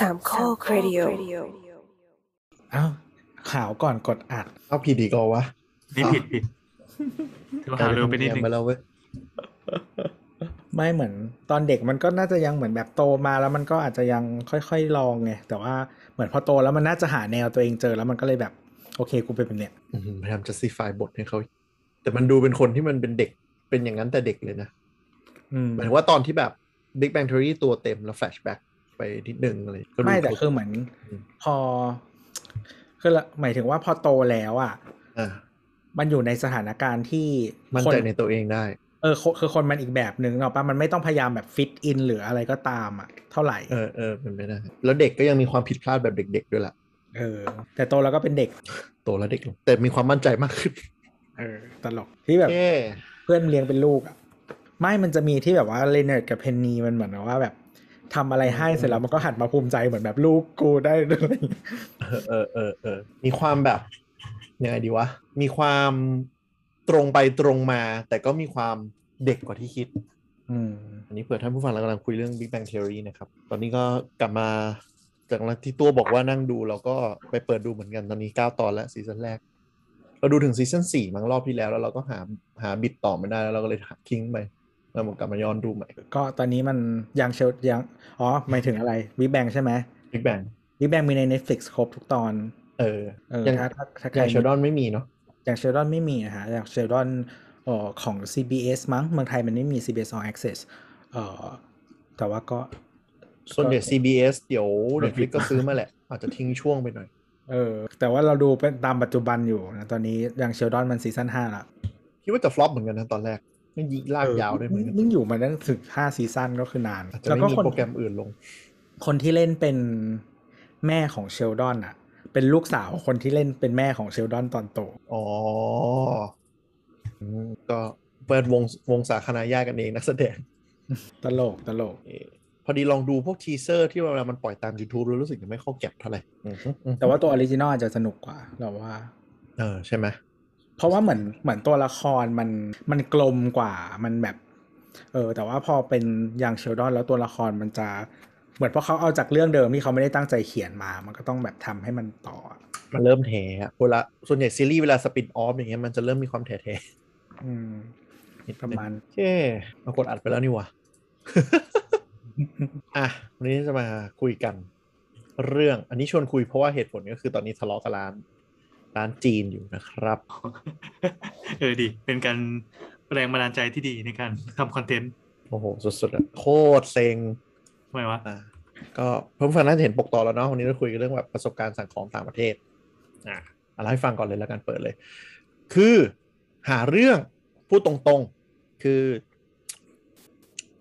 สามข้อครดิโออ้าวข่าวก่อนกดอัดเอาผิดอีกเหรอวะนี่ผิดผิดถือว่าหาเร็วไปนิดนึงไปแล้วเว้ยไม่เหมือนตอนเด็กมันก็น่าจะยังเหมือนแบบโตมาแล้วมันก็อาจจะยังค่อยๆลองไงแต่ว่าเหมือนพอโตแล้วมันน่าจะหาแนวตัวเองเจอแล้วมันก็เลยแบบ โอเคกูเป็นแบบเนี้ยอืมพยายาม justify บทให้เขาแต่มันดูเป็นคนที่มันเป็นเด็กเป็นอย่างนั้นแต่เด็กเลยนะอืมหมายถึงว่าตอนที่แบบ Big Bang Theory ตัวเต็มแล้ว flashback ไปนิดนึงอะไรก็ดูไม่แต่ครบคือเหมือนอืมพอ คือละหมายถึงว่าพอโตแล้วอะอ่ามันอยู่ในสถานการณ์ที่มั่นคนใจในตัวเองได้ เออคือคือคนมันอีกแบบหนึ่งเนาะปะมันไม่ต้องพยายามแบบฟิตอินหรืออะไรก็ตามอะเท่าไหร่เออเออเป็นไปได้แล้วเด็กก็ยังมีความผิดพลาดแบบเด็ก ๆ ด้วยล่ะเออ แต่โตแล้วก็เป็นเด็ก โตแล้วเด็กลงแต่มีความมั่นใจมากขึ้น เออตลกที่แบบเย้เพื่อนเลี้ยงเป็นลูกอะไม่มันจะมีที่แบบว่าเลเนอร์ดกับเพนนีมันเหมือนกับว่าแบบ ทำอะไรให้เสร็จแล้วมันก็หันมาภูมิใจเหมือนแบบลูกกูได้เลยเออเออเออเออมีความแบบยังไงดีวะ มีความตรงไปตรงมา แต่ก็มีความเด็กกว่าที่คิดอืมอันนี้เผื่อท่านผู้ฟังเรากำลังคุยเรื่อง Big Bang Theory นะครับ ตอนนี้ก็กลับมาจากที่ตัวบอกว่านั่งดูเราก็ไปเปิดดูเหมือนกันตอนนี้ 9 ตอนแล้วซีซั่นแรก เราดูถึงซีซั่น4มั้งรอบที่แล้วแล้วเราก็หาหาบิดต่อไม่ได้แล้วเราก็เลยทิ้งไป แล้วมันกลับมาย้อนดูใหม่ ก็ตอนนี้มัน Young Shel Young อ๋อหมายถึงอะไร Big Bang ใช่ไหม Big Bang Big Bang มีใน Netflix ครบทุกตอน เออเออยังถ้าถ้าถ้าใคร Young Sheldon ไม่มีเนาะ Young Sheldon ไม่มีนะฮะ Young Sheldon เอ่อของ CBS มั้งเมืองไทยมันไม่มี CBS All Access เอ่อแต่ว่าก็ส่วนใหญ่ CBS เดี๋ยวโดนปิด Netflix ก็ซื้อมาแหละ อาจจะทิ้งช่วงไปหน่อย เออ แต่ว่าเราดูเป็นตามปัจจุบันอยู่นะ ตอนนี้อย่างเชลดอนมันซีซั่นห้าละคิดว่าจะฟลอปเหมือนกันนะตอนแรก ไม่ยิงลากยาวได้เหมือนกันยิ่งอยู่มาตั้งถึงห้าซีซั่นก็คือนานอาจจะแล้วไม่ก็มีคนโปรแกรมอื่นลง คนที่เล่นเป็นแม่ของเชลดอนอะเป็นลูกสาวคนที่เล่นเป็นแม่ของเชลดอนตอนโตอ๋ออืมก็เปิดวงวงศาคณาญาติกันเองนักแสดง ตลกตลกเออพอดีลองดูพวก teaser ที่เวลามันปล่อยตาม YouTube แล้วรู้สึกยังไม่เข้าแก๊กเท่าไหร่อืมอืมแต่ว่าตัว original อาจจะสนุกกว่าเราว่า เออใช่ไหม เพราะว่าเหมือนเหมือนตัวละครมันมันกลมกว่ามันแบบเออแต่ว่าพอเป็น Young Sheldon แล้วตัวละครมันจะเหมือนเพราะเขาเอาจากเรื่องเดิมที่เขาไม่ได้ตั้งใจเขียนมา มันก็ต้องแบบทำให้มันต่อ มันเริ่มแถอะเวลาส่วนใหญ่ซีรีส์เวลาสปินออฟอย่างเงี้ยมันจะเริ่มมีความแถแถอืมๆนิดนึงประมาณโอเคมากดอัดไปแล้วนี่หว่าอะวันนี้จะมาคุยกัน เรื่องอันนี้ชวนคุยเพราะว่าเหตุผลก็คือตอนนี้ทะเลาะกับร้าน ร้านจีนอยู่นะครับ เออดี เป็นการแรงบันดาลใจที่ดีในการทำคอนเทนต์ โอ้โห สุดๆอะโคตรเซ็งทำไมวะ อ่าก็เพิ่มฟังน่าจะเห็นปกต่อแล้วเนาะวันนี้เราคุยกันเรื่องแบบประสบการณ์สั่งของต่างประเทศ อ่าเอาเล่าให้ฟังก่อนเลยแล้วกันเปิดเลย คือหาเรื่องพูดตรงๆ คือ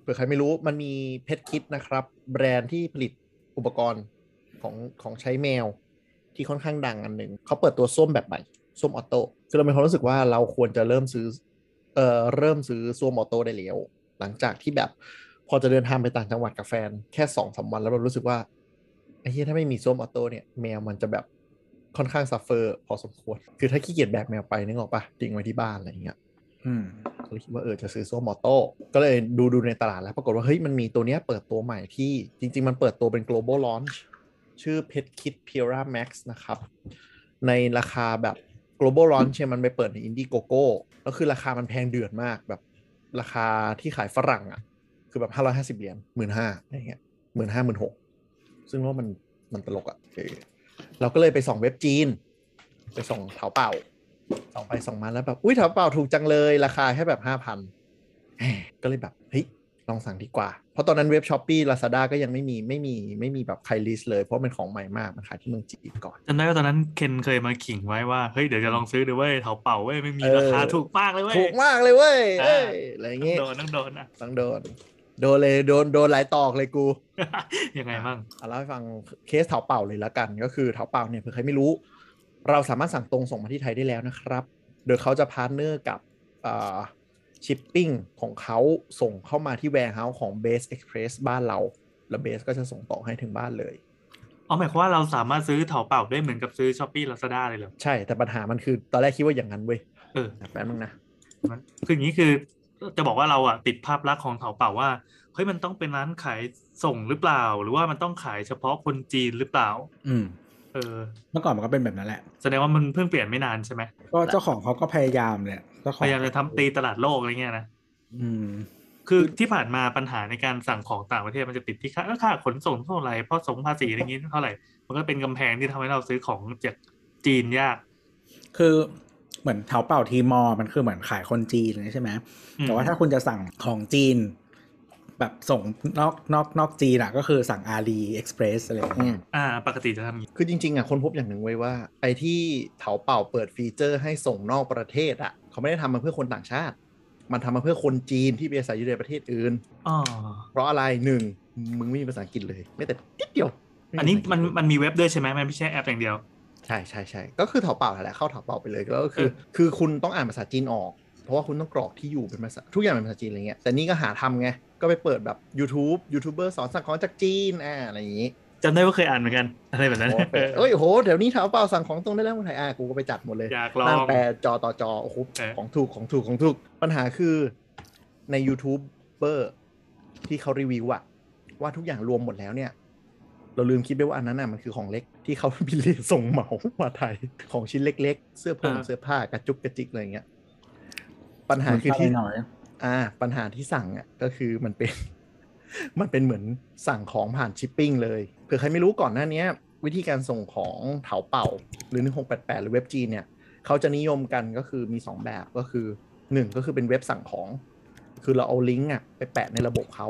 เผื่อใครไม่รู้มันมีเพชรคิดนะครับ แบรนด์ที่ผลิตอุปกรณ์ของของใช้แมว ที่ค่อนข้างดังอันหนึ่งเขาเปิดตัวส้มแบบใหม่ส้มออโต้คือเรามีความรู้สึกว่าเราควรจะเริ่มซื้อเอ่อเริ่มซื้อส้มออโต้ได้แล้วหลังจากที่แบบพอจะเดินทางไปต่างจังหวัดกับแฟน แค่สองสามวันแล้วเรารู้สึกว่าไอ้เหี้ยถ้าไม่มีส้วม auto เนี่ยแมวมันจะแบบค่อนข้าง suffer พอสมควร คือถ้าขี้เกียจแบกแมวไปนึกออกปะทิ้งไว้ที่บ้านอะไรอย่างเงี้ยอืมก็เลยคิดว่าเออจะซื้อส้วม auto ก็เลยดูดูในตลาดแล้ว ปรากฏว่าเฮ้ยมันมีตัวเนี้ยเปิดตัวใหม่ที่จริง ๆ มันเปิดตัวเป็น global launch ชื่อ Pet Kit Pura Max นะครับ ในราคาแบบ global launch เนี่ยมันไปเปิดใน Indiegogo แล้วคือราคามันแพงเดือดมากแบบราคาที่ขายฝรั่งอะ คือแบบห้าร้อยห้าสิบเหรียญหมื่นห้าอะไรเงี้ยหมื่นห้าหมื่นหกซึ่งว่ามันมันตลกอะเออเราก็เลยไปส่องเว็บจีน ไปส่องเถาเป่าส่องไปส่องมาแล้วแบบ อุ้ยเถาเป่าถูกจังเลย ราคาแค่แบบห้าพันก็เลยแบบเฮ้ย ลองสั่งดีกว่า เพราะตอนนั้นเว็บ Shopee Lazada ก็ยังไม่มีไม่มีไม่มีแบบใคร list เลย เพราะมันของใหม่มากมันขายที่เมืองจีนก่อนจำได้ว่าตอนนั้นเคนเคยมาขิงไว้ว่า เฮ้ย เดี๋ยวจะลองซื้อดูเว้ยเถาเป่าเว้ย ไม่มีเออราคาถูกมากเลยเว้ย ถูกมากเลยเว้ยอ่าเอ้ยอะไรอย่างต้อเงี้งยโดนต้องโดนนะต้องโดน โดนเลยโดนโดนหลายตอกเลยกูยังไงบ้างเอาเล่าให้ฟังเคสเถาเป่าเลยละกัน ก็คือเถาเป่าเนี่ยเผื่อใครไม่รู้ เราสามารถสั่งตรงส่งมาที่ไทยได้แล้วนะครับ โดยเขาจะ partner กับ ชิปปิ้งของเขาส่งเข้ามาที่ warehouse ของ Best Express บ้านเรา แล้ว Base ก็จะส่งต่อให้ถึงบ้านเลยอ๋อหมายความว่าเราสามารถซื้อเถาเป่าได้เหมือนกับซื้อช้อปปี้ลาซาด้าเลยเหรอใช่แต่ปัญหามันคือตอนแรกคิดว่าอย่างนั้นเว้ยเออแป๊บนึงนะมันคืออย่างนี้คือจะบอกว่าเราอะติดภาพลักษณ์ของเถาเป่าว่าเฮ้ยมันต้องเป็นร้านขายส่งหรือเปล่า หรือว่ามันต้องขายเฉพาะคนจีนหรือเปล่า อืมเออเมื่อก่อนมันก็เป็นแบบนั้นแหละ แสดงว่ามันเพิ่งเปลี่ยนไม่นานใช่ไหมก็เจ้าของเขาก็พยายามแหละเจ้าข พองยายามจะทำตีตลาดโลกอะไรเงี้ยนะอืม คือที่ผ่านมาปัญหาในการสั่งของต่างประเทศมันจะติดที่ค่าเอ้อค่าขนส่งเท่าไหร่เพราะสงภาษีอะไรอย่างงี้เท่าไหร่ มันก็เป็นกำแพงที่ทำให้เราซื้อของจากจีนยาก คือเหมือนเถาเป่าทีมอร์มันคือเหมือนขายคนจีนเลยใช่ไหมอืมแต่ว่าถ้าคุณจะสั่งของจีน แบบส่งนอกนอกนอกจีนอะก็คือสั่งอาลีเอ็กซ์เพรสอะไรอย่างอืเงี้มยอ่า ปกติจะทำอย่างงี้คือจริง ๆอะคนพบอย่างหนึ่งไว้ว่า ไอ้ที่เถาเป่าเปิดฟีเจอร์ให้ส่งนอกประเทศอะ เขาไม่ได้ทำมาเพื่อคนต่างชาติ มันทำมาเพื่อคนจีนที่ไปอาศัยอยู่ในประเทศอื่นอ๋อเพราะอะไรหนึ่งมึงไม่มีภาษาอังกฤษเลย ไม่แต่นิดเดียว อันนี้มันไภาษาอังกฤษเลยมันมีเว็บด้วยใช่ไหมมันไม่ใช่แอปอย่างเดียว ใช่ใช่ใช่ก็คือเถาเป่าแหละเข้าเถาเป่าไปเลยก็คือเออคือคุณต้องอ่านภาษาจีนออก เพราะว่าคุณต้องกรอกที่อยู่เป็นภาษาทุกอย่างเป็นภาษาจีนอะไรเงี้ยแต่นี่ก็หาทำไงก็ไปเปิดแบบ YouTube ยูทูบเบอร์สอนสั่งของจากจีนอ่าอะไรอย่างงี้ จำได้ว่าเคยอ่านเหมือนกันอะไรแบบนั้นโอ้เปิดเอ้ยโหเดี๋ยวนี้เถาเป่าสั่งของตรงได้แล้วเมืองไทยอะกูก็ไปจัดหมดเลยอยากลอนั่งงแปลจอต่อจอโอ้โหเออของถูกของถูกของถูกปัญหาคือใน YouTube เบอร์ที่เขารีวิวอะว่าทุกอย่างรวมหมดแล้วเนี่ย เราลืมคิดไปว่าอันนั้นน่ะมันคือของเล็กที่เขาบิลเลส่งเหมามาไทยของชิ้นเล็ก ๆ เสื้อผงเสื้อผ้ากระจุกกระจิกอะไรอย่างเงี้ยปัญหาคือที่หน่อยอ่า ปัญหาที่สั่งอะก็คือมันเป็น มันเป็นเหมือนสั่งของผ่านชิปปิ้งเลยเผื่อใครไม่รู้ก่อนหน้านี้วิธีการส่งของเถาเป่าหรือ 1688 หรือเว็บจีนเนี่ยเขาจะนิยมกันก็คือมี 2 แบบก็คือ 1 ก็คือเป็นเว็บสั่งของ คือเราเอาลิงก์อะไปแปะในระบบเขา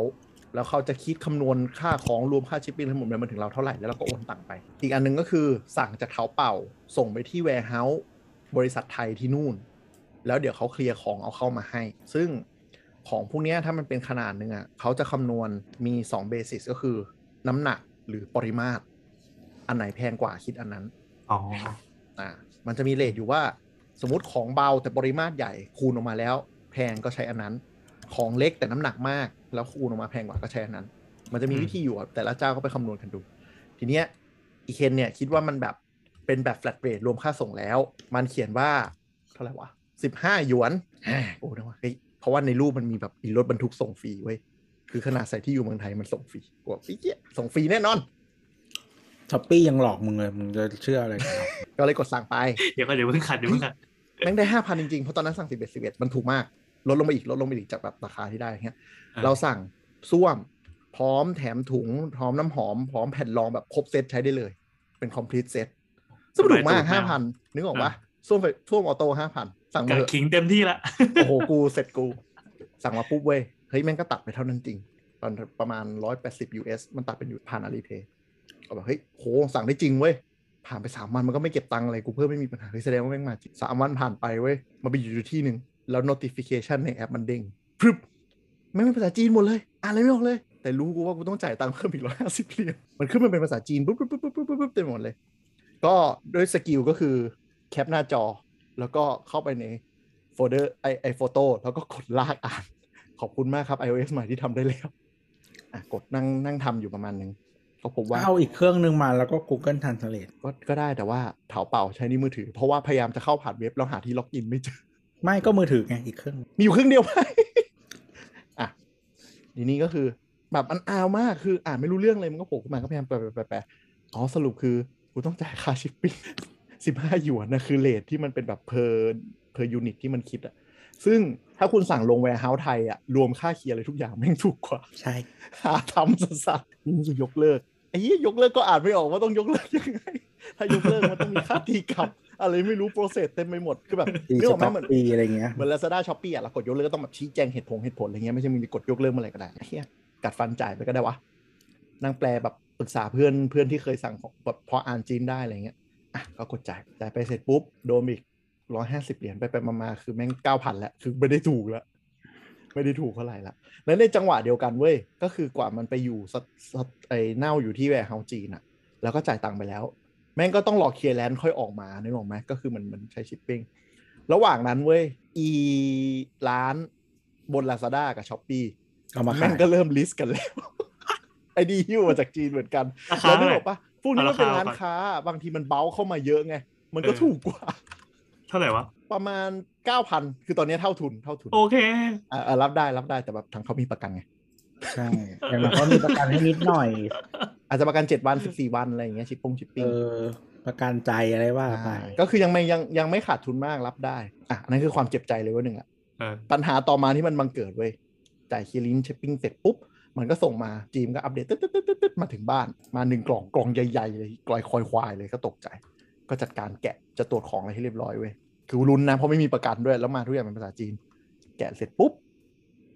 แล้วเขาจะคิดคำนวณค่าของรวมค่าชิปปิ้งทั้งหมดเนี่ยมันถึงเราเท่าไหร่แล้วเราก็โอนตังค์ไป อีกอันหนึงก็คือสั่งจากเถาเป่าส่งไปที่ warehouse บริษัทไทยที่นู่น แล้วเดี๋ยวเขาเคลียร์ของเอาเข้ามาให้ ซึ่ง ของพวกเนี้ยถ้ามันเป็นขนาดหนึ่งอะเขาจะคำนวณมี2เบสิสก็คือน้ำหนักหรือปริมาตร อันไหนแพงกว่าคิดอันนั้นอ๋ออ่ามันจะมีเลทอยู่ว่า สมมติของเบาแต่ปริมาตรใหญ่คูณออกมาแล้ว แพงก็ใช้อันนั้น ของเล็กแต่น้ำหนักมาก แล้วคูณออกมาแพงกว่าก็ใช้อันนั้น มันจะมีอืมวิธีอยู่อะแต่ละเจ้าก็ไปคำนวณกันดู ทีเนี้ยอีเคนเนี่ยคิดว่ามันแบบเป็นแบบ flat rate รวมค่าส่งแล้ว มันเขียนว่าเท่าไหร่วะสิบห้าหยวนอ่าโอ้นะว่าเฮ้ยเพ ราะว่าในรูปมันมีแบบอีรถบรรทุกส่งฟรีเว้ยคือขนาดใส่ที่อยู่เมืองไทยมันส่งฟรีกว่าพี่เจี๊ยส่งฟรีแน่นอน Shopee ยังหลอกมึงเลยมึงจะเชื่ออะไรกันครับก็เลยกดสั่งไป เดี๋ยวก็เดี๋ยวเพิ่งขัดเดี๋ยวเพิ่งขัดแม่งได้ห้าพันจริงๆ เพราะตอนนั้นสั่งสิบเอ็ดสิบเอ็ดมันถูกมาก ลดลงไปอีกลดลงไปอีกจากแบบราคาที่ได้เงี้ยอ่าเราสั่งส้วม พร้อมแถมถุง พร้อมน้ำหอม พร้อมแผ่นรองแบบครบเซตใช้ได้เลย เป็น complete set ซึ่งมันถูกมากห้าพันนึกออกปะส้วมไฟส้วมออโต้ห้าพัน สั่งมากัเถดอะขิงเต็มที่ละโอ้โหกูเสร็จกู สั่งมาปุ๊บเว้ยเฮ้ยแม่งก็ตัดไปเท่านั้นจริง ตอนประมาณ180 US มันตัดเป็นอยู่ผ่านอาลีเพย์ก็แบบเฮ้ยโหสั่งได้จริงเว้ยผ่านไปสามวันมันก็ไม่เก็บตังค์อะไรกูเพิ่มไม่มีปัญหาเฮ้ยแสดงว่าแม่งมาจริงสามวันผ่านไปเว้ยมาไปอยู่ที่หนึ่งแล้ว notification ในแอปมันเด้งพรึบไม่งเป็นภาษาจีนหมดเลยอ่านอะไรไม่ออกเลย แต่รู้กูว่ากูต้องจ่ายตังค์เพิ่มอีกร้อยห้าสิบเหรียญมันขึ้นมาเป็นภาษาจีนปุ๊บปุ๊บปุ๊บปุ๊บปุ๊บปุ๊บเต็มหมดเลย ก็ด้วย skill ก็คือแคปหน้าจอ แล้วก็เข้าไปในโฟลเดอร์ไอ iPhoto แล้วก็กดลากอ่าน ขอบคุณมากครับ iOS ใหม่ที่ทำได้แล้วอะกดนั่งนั่งทำอยู่ประมาณนึงก็พบว่าเอาอีกเครื่องหนึ่งมาแล้วก็ Google Translate ก็ก็ได้แต่ว่า Taobao ใช้ในมือถือ เพราะว่าพยายามจะเข้าผ่านเว็บแล้วหาที่ login ไม่เจอ ไม่ก็มือถือไงอีกเครื่อง มีอยู่เครื่องเดียวไหมอะทีนี้ก็คือแบบอันอาวมากคืออ่านไม่รู้เรื่องเลยมันก็โผล่ขึ้นมาก็พยายามแปลแปลแปลอ๋อสรุปคือกูต้องจ่ายค่าชิปปิ้ง สิบห้าหยวนนะคือเลทที่มันเป็นแบบเพอเพอยูนิตที่มันคิดอะซึ่งถ้าคุณสั่งลงแวร์เฮาส์ไทยอะรวมค่าเคลียร์อะไรทุกอย่างแม่งถูกกว่า ใช่หาทำสัสๆนี่คือยกเลิกไอ้ยี่ยกเลิกก็อ่านไม่ออกว่าต้องยกเลิกยังไง ถ้ายกเลิกมันต้องมีค่าตีกลับ อะไรไม่รู้โปรเซสเต็มไปหมดคือแบบปีเรื่องสของต็แม่อกเหมือนปีอะไรเงี้ยเหมือน Lazada s h o p e e อะเรากดยกเลิกก็ต้องแบบชี้แจงเหตุผลเหตุผลอะไรเงี้ยไม่ใช่มึงจะกดยกเลิกเมื่อไหร่ก็ได้เฮียกัดฟันจ่ายไปก็ได้วะนั่งแปลแบบปรึกษาเพื่อนเพื่อนที่เคยสั่งของแบบพออ่านจีนได้อะไรเงี้ย อะก็กดจ่ายจ่ายไปเสร็จปุ๊บโดนอีกร้อยห้าสิบเหรียญไปไปมาๆคือแม่งเก้าพันแล้วคือไม่ได้ถูกแล้วไม่ได้ถูกเท่าไหร่ละแล้วในจังหวะเดียวกันเว้ยก็คือกว่ามันไปอยู่สสไอ้เน่าอยู่ที่แวร์เฮาจีนอะแล้วก็จ่ายตังค์ไปแล้ว แม่งก็ต้องรอเคลียร์แลนด์ค่อยออกมานึกออกไหมก็คือมันมันใช้ชิปปิ้งระหว่างนั้นเว้ยอีร้านบน Lazada กับ s h อ p e e เอามาแม่ขางยก็เริ่มลิสต์กันแล้วไอ้ดีฮิ้วมาจากจีนเหมือนกันราคาแล้วนึเท่ากไหอร่อกปะ พวกนี้เอามันเป็นราคาร้านก่อนค้า บางทีมันเบ้าเข้ามาเยอะไง มันก็เออถูกกว่า เท่าไหร่วะ ประมาณเก้าพันคือตอนนี้เท่าทุนเท่าทุน โอเคอะอะรับได้รับได้แต่แบบทางเขามีประกันไง ใช่อย่างน้อยก็มีประกันให้นิดหน่อย อาจจะประกันเจ็ดวันสิบสี่วันอะไรอย่างเงี้ยชิปปงชิปเอปิ้งอประกันใจอะไรว่าไปก็คือยังไม่ยังยังไม่ขาดทุนมากรับได้อะอันนั้นคือความเจ็บใจเลยว่าหนึ่งอะเออปัญหาต่อมาที่มันบังเกิดเว้ยจ่ายคีลินชิปปิ้งเสร็จปุ๊บ มันก็ส่งมาจีมก็อัปเดตตึ๊ดตึ๊ดตึ๊ดตึ๊ดตึ๊ดมาถึงบ้านมาหนึ่งกล่องกล่องใหญ่ๆเลยกลอยคอยควายเลยก็ตกใจ ก็จัดการแกะจะตรวจของอะไรให้เรียบร้อยเว้ยคือรุนนะเพราะไม่มีประกันด้วยแล้วมาทุกอย่างเป็นภาษาจีน แกะเสร็จปุ๊บ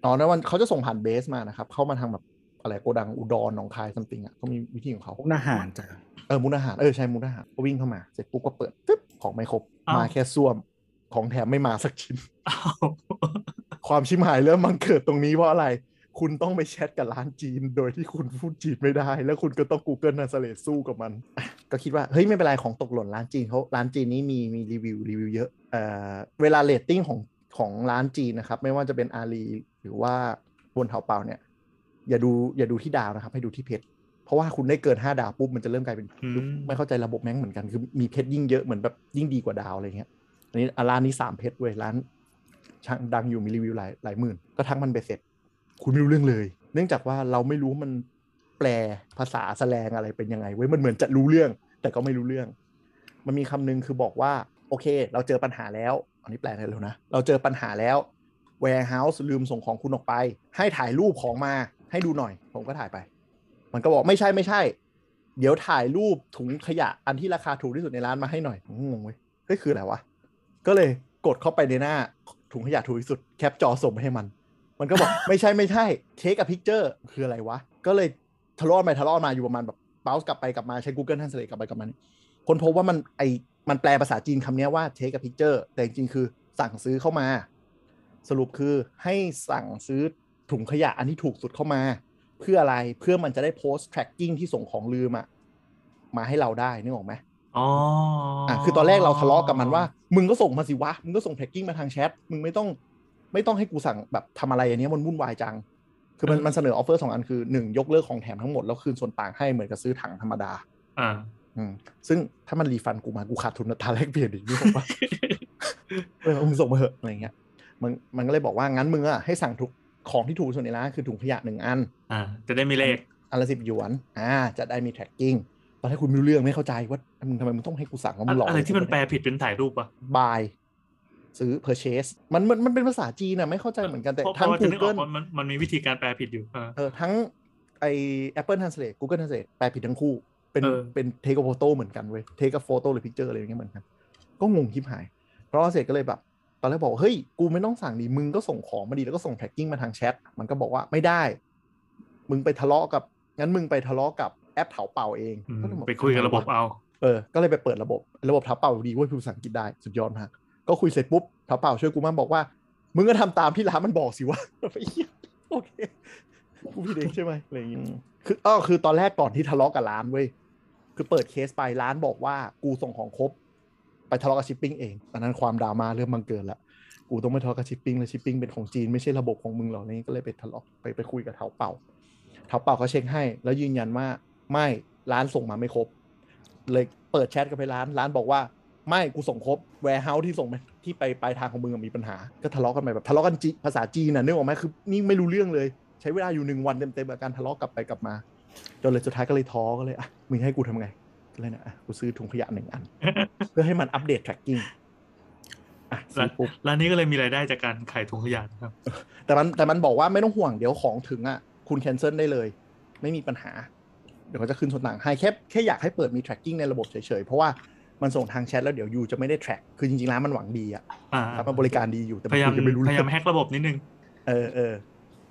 อ๋อแล้วมันเขาจะส่งผ่านเบสมานะครับ เข้ามาทางแบบอะไรโกดังอุดรหนองคายซัมติงอะเขามีวิธีของเขาพวกอาหารจ้ะเออมุกอาหารเออใช่มุกอาหารก็วิ่งเข้ามาเสร็จปุ๊บก็เปิดตึ๊บของไม่ครบอ้าวมาแค่ส้วมของแถมไม่มาสักชิ้นอ้าวความชิมหายเริ่มบังเกิดตรงนี้เพราะอะไร คุณต้องไปแชทกับร้านจีน โดยที่คุณพูดจีนไม่ได้ แล้วคุณก็ต้อง Google Translate สู้กับมันอะก็คิดว่า เฮ้ย ไม่เป็นไร ของตกหล่นร้านจีนเขาร้านจีนนี้มีมีรีวิวรีวิวเยอะเอ่อเวลาเรตติ้งของของร้านจีนนะครับ ไม่ว่าจะเป็นอาลีหรือว่าบนเถาเปาเนี่ย อย่าดูอย่าดูที่ดาวนะครับ ให้ดูที่เพจเพราะว่าคุณได้เกิน5ดาวปุ๊บมันจะเริ่มกลายเป็นอืมไม่เข้าใจระบบแม่งเหมือนกันคือมีเพชรยิ่งเยอะเหมือนแบบยิ่งดีกว่าดาวอะไรเงี้ยอันนี้อะร้านนี้สามเพชรเว้ยร้านช่างดังอยู่มีรีวิวหลายหลายหมื่นก็ทักมันไปเสร็จ คุณไม่รู้เรื่องเลย เนื่องจากว่าเราไม่รู้มันแปลภาษาแสลงอะไรเป็นยังไงเว้ยมันเหมือนจะรู้เรื่อง แต่ก็ไม่รู้เรื่อง มันมีคำนึงคือบอกว่า โอเค เราเจอปัญหาแล้ว อันนี้แปลได้แล้วนะ เราเจอปัญหาแล้ว warehouse ลืมส่งของคุณออกไป ให้ถ่ายรูปของมาให้ดูหน่อย ผมก็ถ่ายไป มันก็บอกไม่ใช่ไม่ใช่ เดี๋ยวถ่ายรูปถุงขยะอันที่ราคาถูกที่สุดในร้านมาให้หน่อยงงเว้ยเฮ้ยคืออะไรวะก็เลยกดเข้าไปในหน้าถุงขยะถูกที่สุดแคปจอส่งไปให้มัน มันก็บอกไม่ใช่ไม่ใช่ take a picture คืออะไรวะ ก็เลยทะเลาะไปทะเลาะมาอยู่ประมาณแบบเบลส์กลับไปกลับมาใช้ Google Translate กลับไปกลับมาคนพบว่ามันไอมันแปลภาษาจีนคำเนี้ยว่า take a picture แต่จริงๆคือสั่งซื้อเข้ามา สรุปคือให้สั่งซื้อถุงขยะอันที่ถูกสุดเข้ามา เพื่ออะไรเพื่อมันจะได้โพสต์ tracking ที่ส่งของลืมอะมาให้เราได้นึกออกไหมอ๋ออะคือตอนแรกเราทะเลาะกับมันว่า มึงก็ส่งมาสิวะ มึงก็ส่ง tracking มาทางแชท มึงไม่ต้อง ไม่ต้องให้กูสั่งแบบทำอะไรอันเนี้ยมันวุ่นวายจัง คือมันมันเสนอ offer สองอันคือหนึ่งยกเลิกของแถมทั้งหมดแล้วคืนส่วนต่างให้เหมือนกับซื้อถังธรรมดา อ่า อืม ซึ่งถ้ามันรีฟันกูมากูขาดทุนอัตราแลกเปลี่ยนอีกนึกออกปะเออมึงส่งมาเหอะอะไรเงี้ย มันมันก็เลยบอกว่างั้นมึงอะให้สั่งทุกของที่ถูกที่สุดในร้านคือถุงขยะหนึ่งอัน อ่า จะได้มีเลขอันละสิบหยวน อ่า จะได้มี tracking ตอนแรกคุณไม่รู้เรื่องไม่เข้าใจว่ามึงทำไมมึงต้องให้กูสั่งว่ามึงหลอกอะไรที่มันแปลผิดเป็นถ่ายรูปปะ buy ซื้อ purchase มันมันมันเป็นภาษาจีนนะไม่เข้าใจเหมือนกันแต่เพราะทั้งว่าจะนึกออก Google ว่ามันมันมีวิธีการแปลผิดอยู่อ่าเออทั้งไอ Apple Translate Google Translate แปลผิดทั้งคู่ เป็นเออเป็น take a photo เหมือนกันเว้ย take a photo หรือ picture อะไรอย่างเงี้ยเหมือนกัน ก็งงทิบหาย เพราะว่าเสร็จก็เลยแบบตอนแรกบอกว่าเฮ้ยกูไม่ต้องสั่งดีมึงก็ส่งของมาดีแล้วก็ส่ง tracking มาทางแชทมันก็บอกว่าไม่ได้ มึงไปทะเลาะกับงั้นมึงไปทะเลาะกับแอปเถาเป่าเองอืมก็เลยบอกไปคุยกับระบบเอาเออก็เลยไปเปิดระบบ ระบบเถาเป่าดีเว้ยพูดภาษาอังกฤษได้สุดยอดมาก ก็คุยเสร็จปุ๊บเถาเป่าช่วยกูมั่งบอกว่า มึงก็ทำตามที่ร้านมันบอกสิวะไอ้เหี้ยโอเคกูผิดเองใช่ไหมอะไรอย่างงี้คืออ้อคือตอนแรกก่อนที่ทะเลาะกับร้านเว้ยคือเปิดเคสไปร้านบอกว่ากูส่งของครบ ไปทะเลาะกับชิปปิ้งเองตอนนั้นความดราม่าเริ่มบังเกิดละกูต้องไปทะเลาะกับชิปปิ้งแล้วชิปปิ้งเป็นของจีนไม่ใช่ระบบของมึงหรอกนี้ก็เลยไปทะเลาะไปไปคุยกับเถาเป่าเถาเป่าเขาเช็คให้ แล้วยืนยันว่าไม่ร้านส่งมาไม่ครบ เลยเปิดแชทกับไปร้าน ร้านบอกว่า ไม่กูส่งครบ warehouse ที่ส่งไปที่ไปปลายทางของมึงอะมีปัญหา ก็ทะเลาะกันไปแบบทะเลาะกันจีภาษาจีนน่ะนึกออกไหมคือนี่ไม่รู้เรื่องเลย ใช้เวลาอยู่หนึ่งวันเต็มๆกับการทะเลาะกลับไปกลับมาจนเลยสุดท้ายก็เลยท้อก็เลยอะมึงให้กูทำไงก็เลยนะอะกูซื้อถุงขยะหนึ่งอัน เพื่อให้มันอัปเดต tracking อะซื้อปุ๊บร้านนี้ก็เลยมีรายได้จากการขายถุงขยะนะครับ แต่มันแต่มันบอกว่าไม่ต้องห่วงเดี๋ยวของถึงอะคุณแคนเซิลได้เลย ไม่มีปัญหา เดี๋ยวเขาจะขึ้นส่วนต่างให้แค่แค่อยากให้เปิดมี tracking ในระบบเฉยๆ เพราะว่า มันส่งทางแชทแล้วเดี๋ยวยูจะไม่ได้ track คือจริงๆร้านมันหวังดีอะอ่าครับมันบริการดีอยู่แต่พยายามคุณจะไม่รู้พเรื่ยายาอมงแฮกระบบนิดนึงเออเออ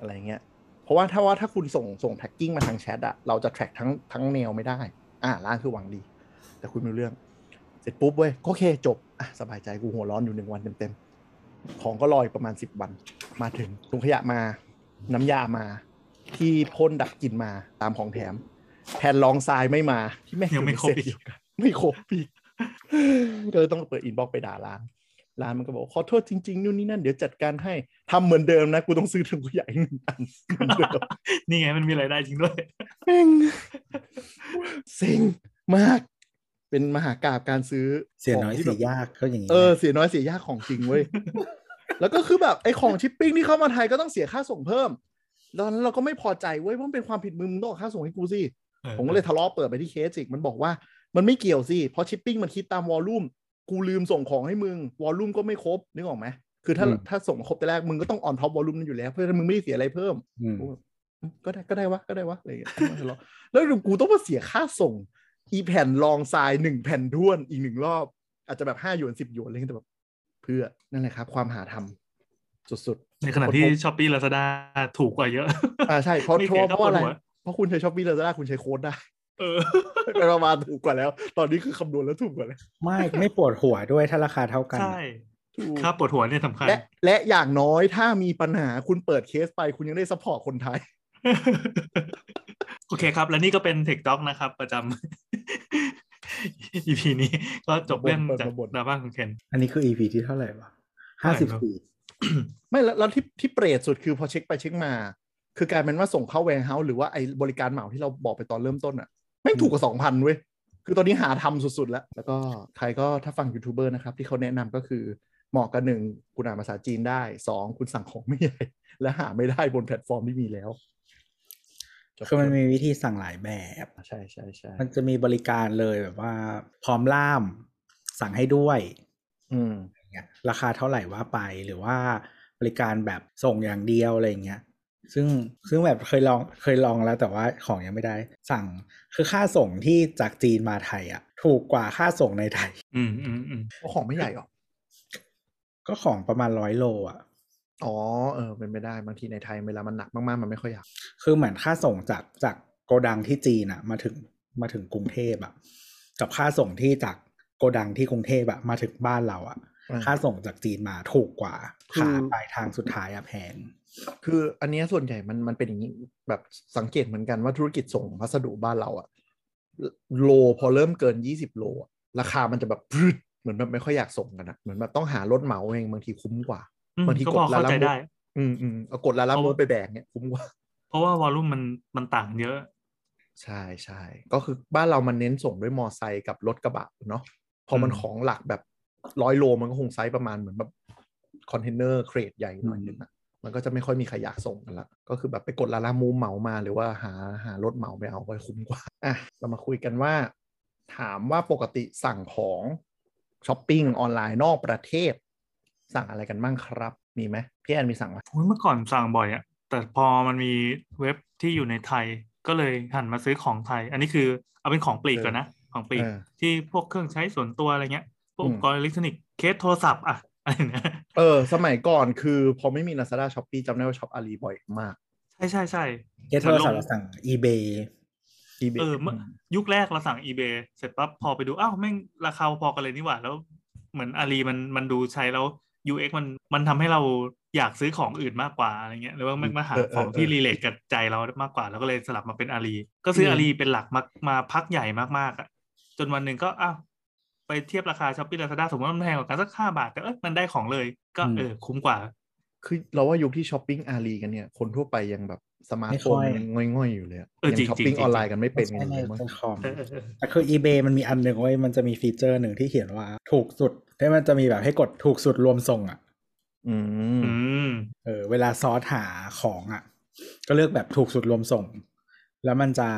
อะไรเงี้ยเพราะว่าถ้าว่าถ้าคุณส่งส่ง tracking มาทางแชทอะเราจะ track ทั้งทั้งแนวไม่ได้ อ่าร้านคือหวังดี แต่คุณไม่รู้เรื่อง เสร็จปุ๊บเว้ยก็โอเคจบอะสบายใจกูหัวร้อนอยู่หนึ่งวันเต็มๆของก็รออีกประมาณสิบวัน มาถึงถุงขยะมา น้ำยามา ที่พ่นดับกลิ่นมาตามของแถมแผ่นรองทรายไม่มาที่แม่งยังไม่ครบเซ็ตอีกเดียวกันไม่ครบอีก ก็เลยต้องเปิด inbox ไปด่าร้าน ร้านมันก็บอกขอโทษจริงๆนู่นนี่นั่นเดี๋ยวจัดการให้ทำเหมือนเดิมนะ กูต้องซื้อถุงขยะอีกหนึ่งอันเหมือนเดิมนี่ไงมันมีรายได้จริงด้วยแม่งเซ็งมาก เป็นมหากราบการซื้อเสียน้อยขงที่เสีแบบยยากก็อย่างนี้เออแหละเสียน้อยเสียยากของจริงเว้ยแล้วก็คือแบบไอ้ของชิปปิ้งที่เข้ามาไทยก็ต้องเสียค่าส่งเพิ่มตอนนั้นเราก็ไม่พอใจเว้ยเพราะมันเป็นความผิดมึงมึงต้องออกค่าส่งให้กูสิออผมก็เลยทะเลาะเปิดไปที่เคสอีกมันบอกว่า มันไม่เกี่ยวสิ เพราะชิปปิ้งมันคิดตาม volume กูลืมส่งของให้มึง volume ก็ไม่ครบ นึกออกไหม คือถ้าถ้าส่งมาครบแต่แรก มึงก็ต้อง on top volume นั้นอยู่แล้ว เพื่อมึงไม่ได้เสียอะไรเพิ่มอืมกูแบบอืมก็ได้ก็ได้วะ ก็ได้วะอะไรอย่างเงี้ยทะเลาะแล้วกูต้องมาเสียค่าส่ง อีแผ่นรองทรายหนึ่งแผ่นท้วนอีกหนึ่งรอบ อาจจะแบบห้าหยวนสิบหยวนอะไรเงี้ยแต่แบบเพื่อนั่นแหละครับ ความหาทำสุดๆ ในขณะที่ช้อปปี้ลาซาด้าถูกกว่าเยอะ อ่าใช่เพราะไม่เพเสียราะเพราะอะไรก็ปวดหัวเพราะคุณใช้ Shopee Lazada คุณใช้โค้ดได้ เออไปประมาณถูกกว่าแล้ว ตอนนี้คือคำนวณแล้วถูกกว่าแล้ว ไม่ไม่ปวดหัวด้วยถ้าราคาเท่ากัน ใช่ถูกค่าปวดหัวเนี่ยสำคัญ และและอย่างน้อยถ้ามีปัญหาคุณเปิดเคสไปคุณยังได้ support คนไทย โอเคครับ และนี่ก็เป็น Tech Talk นะครับ ประจำ EP นี้ก็จบเรื่องจากมาบ่นดราม่าของเคน อันนี้คือ EP ที่เท่าไหร่วะเท่าห้าไหร่สิบครับสี่ไม่แล้วแล้วที่ที่เปรตสุดคือพอเช็คไปเช็คมา คือกลายเป็นว่าส่งเข้า warehouse หรือว่าไอ้บริการเหมาที่เราบอกไปตอนเริ่มต้นอะ แม่งถูกกว่าสองพันเว้ย คือตอนนี้หาทำสุดๆแล้ว แล้วก็ใครก็ถ้าฟังยูทูบเบอร์นะครับ ที่เขาแนะนำก็คือเหมาะกับหนึ่งคุณอ่านภาษาจีนได้สองคุณสั่งของไม่ใหญ่ และหาไม่ได้บนแพลตฟอร์มที่มีแล้วจบคือมันมีวิธีสั่งหลายแบบใช่ใช่ใช่มันจะมีบริการเลยแบบว่า พร้อมล่าม สั่งให้ด้วย อืมอย่างเงี้ยราคาเท่าไหร่ว่าไปหรือว่าบริการแบบส่งอย่างเดียวอะไรอย่างเงี้ย ซึ่งซึ่งแบบเคยลองเคยลองแล้วแต่ว่าของยังไม่ได้ สั่งคือค่าส่งที่จากจีนมาไทยอะ ถูกกว่าค่าส่งในไทย อืมอืมอืมเพราะของไม่ใหญ่หรอกก็ของประมาณร้อยโล อะ อ๋อเออเป็นไปได้บางทีในไทยเวลามันหนักมากๆมันไม่ค่อยอยาก คือเหมือนค่าส่งจากจากโกดังที่จีนอะมาถึงมาถึงกรุงเทพอะกับค่าส่งที่จากโกดังที่กรุงเทพอะมาถึงบ้านเราอะอ่าค่าส่งจากจีนมาถูกกว่าคือขาปลายทางสุดท้ายอะแพง คืออันเนี้ยส่วนใหญ่มันมันเป็นอย่างนี้แบบสังเกตเหมือนกันว่าธุรกิจส่งพัสดุบ้านเราอะโลพอเริ่มเกินยี่สิบโลอะราคามันจะแบบพรึดเหมือนแบบไม่ค่อยอยากส่งกันอะเหมือนแบบต้องหารถเหมาเองบางทีคุ้มกว่าอืมบางทีก็กพดอเข้าลาใจลาได้อืมอืมเอากดลาลาเพราะโมว่าไปแบกเนี่ยคุ้มกว่า เพราะว่าวอลลุ่มมันมันต่างเยอะ ใช่ใช่ก็คือบ้านเรามันเน้นส่งด้วยมอไซค์กับรถกระบะเนาะพอมันอืมของหลักแบบร้อยโลมันก็คงไซส์ประมาณเหมือนแบบคอนเทนเนอร์เครดใหญ่หน่อยนึงอะ มันก็จะไม่ค่อยมีใครอยากส่งกันละ ก็คือแบบไปกดลาลามูเหมามา หรือว่าหาหารถเหมาไปเอาไว้คุ้มกว่าอะเรามาคุยกันว่า ถามว่าปกติสั่งของช้อปปิ้งออนไลน์นอกประเทศ สั่งอะไรกันบ้างครับ มีไหมพี่แอนมีสั่งไหมโอ้ยเมื่อก่อนสั่งบ่อยอะแต่พอมันมีเว็บที่อยู่ในไทยก็เลยหันมาซื้อของไทย อันนี้คือเอาเป็นของปลีกก่อนนะ ของปลีกเออที่พวกเครื่องใช้ส่วนตัวอะไรเงี้ยพวกอือุมปกรณ์อิเล็กทรอนิกส์เคสโทรศัพท์อะอะไร เงี้ยเออ สมัยก่อนคือพอไม่มี Lazada s h o p e e จำได้ว่าช็อปอาลีบ่อยมาก ใช่ใช่ใช่เคสโทรศัพท์เราสั่ง eBay eBay เออเมื่อยุคแรกเราสั่ง eBay เสร็จปั๊บพอไปดู อ้าวแม่งราคาพอกันเลยนี่หว่า แล้วเหมือนอาลีมันมันดูใช้แล้ว UX มันมันทำให้เราอยากซื้อของอื่นมากกว่าอะไรเงี้ยหรือว่ามันมาหาเออเออของที่เออ relate กับใจเรามากกว่า แล้วก็เลยสลับมาเป็นอาลีก็ซื้อมอาลีเป็นหลักมามาพักใหญ่มากๆอะจนวันหนึ่งก็อ้าว ไปเทียบราคา Shopee Lazada สมมติว่ามันแพงกว่ากันสักห้าบาท แต่เออมันได้ของเลย ก็อืมเออคุ้มกว่า คือเราว่ายุคที่ช้อปปิ้งอาลีกันเนี่ย คนทั่วไปยังแบบสมาร์ทโฟนไม่ค่อยยังง่อยๆอยู่เลยอะเออยัจริงช้อปปิ้งจริงออนไลน์กันไม่เป็นใช่กันในเลยมั้งในคอมเออเออเออแต่คือ eBay มันมีอันหนึ่งเว้ยมันจะมีฟีเจอร์หนึ่งที่เขียนว่าถูกสุดที่มันจะมีแบบให้กดถูกสุดรวมส่งอะอืมอืมเออ เวลาซอสหาของอะ ก็เลือกแบบถูกสุดรวมส่ง แล้วมันจะ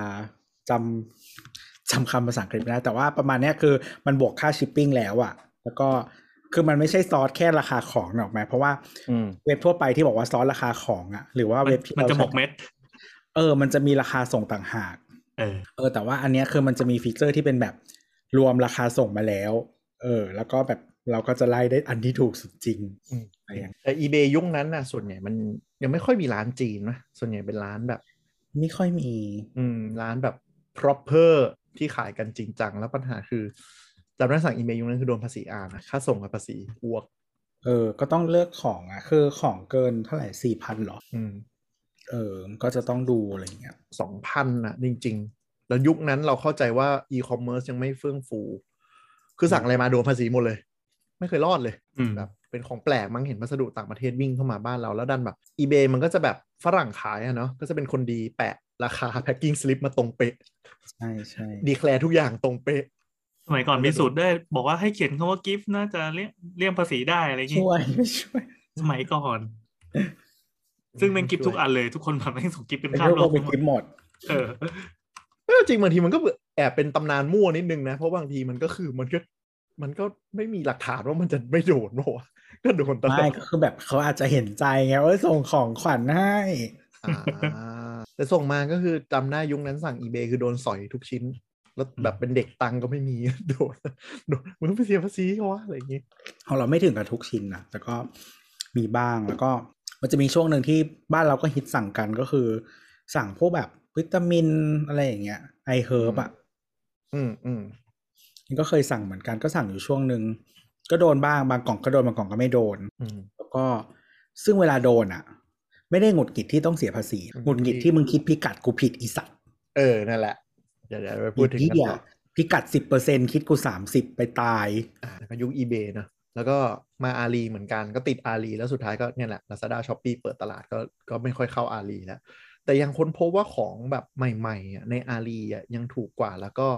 จำ จำคำภาษาอังกฤษไม่ได้แต่ว่าประมาณเนี้ยคือมันบวกค่าชิปปิ้งแล้วอะแล้วก็คือมันไม่ใช่ซอสแค่ราคาของหรอกไหมเพราะว่าอืมเว็บทั่วไปที่บอกว่าซอสราคาของอะหรือว่ามันเว็บที่มันจะราหมกเม็ด เออ มันจะมีราคาส่งต่างหาก เออ เออ แต่ว่าอันเนี้ยคือมันจะมีฟีเจอร์ที่เป็นแบบรวมราคาส่งมาแล้ว เออ แล้วก็แบบเราก็จะไล่ได้อันที่ถูกสุดจริงอืมอะไรอย่างเงี้ยแต่ eBay ยุคนั้นน่ะส่วนใหญ่มันยังไม่ค่อยมีร้านจีนนะส่วนใหญ่เป็นร้านแบบ ไม่ค่อยมี อืม ร้านแบบ proper ที่ขายกันจริงจัง แล้วปัญหาคือจำได้สั่ง eBay ยุคนั้นคือโดนภาษีอานะค่าส่งกับภาษีอ้วก เออ ก็ต้องเลือกของอะ คือของเกินเท่าไหร่สี่พันหรอ อืม เออ ก็จะต้องดูอะไรอย่างเงี้ยสองพันอะจริง ๆ แล้วยุคนั้นเราเข้าใจว่า e-commerce ยังไม่เฟื่องฟู คือสั่งอะไรมาโดนภาษีหมดเลย ไม่เคยรอดเลยอืมแบบเป็นของแปลกมั้งเห็นวัสดุต่างประเทศวิ่งเข้ามาบ้านเราแล้วดันแบบ eBay มันก็จะแบบฝรั่งขายอะเนาะก็จะเป็นคนดีแปะ ราคา packing slip มาตรงเป๊ะใช่ใช่ declare ทุกอย่างตรงเป๊ะสมัยก่อนมีสูตรด้วยบอกว่าให้เขียนคำว่า gift น่าจะเลี่ยงเลี่ยงภาษีได้อะไรอย่างงี้ช่วยไม่ช่วย สมัยก่อน ซึ่งเป็น gift ทุกอันเลย ทุกคนแบบส่ง gift เป็นเป็นข้ามโลกเป็น gift หมดเออเออจริงบางทีมันก็แอบเป็นตำนานมั่วนิดนึงนะ เพราะบางทีมันก็คือมันก็มันก็ไม่มีหลักฐานว่ามันจะไม่โดนโวะก็โดนตลอไม่ดก็คือแบบเขาอาจจะเห็นใจไงว่าส่งของขวัญให้อ่า แต่ส่งมาก็คือจำได้ยุคนั้นสั่ง eBay คือโดนสอยทุกชิ้น แล้วแบบเป็นเด็กตังค์ก็ไม่มีโดนโดนมึงไปเสียภาษีเขาวะอะไรอย่างงี้ของเราไม่ถึงกับทุกชิ้นนะแต่ก็มีบ้างแล้วก็มันจะมีช่วงหนึ่งที่บ้านเราก็ฮิตสั่งกันก็คือ สั่งพวกแบบวิตามินอะไรอย่างเงี้ยไอเฮิร์บอะอืมอืมนี่ก็เคยสั่งเหมือนกันก็สั่งอยู่ช่วงหนึ่งก็โดนบ้างบางกล่องก็โดนบางกล่องก็ไม่โดนอืมแล้วก็ซึ่งเวลาโดนอะ ไม่ได้หงุดหงิดที่ต้องเสียภาษีอืมหงุดหงิดที่มึงคิดพิกัดกูผิดอีสัตว์เออนั่นแหละเดี๋ยวเดี๋ยวไปพูดถึงอีกันเหี้ยต่อพิกัดสิบเปอร์เซ็นคิดกูสามสิบไปตายอ่าแล้วก็ยุค eBay เนอะแล้วก็มาอาลีเหมือนกันก็ติดอาลีแล้วสุดท้ายก็เนี่ยแหละ Lazada Shopee เปิดตลาดก็ก็ไม่ค่อยเข้าอาลีแล้วแต่ยังค้นพบว่าของแบบใหม่ๆอะในอาลีอะยังถูกกว่าแล้วก็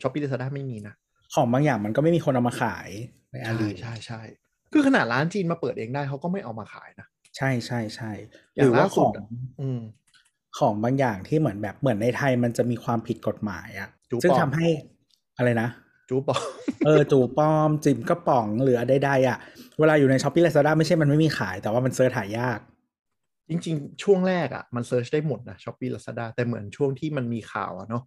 Shopee Lazada ไม่มีนะของบางอย่างมันก็ไม่มีคนเอามาขายในอาใช่ลีใช่ใช่คือขนาดร้านจีนมาเปิดเองได้เขาก็ไม่เอามาขายนะ ใช่ใช่ใช่อย่างหรือว่าล่าสุขดองอะอืมของบางอย่างที่เหมือนแบบเหมือนในไทยมันจะมีความผิดกฎหมายอะจูซึ่งปลอมทำให้อะไรนะ จูบอกเออจูปลอม จิมกระป๋องหรืออะไรใดๆอะเวลาอยู่ในช้อปปี้ลาซาด้าไม่ใช่มันไม่มีขาย แต่ว่ามันเซิร์ชหายาก จริง ๆ ช่วงแรกอะ มันเซิร์ชได้หมดนะ Shopee Lazada แต่เหมือนช่วงที่มันมีข่าวอะเนาะ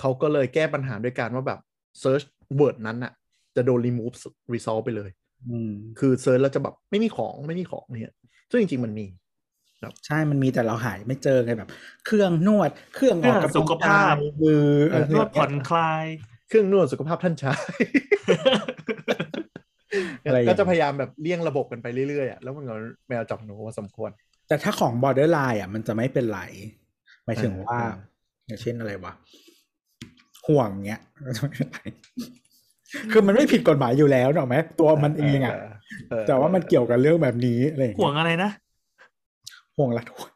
เขาก็เลยแก้ปัญหาด้วยการว่าแบบ search word นั้นอะ จะโดน remove result ไปเลยอืมคือ search แล้วจะแบบไม่มีของไม่มีของเนี่ย ซึ่งจริงๆมันมีใช่ มันมีแต่เราหาไม่เจอไงแบบ เครื่องนวด เครื่องออกกำลังสุขภาพกยมือเออนวดผ่อนคลาย เครื่องนวดสุขภาพท่านชายอะไรอย่างก็เงี้ยจะพยายามแบบเลี่ยงระบบกันไปเรื่อยๆอะแล้วมันก็แมวจับหนูว่าสมควร แต่ถ้าของ borderline อะ มันจะไม่เป็นไรหมายถึงว่าอ่าอย่างเช่นอะไรวะห่วงเงี้ย ก็จะไม่เป็นไรคือมันไม่ผิดกฎหมายอยู่แล้วหรอกไหมตัวมันเองอะเออแต่ว่ามันเกี่ยวกับเรื่องแบบนี้อะไรอย่างห่วเงี้งยอะไรนะห่วงละทุก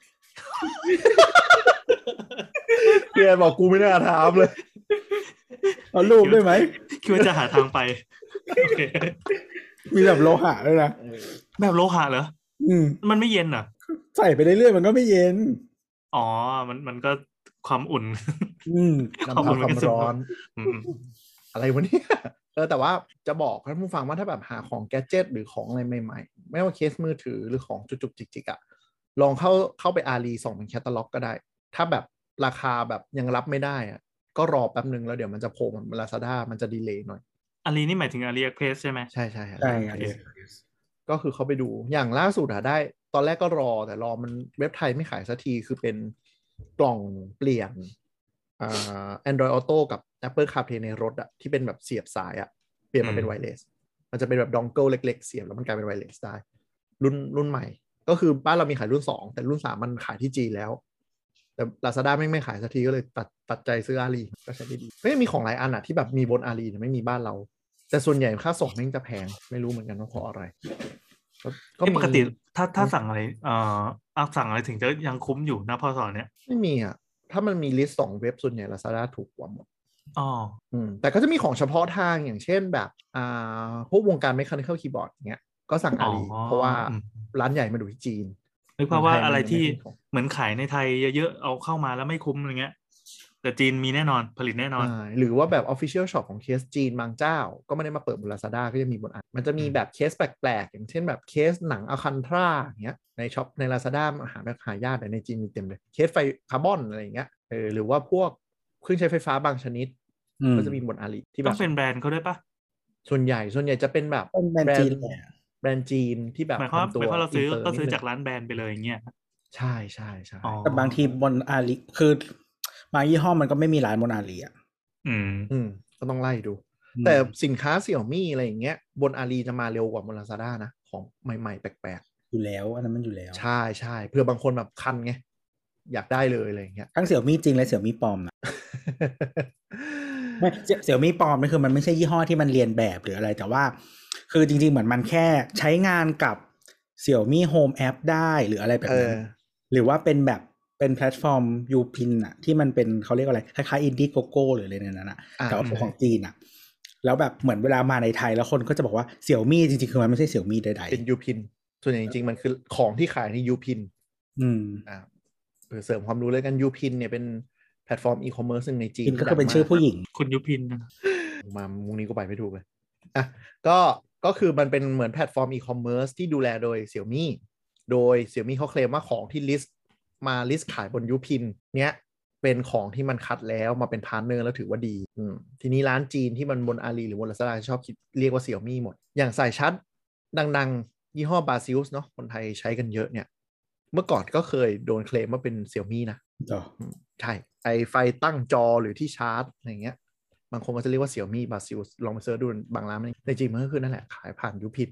เพียบอกกูไม่น่าถามเลยเอารูปได้ไหมคิดว่าจะหาทางไปโอเคมีแบบโลหะด้วยนะแบบโลหะเหรออืมมันไม่เย็นเหรอใส่ไปเรื่อยๆมันก็ไม่เย็น อ๋อ มันมันก็ความอุ่น อืมน้ำขอบพัคุกณความครับร้อน อืมอะไรวะเนี่ยเออแต่ว่าจะบอกท่านผู้ฟังว่าถ้าแบบหาของแกดเจิตหรือของอะไรใหม่ๆ ไม่ว่าเคสมือถือหรือของจุกๆจิกๆอะลองเข้าเข้าไปอารีส่องเป็นแคตตาล็อกก็ได้ ถ้าแบบราคาแบบยังรับไม่ได้อะก็รอแป๊บนึงแล้วเดี๋ยวมันจะโผล่เหมันลาซาด้ามันจะดีเลย์หน่อยอารีนี่หมายถึงอารีเอ็กเพรสใช่ไหมใช่ใช่ครับใช่โอครับเคก็คือเขาไปดูอย่างล่าสุดอะได้ ตอนแรกก็รอแต่รอมันเว็บไทยไม่ขายสักทีคือเป็นกล่องเปลี่ยนอ่า Android Auto กับ Apple CarPlay ในรถอะที่เป็นแบบเสียบสายอะเปลี่ยนมาเป็นไวเลสมันจะเป็นแบบดองเกิลเล็กๆ เสียบแล้วมันกลายเป็นไวเลสได้ รุ่นรุ่นใหม่ ก็คือบ้านเรามีขายรุ่น 2 แต่รุ่น 3 มันขายที่จีนแล้ว แต่ Lazada ไม่ไม่ขายสักทีก็เลยตัดตัดใจซื้ออาลีก็ใช้ได้ดีก็ยังมีของหลายอันอะที่แบบมีบนอาลีแต่ไม่มีบ้านเรา แต่ส่วนใหญ่ค่าส่งแม่งจะแพงไม่รู้เหมือนกันว่าเพราะอะไรก็ก็เอ้ยมีปกติถ้าถ้าสั่งอะไรเอ่อเอาสั่งอะไรถึงจะยังคุ้มอยู่นะพอสอนเนี้ยไม่มีอะถ้ามันมีลิสต์สองเว็บส่วนใหญ่ Lazada ถูกกว่าหมด อ๋ออืมแต่ก็จะมีของเฉพาะทางอย่างเช่นแบบอ่าพวกวงการ mechanical keyboard อย่างเงี้ยก็สั่งอาลีอ๋อเพราะว่าอืมร้านใหญ่มาดูที่จีนนึกภาพว่าเมืองไทยมันอะไรที่ยังไม่มีของเหมือนขายในไทยเยอะๆเอาเข้ามาแล้วไม่คุ้มอะไรเงี้ย แต่จีนมีแน่นอนผลิตแน่นอนอ่าหรือว่าแบบ official shop ของเคสจีนบางเจ้า ก็ไม่ได้มาเปิดบน Lazada ก็จะมีบนอันมันจะมีอืมแบบเคสแปลกๆ อย่างเช่นแบบเคสหนัง Alcantara อย่างเงี้ยในช็อปใน Lazada หาแบบหายากแต่ในจีนมีเต็มเลย เคสไฟคาร์บอนอะไรอย่างเงี้ยเออหรือว่าพวก เครื่องใช้ไฟฟ้าบางชนิดอืมก็จะมีบนอาลีที่แบบต้องเป็นแบรนด์เขาด้วยปะส่วนใหญ่ส่วนใหญ่จะเป็นแบบเป็นแบรนด์จีนแหละแบรนด์จีนที่แบบหมายความว่าทำหมายความว่าเราซื้ออินตก็ซื้อนิดนึงจากร้านแบรนด์ไปเลยอย่างเงี้ยใช่ใช่ใช่อ๋อแต่บางทีบนอาลีคือบางยี่ห้อมันก็ไม่มีร้านบนอาลีอะอืมอืมก็ต้องไล่ดูอืมแต่สินค้าเสี่ยมี่อะไรอย่างเงี้ย บนอาลีจะมาเร็วกว่าบนลาซาด้านะ ของใหม่ๆ แปลกอยู่แล้ว อันนั้นมันอยู่แล้วๆใช่ใช่เพื่อบางคนแบบคันไง อยากได้เลยอะไรอย่างเงี้ยทั้งเสี่ยวมี่จริงและเสี่ยวมี่ปลอมนะไม่เสี่ยเสี่ยวมี่ปลอมนี่คือมันไม่ใช่ยี่ห้อที่มันเรียนแบบหรืออะไร แต่ว่า คือจริง ๆ เหมือนมันแค่ใช้งานกับ Xiaomi Home app ได้หรืออะไรแบบเอนั้อนหรือว่าเป็นแบบเป็นแพลตฟอร์มยูพินอะที่มันเป็นเขาเรียกว่าอะไรคล้ายๆ Indiegogo หรืออะไรเนี่ยนะอ่าแต่ว่าเป็นของจีนอะแล้วแบบเหมือนเวลามาในไทยแล้วคนก็จะบอกว่าเสี่ยวมี่จริงๆ คือมันไม่ใช่เสี่ยวมี่ใดเป็นยูพินส่วนใหญ่จริงๆ มันคือของที่ขายในยูพินๆอืมอ่า เออเสริมความรู้เลยกันยูพินเนี่ยเป็นแพลตฟอร์มอีคอมเมิร์ซหนึ่งในจีนพินก็คือเป็นชื่อผู้หญิง คุณยุพินนะมามุงนี้ก็ไปไม่ถูกเลยอะก็ก็คือมันเป็นเหมือนแพลตฟอร์มอีคอมเมิร์ซที่ดูแลโดยเสี่ยวมี่โดยเสี่ยวมี่เขาเคลมว่าของที่ list มา list ขายบนยูพินเนี้ยเป็นของที่มันคัดแล้วมาเป็น partner แล้วถือว่าดีอืมทีนี้ร้านจีนที่มันบนอาลีหรือบนลาซาด้าชอบคิดเรียกว่าเสี่ยวมี่หมด อย่างสายชาร์จดัง ๆ ยี่ห้อ Baseus เนาะคนไทยใช้กันเยอะเนี่ย เมื่อก่อนก็เคยโดนเคลมว่าเป็นเสี่ยวมี่นะอ๋ออืมใช่ ไอไฟตั้งจอหรือที่ชาร์จอะไรเงี้ย บางคนก็จะเรียกว่าเสี่ยวมี่บาซิลลองไปเสิร์ชดูบางร้านมันในจริงมันก็คือนั่นแหละขายผ่านยูพิน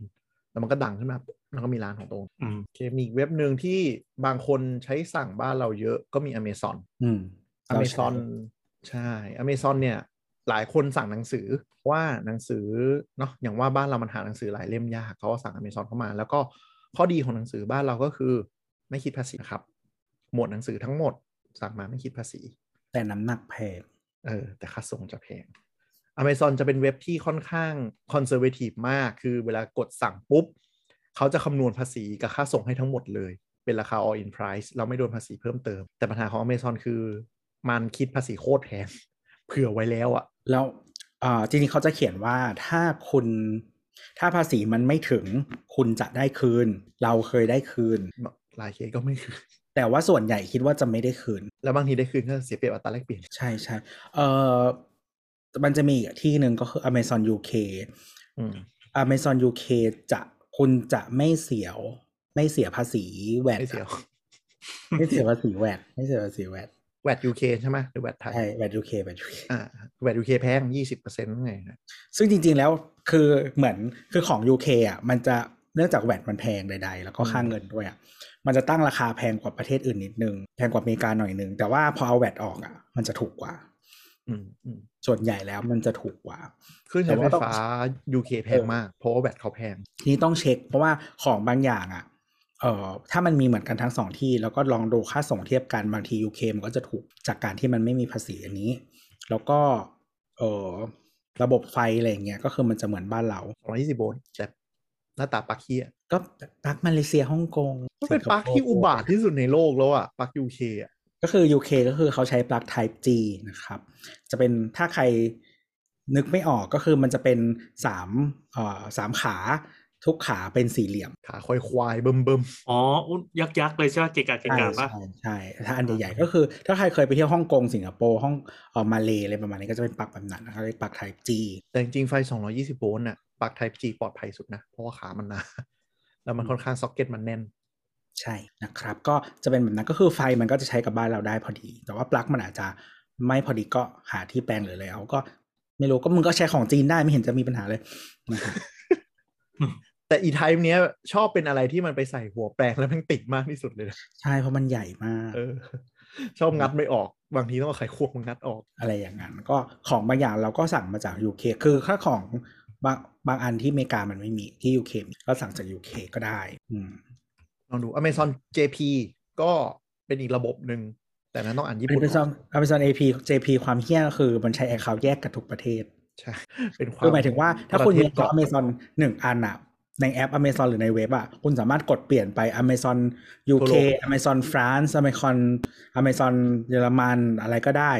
แล้วมันก็ดังขึ้นมาปุ๊บแล้วก็มีร้านของตรงอืมโอเคมีอีกเว็บหนึ่งที่บางคนใช้สั่งบ้านเราเยอะก็มี Amazon อืม Amazon ใช่ Amazon เนี่ยหลายคนสั่งหนังสือว่าหนังสือเนาะอย่างว่าบ้านเรามันหาหนังสือหลายเล่มยากเขาก็สั่ง Amazon เข้ามา แล้วก็ข้อดีของหนังสือบ้านเราก็คือ ไม่คิดภาษีนะครับ หมวดหนังสือทั้งหมดสั่งมาไม่คิดภาษี แต่น้ำหนักแพงเออ แต่ค่าส่งจะแพง Amazon จะเป็นเว็บที่ค่อนข้างคอนเซอร์เวทีฟมาก คือเวลากดสั่งปุ๊บ เขาจะคำนวณภาษีกับค่าส่งให้ทั้งหมดเลย เป็นราคา all in price เราไม่โดนภาษีเพิ่มเติม แต่ปัญหาของ Amazon คือมันคิดภาษีโคตรแพงเผื่อไว้แล้วอะแล้วอ่าจริงๆเขาจะเขียนว่าถ้าคุณถ้าภาษีมันไม่ถึงคุณจะได้คืน เราเคยได้คืน หลายเคสก็ไม่คือแต่ว่าส่วนใหญ่คิดว่าจะไม่ได้คืน แล้วบางทีได้คืนก็เสียเปรียบอัตราแลกเปลี่ยน ใช่ใช่เออมันจะมีอีกที่หนึ่งก็คือ Amazon UK อืม Amazon UK จะคุณจะไม่เสียวไม่เสียภาษีแวดไม่เสียวไม่เสียภาษีแวดไม่เสียภาษีแวดแวด UK ใช่ไหมหรือแวดไทยใช่แวด UK แวด UK อ่าแวด UK แพงยี่สิบเปอร์เซ็นต์ไงนะซึ่งจริง ๆแล้วคือเหมือนคือของ UK อะมันจะเนื่องจากแวดมันแพงใด ๆ แล้วก็ค่าเงินด้วยอะ มันจะตั้งราคาแพงกว่าประเทศอื่นนิดนึง แพงกว่าอเมริกาหน่อยนึง แต่ว่าพอเอาแวดออกอะ มันจะถูกกว่าอืมอืมส่วนใหญ่แล้วมันจะถูกกว่าเครื่องใช้แต่ไฟว่าต้องฟ้า UK แพงมาก เพราะว่าแวดเขาแพงทีนี้ต้องเช็ค เพราะว่าของบางอย่างอะเอ่อถ้ามันมีเหมือนกันทั้งสองที่ แล้วก็ลองดูค่าส่งเทียบกันบางที UK มันก็จะถูกจากการที่มันไม่มีภาษีอันนี้ แล้วก็เอ่อระบบไฟอะไรอย่างเงี้ยก็คือมันจะเหมือนบ้านเรา220โวลต์แต่ หน้าตาปลั๊กเฮียก็ปลั๊กมาเลเซียฮ่องกงมันเป็นปลั๊กที่อุบาทที่สุดในโลกแล้วอะปลั๊ก UK อะก็คือ UK ก็คือเขาใช้ปลั๊ก Type G นะครับ จะเป็นถ้าใครนึกไม่ออกก็คือมันจะเป็นสามเอ่อสามขา ทุกขาเป็นสี่เหลี่ยม ขาควายควายๆเบิ่มเบิ่มอ๋ออุ้นยักษ์ยักษ์เลยใช่ไหมเกะกะเกะใช่กะปะใช่ใช่ถ้าอันใหญ่ๆก็คือ ถ้าใครเคยไปเที่ยวฮ่องกงสิงคโปร์ห้องเอ่อมาเลอะไรประมาณนี้ก็จะเป็นปลั๊กแบบนั้นนะครับเรียกปลั๊ก Type G แต่จริงๆไฟ 220 โวลต์น่ะปลั๊ก Type G ปลอดภัยสุดนะ เพราะว่าขามันหนาแล้วมันค่อนข้างซ็อกเก็ตมันแน่น ใช่นะครับ ก็จะเป็นแบบนั้นก็คือไฟมันก็จะใช้กับบ้านเราได้พอดี แต่ว่าปลั๊กมันอาจจะไม่พอดีก็หาที่แปลงหรืออะไรเอาก็ไม่รู้ก็มึงก็ใช้ของจีนได้ไม่เห็นจะมีปัญหาเลยนะครับ แต่อี type เนี้ยชอบเป็นอะไรที่มันไปใส่หัวแปลงแล้วมันติดมากที่สุดเลยนะใช่เพราะมันใหญ่มากเออชอบงัดไม่ออก บางทีต้องเอาไขควงมางัดออก อะไรอย่างนั้น ก็ของบางอย่างเราก็สั่งมาจาก UK คือถ้าของบางบางอันที่อเมริกามันไม่มีที่ UK มีก็สั่งจาก UK ก็ได้ อืมลองดู Amazon JP ก็เป็นอีกระบบหนึ่งแต่นั้นต้องอ่านญี่ปุ่น Amazon Amazon AP JP ความเฮี้ยก็คือมันใช้ account แยกกับทุกประเทศ ใช่ เป็นความคือหมายถึงว่าถ้าคุณมีประเทศ account Amazon หนึ่งอันอะ ในแอป Amazon หรือในเว็บอะคุณสามารถกดเปลี่ยนไป Amazon ทั่ว UK โลก Amazon France Amazon Amazon เยอรมันอะไรก็ได้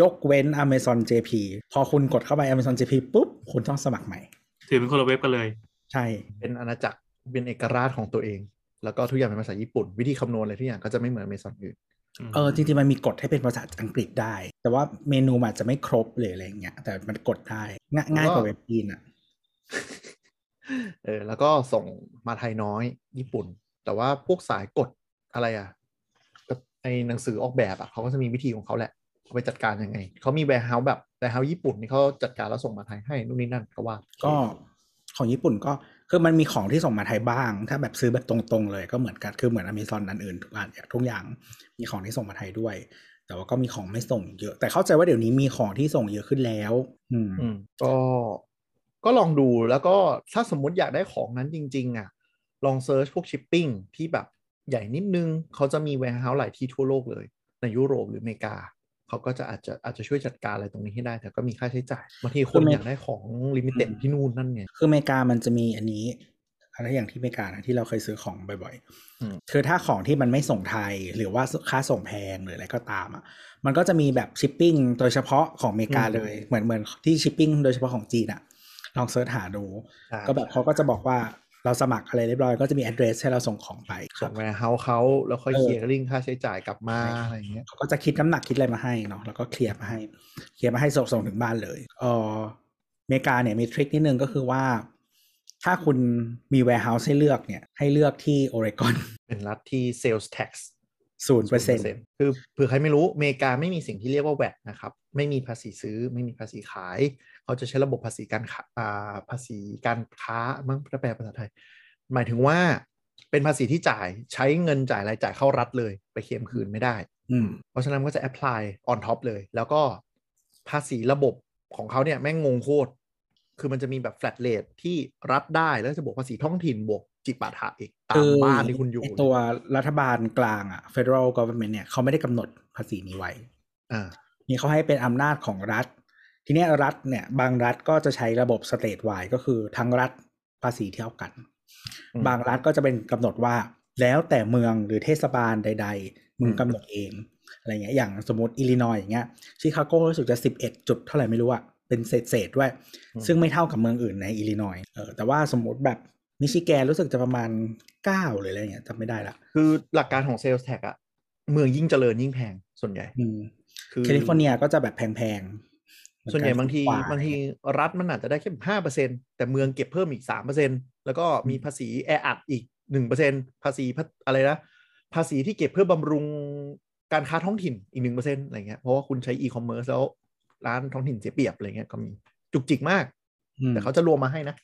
ยกเว้น Amazon JP พอคุณกดเข้าไป Amazon JP ปุ๊บ คุณต้องสมัครใหม่ ถือเป็นคนละเว็บกันเลย ใช่ เป็นอาณาจักรเป็นเอกราชของตัวเอง แล้วก็ทุกอย่างเป็นภาษาญี่ปุ่น วิธีคำนวณอะไรทุกอย่างก็จะไม่เหมือน Amazon อื่นเออจริงๆมันมีกฎให้เป็นภาษาอังกฤษได้ แต่ว่าเมนูมันอาจจะไม่ครบหรืออะไรอย่างเงี้ยแต่มันกดได้ง่ายง่ายกว่าเว็บจีนอะ เออแล้วก็ส่งมาไทยน้อยญี่ปุ่น แต่ว่าพวกสายกดอะไรอะกับไอหนังสือออกแบบอะเขาก็จะมีวิธีของเขาแหละเขาไปจัดการยังไง เขามี warehouse แบบ warehouse ญี่ปุ่นนี่เขาจัดการแล้วส่งมาไทยให้นู่นนี่นั่นก็ว่า ก็ของญี่ปุ่นก็คือมันมีของที่ส่งมาไทยบ้าง ถ้าแบบซื้อแบบตรงๆเลยก็เหมือนกันคือเหมือนอเมซอนอันอื่นทุกอันอย่างทุกอย่างมีของที่ส่งมาไทยด้วย แต่ว่าก็มีของไม่ส่งเยอะ แต่เข้าใจว่าเดี๋ยวนี้มีของที่ส่งเยอะขึ้นแล้ว อืมอืมก็ ก็ลองดูแล้วก็ถ้าสมมุติอยากได้ของนั้นจริง ๆ อะ ลอง search พวกชิปปิ้งที่แบบใหญ่นิดนึง เขาจะมี warehouse หลายที่ทั่วโลกเลย ในยุโรปหรืออเมริกา เขาก็จะอาจจะอาจจะช่วยจัดการอะไรตรงนี้ให้ได้ แต่ก็มีค่าใช้จ่ายบางทีคนอยากได้ของ limited ที่นู่นนั่นไงคืออเมริกามันจะมีอันนี้อะไรอย่างที่อเมริกานะที่เราเคยซื้อของบ่อยอืมๆคือถ้าของที่มันไม่ส่งไทยหรือว่าค่าส่งแพงหรืออะไรก็ตามอะ มันก็จะมีแบบชิปปิ้งโดยเฉพาะของอเมริกาเลย เหมือนเหมือนที่ชิปปิ้งโดยเฉพาะของจีนอะ ลอง search หาดูใช่ก็แบบเขาก็จะบอกว่าเราสมัครอะไรเรียบร้อยก็จะมี address ให้เราส่งของไปคส่รับงแวร์เฮาเขาแล้วค่อยเออเคลียร์ลิงค่าใช้จ่ายกลับมาอะไรอย่างเงี้ยเขาก็จะคิดน้ำหนักคิดอะไรมาให้เนาะแล้วก็เคลียร์มาให้ เคลียร์มาให้ส่งส่งถึงบ้านเลยเอออเมริกาเนี่ยมี trick นิดนึงก็คือว่า ถ้าคุณมี warehouse ให้เลือกเนี่ยให้เลือกที่โอเรกอนเป็นรัฐที่ sales tax ศูนย์เปอร์เซ็นต์0%คือเผื่อใครไม่รู้อเมริกาไม่มีสิ่งที่เรียกว่า VAT นะครับ ไม่มีภาษีซื้อ ไม่มีภาษีขาย เขาจะใช้ระบบภาษีการค้าอ่าภาษีการค้ามั้งแปลภาษาไทย หมายถึงว่าเป็นภาษีที่จ่ายใช้เงินจ่ายรายจ่ายเข้ารัฐเลย ไปเคลมคืนไม่ได้อืมเพราะฉะนั้นมันก็จะ apply on top เลย แล้วก็ภาษีระบบของเขาเนี่ยแม่งงงโคตร คือมันจะมีแบบ flat rate ที่รัฐได้แล้วจะบวกภาษีท้องถิ่นบวกจิปาถะอีกตามบ้านที่คุณอยู่ไตัวรัฐบาลกลางอะ federal government เนี่ยเขาไม่ได้กำหนดภาษีนี้ไว้อ่านี่เขาให้เป็นอำนาจของรัฐ ทีเนี้ยรัฐเนี่ยบางรัฐก็จะใช้ระบบ state wide ก็คือทั้งรัฐภาษีเท่ากันอืมบางรัฐก็จะเป็นกำหนดว่าแล้วแต่เมืองหรือเทศบาลใด ๆ มึงอืมกำหนดเองอะไรเงี้ยอย่างสมมติอิลลินอยอย่างเงี้ยชิคาโกรู้สึกจะสิบเอ็ดจุดเท่าไหร่ไม่รู้อะเป็นเศษเศษๆด้วย ซึ่งไม่เท่ากับเมืองอื่นในอิลลินอยเออแต่ว่าสมมติแบบมิชิแกนรู้สึกจะประมาณเก้าหรืออะไรเงี้ยจำไม่ได้ละคือหลักการของ sales tax อะเมืองยิ่งเจริญยิ่งแพงส่วนใหญ่อืมคือแคลิฟอร์เนียก็จะแบบแพงๆ ส่วนใหญ่บางทีกว่บางทีรัฐมันอาจจะได้แค่ห้าเปอร์เซ็นแต่เมืองเก็บเพิ่มอีกสามเปอร์เซ็นแล้วก็มีภาษีแออัดอีกหนึ่งเปอร์เซ็นภาษีพัฒอะไรนะภาษีที่เก็บเพื่อบำรุงการค้าท้องถิ่นอีกหนึ่งเปอร์เซ็นอะไรเงี้ยเพราะว่าคุณใช้อีคอมเมิร์ซแล้วร้านท้องถิ่นเสียเปรียบอะไรเงี้ยก็มีจุกจิกมากอืมแต่เขาจะรวมมาให้นะ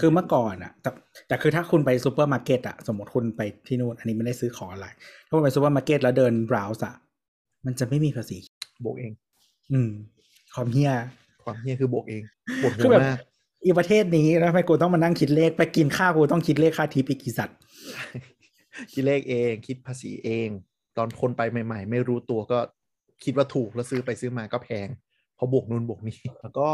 คือเมื่อก่อนอะแต่แต่คือถ้าคุณไปซูเปอร์มาร์เก็ตอะสมมติคุณไปที่นู่นอันนี้ไม่ได้ซื้อของอะไรถ้าคุณไปซูเปอร์มาร์เก็ตแล้วเดิน browse อะมันจะไม่มีภาษีบวกเอง อืม ความเหี้ยความเหี้ยคือบวกเองปวดคืหัอวแบบมากอีประเทศนี้แล้วทำไมกูต้องมานั่งคิดเลขไปกินข้าวกูต้องคิดเลขค่าทิปอีกกี่สัตว์คิดเลขเอง คิดภาษีเอง ตอนคนไปใหม่ ๆ ไม่รู้ตัวก็คิดว่าถูกแล้วซื้อไปซื้อมาก็แพงเพราะบวกนู่นบวกนี่แล้วก็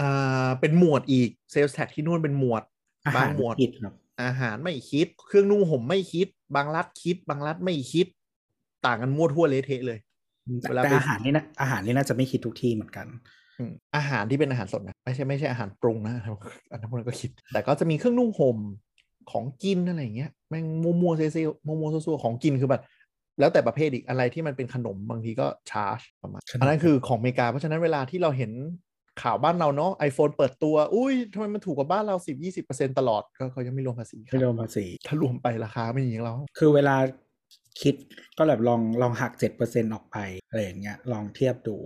อ่าเป็นหมวดอีกเซลส์แท็กที่นู่นเป็นหมวดอาบาหางรหมวดผิดครับอาหารไม่คิด เครื่องนุ่งห่มไม่คิด บางรัฐคิด บางรัฐไม่คิด ต่างกันมั่วทั่วเละเทะเลย แต่เวลาแต่ไปอาหารนี่นะอาหารนี่น่าจะไม่คิดทุกที่เหมือนกันอืมอาหารที่เป็นอาหารสดนะไม่ใช่ไม่ใช่อาหารปรุงนะอันนั้นพวกนั้นก็คิด แต่ก็จะมีเครื่องนุ่งห่มของกินอะไรอย่างเงี้ยแม่งมัวมัวๆเซ่ๆมัวมัวๆซัวๆของกินคือแบบแล้วแต่ประเภทอีกอะไรที่มันเป็นขนมบางทีก็ชาร์จประมาณขนมอันนั้นคือของอเมริกาเพราะฉะนั้นเวลาที่เราเห็นข่าวบ้านเราเนาะ iPhone เปิดตัว อุ้ยทำไมมันถูกกว่าบ้านเราสิบยี่สิบเปอร์เซ็นตลอด ก็เขายังไม่รวมภาษีครับไม่รวมภาษี ถ้ารวมไปราคาไม่อย่างนี้แล้วคือเวลา คิดก็แบบลองลองหักเจ็ดเปอร์เซ็นออกไปอะไรอย่างเงี้ยลองเทียบดู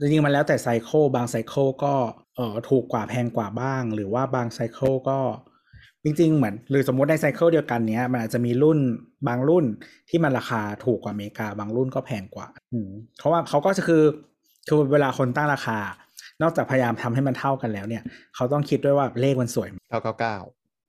จริงๆมันแล้วแต่ cycle บาง cycle ก็เออถูกกว่าแพงกว่าบ้าง หรือว่าบาง cycle ก็จริงๆ เหมือนหรือสมมติใน cycle เดียวกันเนี้ยมันอาจจะมีรุ่นบางรุ่นที่มันราคาถูกกว่าอเมริกา บางรุ่นก็แพงกว่าอืมเพราะว่าเขาก็จะคือคือเวลาคนตั้งราคา นอกจากพยายามทำให้มันเท่ากันแล้วเนี่ย เขาต้องคิดด้วยว่าเลขมันสวยไหมเก้าเก้าเก้า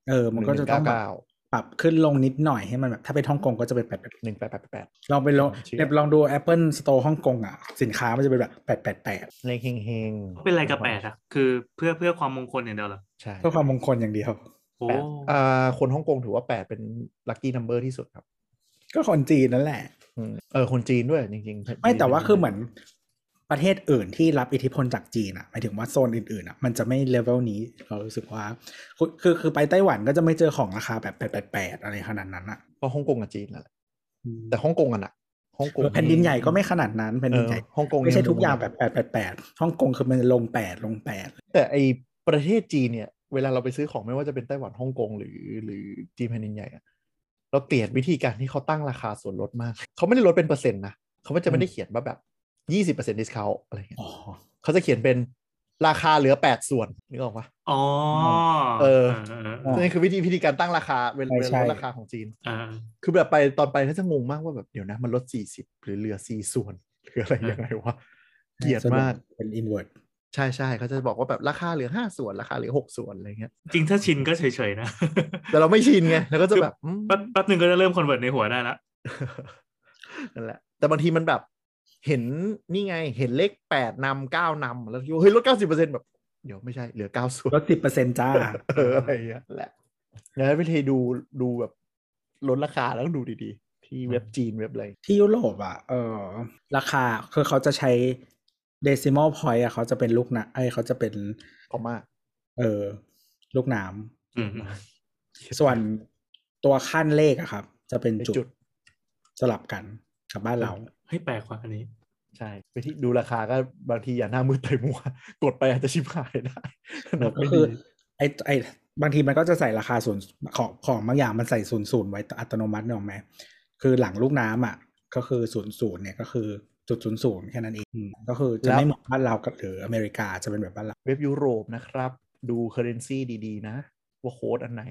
เออ มันก็จะต้องแบบเก้า ปรับขึ้นลงนิดหน่อยให้มันแบบถ้าเป็นฮ่องกงก็จะเป็นแปดหนึ่งแปดแปดแปดลองไปลองเชื่อเนี่ยลองดู Apple Store ฮ่องกงอะ สินค้ามันจะเป็นแบบแปดแปดแปดเลขเฮงเฮงเป็นอะไรกับแปดอะ คือเพื่อเพื่อความมงคลอย่างเดียวเหรอใช่เพื่อความมงคลอย่างเดียวโอ้แปดอ่าคนฮ่องกงถือว่าแปดเป็นลัคกี้นัมเบอร์ที่สุดครับ ก็คนจีนนั่นแหละอืมเออคนจีนด้วยจริงๆ ไม่แต่ว่าคือเหมือน ประเทศอื่นที่รับอิทธิพลจากจีนอะหมายถึงว่าโซนอื่นๆอะมันจะไม่เลเวลนี้เรารู้สึกว่าคือคือคือไปไต้หวันก็จะไม่เจอของราคาแบบแปดแปดแปดอะไรขนาดนั้นอะก็ฮ่องกงกับจีนนั่นแหละแต่ฮ่องกงอะนะฮ่องกงเออแผ่นดินใหญ่ก็ไม่ขนาดนั้นแผ่นดินใหญ่เออฮ่องกงไม่ใช่เนี่ยทุกอย่างแบบแปดแปดแปดฮ่องกงคือมันลงแปดลงแปดแต่ไอประเทศจีนเนี่ยเวลาเราไปซื้อของไม่ว่าจะเป็นไต้หวันฮ่องกงหรือหรือจีนแผ่นดินใหญ่อะเราเกลียดวิธีการที่เขาตั้งราคาส่วนลดมาก เขาไม่ได้ลดเป็นเปอร์เซ็นต์นะเขาไม่จะไม่ได้เขียนว่าแบบ ยี่สิบเปอร์เซ็นต์ discount อะไรเงี้ยอ๋อเขาจะเขียนเป็นราคาเหลือแปดส่วนนึกออกปะอ๋อ เออเอออ๋อนี่คือวิธีวิธีการตั้งราคาเวลาใช่เวลาใช่ลดราคาของจีนอ่าคือแบบไปตอนไปก็จะงงมากว่าแบบเดี๋ยวนะ มันลดสี่สิบหรือเหลือสี่ส่วนหรืออะไรยังไงวะเกลียดมากเป็น inverse ใช่ใช่เขาจะบอกว่าแบบราคาเหลือห้าส่วนราคาเหลือหกส่วนอะไรเงี้ยจริงถ้าชินก็เฉยๆนะ แต่เราไม่ชินไงแล้วก็จะแบบอืมแป๊บแป๊บหนึ่งก็จะเริ่ม convert ในหัวได้ละนั่นแหละ แต่บางทีมันแบบ เห็นนี่ไงเห็นเลขแปดนำเก้านำแล้วคิดว่าเฮ้ยลดเก้าสิบเปอร์เซ็นแบบเดี๋ยวไม่ใช่เหลือเก้าส่วนลดสิบเปอร์เซ็นจ้าเอออะไรอย่างเงี้ยแหละงั้นวิธีดูดูแบบลดราคาแล้วก็ดูดีๆ ที่เว็บจีนเว็บอะไร ที่ยุโรปอะเออราคาคือเขาจะใช้ decimal point อะเขาจะเป็นลูกนะไอยเขาจะเป็นพอมากเออ ลูกน้อืมำส่วนตัวขั้นเลขอะครับ จะเป็นเป็นจุดจุดสลับกันกับบ้านเรา เฮ้ยแปลกกว่าอันนี้ ใช่ไปที่ดูราคาก็บางทีอย่าหน้ามืดไตมัว กดไปอาจจะชิบหายได้นับก็ไม่คืดีอไอ้ไอ้บางทีมันก็จะใส่ราคาศูนย์ของของบางอย่างมันใส่ศูนย์ศูนย์ไว้อัตโนมัติเนกอะไหมคือหลังลูกน้ำอะ ก็คือศูนย์ศูนย์เนี่ยก็คือจุดศูนย์ศูนย์แค่นั้นเองอืมก็คือจะไม่เหมือนบ้านเรากับหรืออเมริกาจะเป็นแบบบ้านเราเว็บยุโรปนะครับ ดู currency ดีๆ นะ ว่า quote อันไหน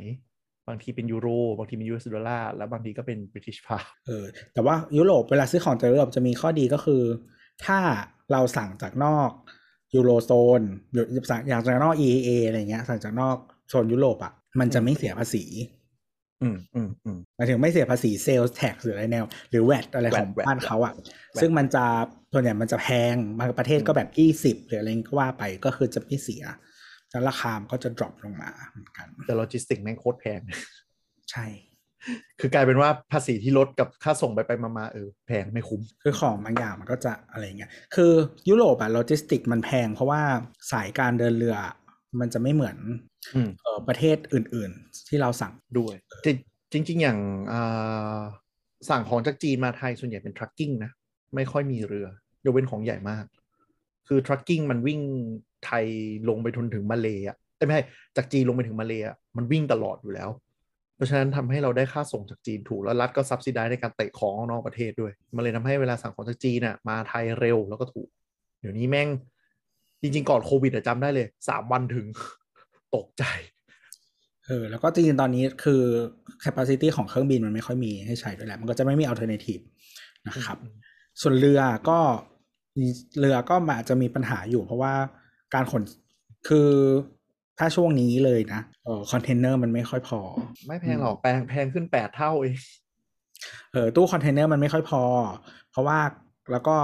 บางทีเป็นยูโรบางทีเป็น US ดอลลาร์แล้วบางทีก็เป็น British pound เออแต่ว่ายุโรปเวลาซื้อของจากยุโรปจะมีข้อดีก็คือ ถ้าเราสั่งจากนอกยูโรโซนหรือสั่งอย่างจากนอก EEA อะไรเงี้ยสั่งจากนอกโซนยุโรปอะมันจะไม่เสียภาษี อืมอืมอืมหมายถึงไม่เสียภาษี sales tax หรืออะไรแนว หรือ VAT อะไรของ VAT บ้านเขาอะ VAT ซึ่งมันจะส่วนใหญ่มันจะแพงบางประเทศก็แบบยี่สิบหรืออะไรก็ว่าไปก็คือจะไม่เสีย แล้วราคามันก็จะ drop ลงมาเหมือนกัน แต่โลจิสติกแม่งโคตรแพง ใช่ คือกลายเป็นว่าภาษีที่ลดกับค่าส่งไปไปมาๆเออแพงไม่คุ้ม คือของบางอย่างมันก็จะอะไรเงี้ย คือยุโรปอะโลจิสติกมันแพง เพราะว่าสายการเดินเรือมันจะไม่เหมือนอืมเออประเทศอื่นๆ ที่เราสั่งด้วย จริงจริงๆอย่างอ่าสั่งของจากจีนมาไทยส่วนใหญ่เป็น trucking นะ ไม่ค่อยมีเรือยกเว้นของใหญ่มาก คือ trucking มันวิ่งไทยลงไปทุนถึงมาเลยอะเอ้ยไม่ใช่จากจีนลงไปถึงมาเลยอะมันวิ่งตลอดอยู่แล้ว เพราะฉะนั้นทำให้เราได้ค่าส่งจากจีนถูก แล้วรัฐก็ซับซิได้ในการเตะของออกนอกประเทศด้วย มันเลยทำให้เวลาสั่งของจากจีนอะมาไทยเร็วแล้วก็ถูก เดี๋ยวนี้แม่ง จริง ๆ ก่อนโควิดอะจำได้เลยสามวันถึงตกใจเออแล้วก็จริงๆตอนนี้คือ capacity ของเครื่องบินมันไม่ค่อยมีให้ใช้ด้วยแหละ มันก็จะไม่มี alternative นะครับอืมส่วนเรือก็ เรือก็อาจจะมีปัญหาอยู่ เพราะว่าการขนคือถ้าช่วงนี้เลยนะเออคอนเทนเนอร์มันไม่ค่อยพอ ไม่แพงหรอกแพงแพงขึ้นแปดเท่าเองเออตู้คอนเทนเนอร์มันไม่ค่อยพอ เพราะว่าแล้วก็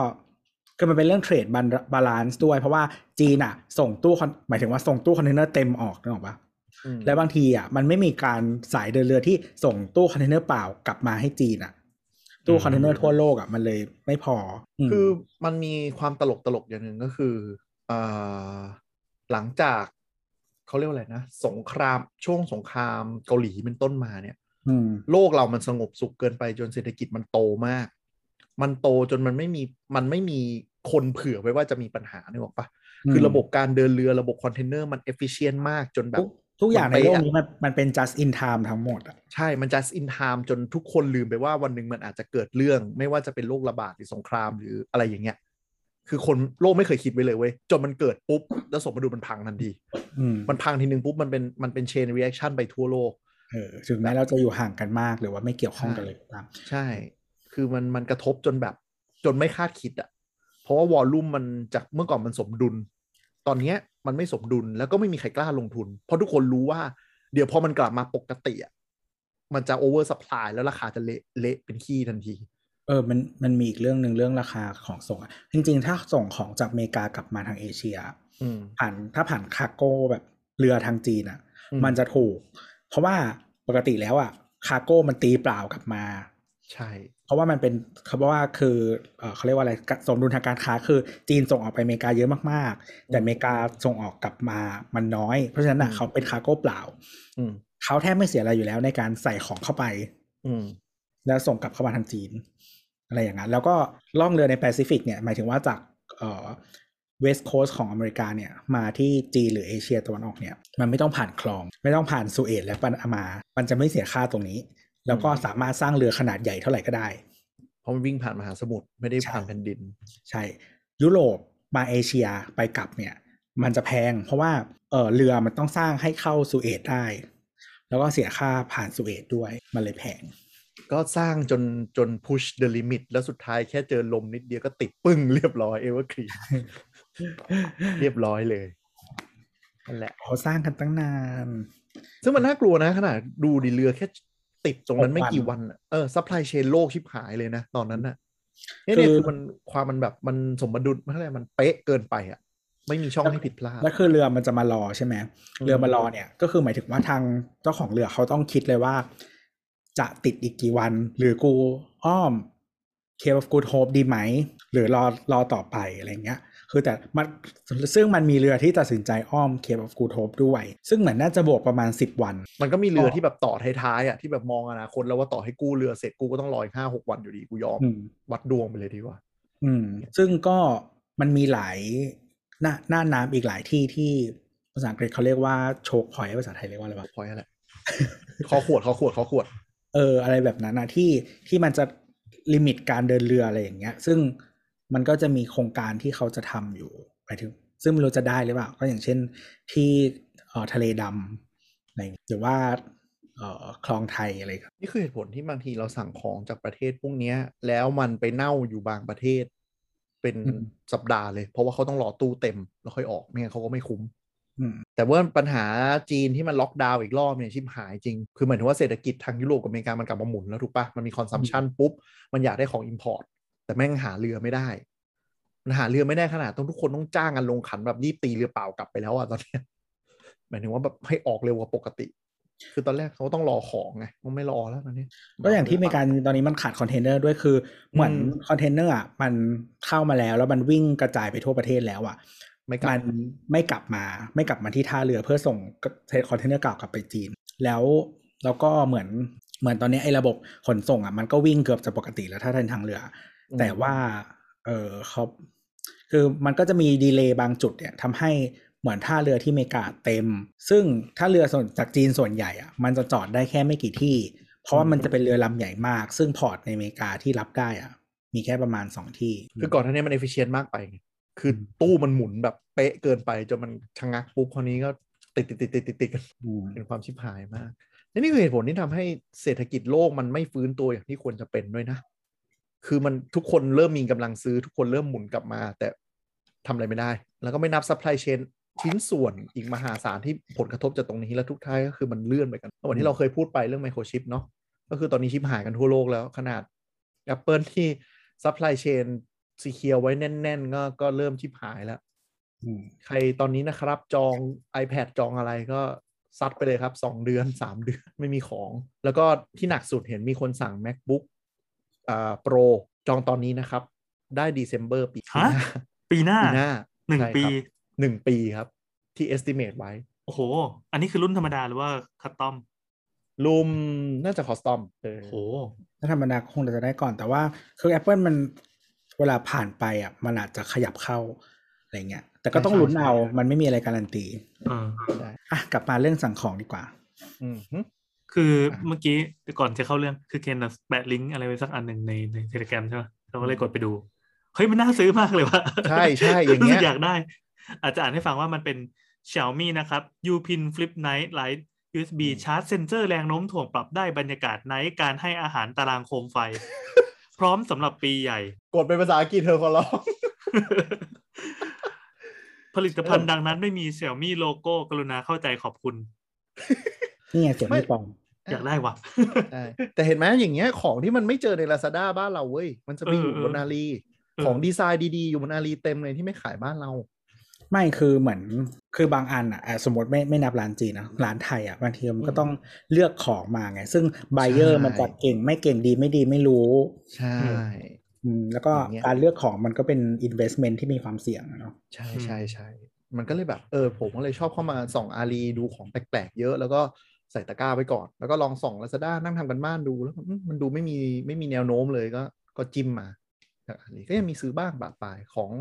คือมันเป็นเรื่อง trade balance ด้วย เพราะว่าจีนอะ ส่งตู้คอนหมายถึงว่าส่งตู้คอนเทนเนอร์เต็มออกนึกออกปะอืมแล้วบางทีอะมันไม่มีการสายเดินเรือที่ส่งตู้คอนเทนเนอร์เปล่ากลับมาให้จีนอะ ตู้คอนเทนเนอร์ทั่วโลกอะมันเลยไม่พอมคือมันมีความตลกตลกอย่างหนึ่งก็คืออ่าหลังจากเขาเรียกว่าอะไรนะ สงครามช่วงสงครามเกาหลีเป็นต้นมาเนี่ยอืมโลกเรามันสงบสุขเกินไปจนเศรษฐกิจมันโตมาก มันโตจนมันไม่มีมันไม่มีคนเผื่อไว้ว่าจะมีปัญหานึกออกปะคือระบบการเดินเรือระบบคอนเทนเนอร์มัน efficient มากจนแบบทุก ทุกอย่างมันในไปโลกอะนี้มันมันเป็น just in time ทั้งหมดอะใช่มัน just in time จนทุกคนลืมไปว่าวันหนึ่งมันอาจจะเกิดเรื่อง ไม่ว่าจะเป็นโรคระบาดหรือสงครามหรืออะไรอย่างเงี้ย คือคนโลกไม่เคยคิดไว้เลยเว้ยจนมันเกิดปุ๊บ แล้วสมดุลมันพังทันทีอืมมันพังทีนึงปุ๊บมันเป็นมันเป็น chain reaction ไปทั่วโลกเออถึงแม้เราจะอยู่ห่างกันมากหรือว่าไม่เกี่ยวข้องกันเลยก็ตามใช่ คือมันมันกระทบจนแบบจนไม่คาดคิดอะเพราะว่า volume มันจากเมื่อก่อนมันสมดุล ตอนเนี้ย มันไม่สมดุลแล้วก็ไม่มีใครกล้าลงทุน เพราะทุกคนรู้ว่า เดี๋ยวพอมันกลับมาปกติอะมันจะ oversupply แล้วราคาจะเละเละเป็นขี้ทันที เออมันมันมีอีกเรื่องหนึ่งเรื่องราคาของส่งอะจริง ๆ ถ้าส่งของจากอเมริกากลับมาทางเอเชียอืมผ่านถ้าผ่าน cargo แบบเรือทางจีนอะอืมมันจะถูก เพราะว่าปกติแล้วอะ cargo มันตีเปล่ากลับมา ใช่ เพราะว่ามันเป็นเขาบอกว่าคือเออเขาเรียกว่าอะไรสมดุลทางการค้าคือจีนส่งออกไปอเมริกาเยอะมากๆ แต่อเมริกาส่งออกกลับมามันน้อย เพราะฉะนั้นอะอืมเขาเป็น cargo เปล่าอืมเขาแทบไม่เสียอะไรอยู่แล้วในการใส่ของเข้าไป อืมแล้วส่งกลับเข้ามาทางจีน อะไรอย่างนั้น แล้วก็ล่องเรือในแปซิฟิกเนี่ยหมายถึงว่าจากเอ่อ West Coast ของอเมริกาเนี่ยมาที่จีนหรือเอเชียตะวันออกเนี่ยมันไม่ต้องผ่านคลอง ไม่ต้องผ่านสุเอตและปานามา มันจะไม่เสียค่าตรงนี้ แล้วก็สามารถสร้างเรือขนาดใหญ่เท่าไหร่ก็ได้ เพราะมันวิ่งผ่านมหาสมุทรไม่ได้ใช่ผ่านแผ่นดิน ใช่ ยุโรปมาเอเชียไปกลับเนี่ย มันจะแพง เพราะว่าเออเรือมันต้องสร้างให้เข้าสุเอตได้ แล้วก็เสียค่าผ่านสุเอตด้วยมันเลยแพง ก็สร้างจนจน push the limit แล้วสุดท้ายแค่เจอลมนิดเดียวก็ติดปึ้งเรียบร้อย Evergreen เรียบร้อยเลยนั่นแหละเขาสร้างกันตั้งนาน ซึ่งมันน่ากลัวนะขนาดดูดิเรือแค่ ติดตรงนั้นไม่หกวันกี่วันอะเออ supply chain โลกชิบหายเลยนะ ตอนนั้นน่ะเนี่ยเนี่ยคือคือมันความมันแบบมันสมดุลมันอะไรมันเป๊ะเกินไปอะ ไม่มีช่องให้ผิดพลาดแล้คือเรือมันจะมารอใช่ไหมอืมเรือมารอเนี่ย ก็คือหมายถึงว่าทางเจ้าของเรือเขาต้องคิดเลยว่า จะติดอีกกี่วัน หรือกูอ้อมเคป of Good Hope ดีไหม หรือรอรอต่อไปอะไรเงี้ย คือแต่มันซึ่งมันมีเรือที่ตัดสินใจอ้อมเคป of Good Hope ด้วย ซึ่งเหมือนน่าจะบวกประมาณ 10 วัน มันก็มีเรือที่แบบต่อท้ายๆอะที่แบบมองอนาคตแล้วว่าต่อให้กู้เรือเสร็จกูก็ต้องรออีกห้าหกวันอยู่ดีกูยอมอืมวัดดวงไปเลยดีกว่า อืม ซึ่งก็มันมีหลายหน้าหน้าน้ำอีกหลายที่ที่ภาษาอังกฤษเขาเรียกว่าโชกพอยภาษาไทยเรียกว่าอะไรวะพอยแหละขอขวดขอขวดขอขวด เออ อะไรแบบนั้นนะที่ที่มันจะ limit การเดินเรืออะไรอย่างเงี้ย ซึ่ง มันก็จะมีโครงการที่เขาจะทำอยู่หมายถึง ซึ่งไม่รู้จะได้หรือเปล่า ก็อย่างเช่นที่เอ่อทะเลดำอะไรอย่างเงี้ยหรือว่าเอ่อคลองไทยอะไรครับนี่คือเหตุผลที่บางทีเราสั่งของจากประเทศพวกเนี้ยแล้วมันไปเน่าอยู่บางประเทศ เป็นสัปดาห์เลย เพราะว่าเขาต้องรอตู้เต็มแล้วค่อยออกไม่งั้นเขาก็ไม่คุ้มอืมแต่ว่าปัญหาจีนที่มันล็อกดาวน์อีกรอบเนี่ยชิบหายจริง คือเหมือนถึงว่าเศรษฐกิจทางยุโรปกับอเมริกามันกลับมาหมุนแล้วถูกปะมันมี consumption ปุ๊บ มันอยากได้ของ import แต่แม่งหาเรือไม่ได้ มันหาเรือไม่ได้ขนาดต้องทุกคนต้องจ้างกันลงขันแบบรีบตีเรือเปล่ากลับไปแล้วอะตอนเนี้ยหมายถึงว่าแบบให้ออกเร็วกว่าปกติ คือตอนแรกเขาต้องรอของไงมันไม่รอแล้วตอนนี้ ก็อย่างที่อเมริกาตอนนี้มันขาดคอนเทนเนอร์ด้วยคือเหมือนอืมคอนเทนเนอร์อะมันเข้ามาแล้วแล้วมันวิ่งกระจายไปทั่วประเทศแล้วอะไม่กลับมันไม่กลับมาไม่กลับมาที่ท่าเรือเพื่อส่งคอนเทนเนอร์เก่ากลับไปจีน แล้วแล้วก็เหมือนเหมือนตอนนี้ไอ้ระบบขนส่งอะมันก็วิ่งเกือบจะปกติแล้วถ้าเป็นทางเรืออืม แต่ว่า เออเขาคือมันก็จะมี delay บางจุดเนี่ยทำให้เหมือนท่าเรือที่อเมริกาเต็ม ซึ่งท่าเรือส่วนจากจีนส่วนใหญ่อะมันจะจอดได้แค่ไม่กี่ที่ เพราะว่ามันจะเป็นเรือลำใหญ่มาก ซึ่ง port ในอเมริกาที่รับได้อะมีแค่ประมาณสองที่ คือก่อนหน้านี้มัน efficient มากไปไงคือตู้มันหมุนแบบเป๊ะเกินไปจนมันชะงักปุ๊บคราวนี้ก็ติดติดติดติดติดติดกันอืมเป็นความชิบหายมากและนี่คือเหตุผลที่ทำให้เศรษฐกิจโลกมันไม่ฟื้นตัวอย่างที่ควรจะเป็นด้วยนะ คือมันทุกคนเริ่มมีกำลังซื้อทุกคนเริ่มหมุนกลับมา แต่ทำอะไรไม่ได้ แล้วก็ไม่นับ supply chain ชิ้นส่วนอีกมหาศาลที่ผลกระทบจากตรงนี้แล้วสุดท้ายก็คือมันเลื่อนไปกันเหมือนที่เราเคยพูดไปเรื่องไมโครชิปเนาะก็คือตอนนี้ชิบหายกันทั่วโลกแล้วขนาด Apple ที่ supply chainซีเคียวไว้แน่น ๆ ก็ก็เริ่มชิปหายแล้วใครตอนนี้นะครับจอง iPad จองอะไรก็ซัดไปเลยครับ 2 เดือน 3 เดือนไม่มีของ แล้วก็ที่หนักสุดเห็นมีคนสั่ง MacBook อ่า Pro จองตอนนี้นะครับ ได้ December ปีหฮะน้าปีหน้าปีหน้าหนึ่งใช่ปีครับหนึ่งปีครับ ที่ estimate ไว้ โอ้โห อันนี้คือรุ่นธรรมดาหรือว่าคัสตอมรุมน่าจะคอสตอมเออโอ้โหถ้าธรรมดาคงจะได้ก่อนแต่ว่า คือ Apple มันเวลาผ่านไปอะมันอาจจะขยับเข้าอะไรเงี้ย แต่ก็ต้องลุ้นเอา มันไม่มีอะไรการันตีเออใช่อะกลับมาเรื่องสั่งของดีกว่าอืมฮึ คือเมื่อกี้ก่อนจะเข้าเรื่องคือเคนน่ะแปะลิงก์อะไรไว้สักอันหนึ่งในในเทเลกรมใช่ไหมเราก็เลยกดไปดู เฮ้ยมันน่าซื้อมากเลยว่ะใช่ใช่อย่างรู้เงี้สึยกอยากได้ อาจจะอ่านให้ฟังว่ามันเป็น Xiaomi นะครับ U-Pin Flip Night Light USB ชาร์จเซนเซอร์แรงโน้มถ่วงปรับได้บรรยากาศ night การให้อาหารตารางโคมไฟ พร้อมสำหรับปีใหญ่ กดเป็นภาษาอังกฤษเธอขอร้องผลิตภัณฑ์ดังนั้นไม่มี Xiaomi โลโก้กรุณาเข้าใจขอบคุณ นี่ไงเสียงไม่ไม่ปลอม อยากได้ว่ะใช่แต่เห็นไหมอย่างเงี้ยของที่มันไม่เจอใน Lazada บ้านเราเว้ย มันจะไปอยู่เออบนอาลีเออของดีไซน์ดีๆ อยู่บนอาลีเต็มเลยที่ไม่ขายบ้านเรา ไม่คือเหมือนคือบางอันอะอะสมมติไม่ไม่นับร้านจีนนะร้านไทยอะบางทีมันก็ต้องเลือกของมาไง ซึ่งไบเออร์ใช่มันจะเก่งไม่เก่งดีไม่ดีไม่รู้ ใช่อืมแล้วก็อย่างเงี้ยการเลือกของมันก็เป็น investment ที่มีความเสี่ยงอะเนาะใช่อืมใช่ใช่มันก็เลยแบบเออผมก็เลยชอบเข้ามาส่องอาลีดูของแปลกๆเยอะ แล้วก็ ใส่ตะกร้าไว้ก่อน แล้วก็ลองส่อง Lazada นั่งทำกันบ้านดูแล้วอืมมันดูไม่มีไม่มีแนวโน้มเลยก็ก็จิ้มมาจากอาลีก็ยังมีซื้อบ้างประปรายของ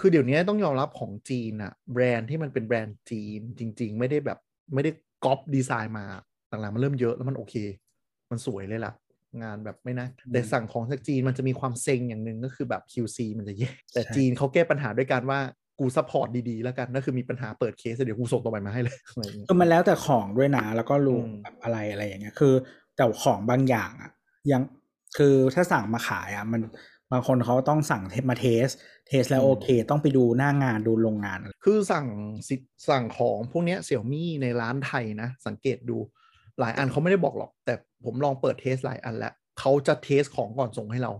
คือเดี๋ยวนี้ต้องยอมรับของจีนอะแบรนด์ที่มันเป็นแบรนด์จีนจริง ๆ ไม่ได้แบบไม่ได้ก๊อปดีไซน์มาหลังๆมันเริ่มเยอะแล้วมันโอเค มันสวยเลยล่ะ งานแบบไม่นะ แต่สั่งของจากจีนมันจะมีความเซ็งอย่างหนึ่งก็คือแบบ QC มันจะแย่แต่จีนเขาแก้ปัญหาด้วยการว่า กู support ดีๆแล้วกันนั่นคือมีปัญหาเปิดเคสเดี๋ยวกูส่งตัวใหม่มาให้เลยอะไรอย่างเงี้ยคือมันแล้วแต่ของด้วยนะแล้วก็รู้อืมแบบอะไรอะไรอย่างเงี้ยคือ แต่ของบางอย่างอะยังคือถ้าสั่งมาขายอะมันบางคนเขาต้องสั่ง test มา test test แล้วโอเค ต้องไปดูหน้างานดูโรงงานอะไรคือสั่งสิสั่งของพวกเนี้ย Xiaomi ในร้านไทยนะ สังเกตดูหลายอันเขาไม่ได้บอกหรอก แต่ผมลองเปิด test หลายอันแล้วเขาจะ test ของก่อนส่งให้เรา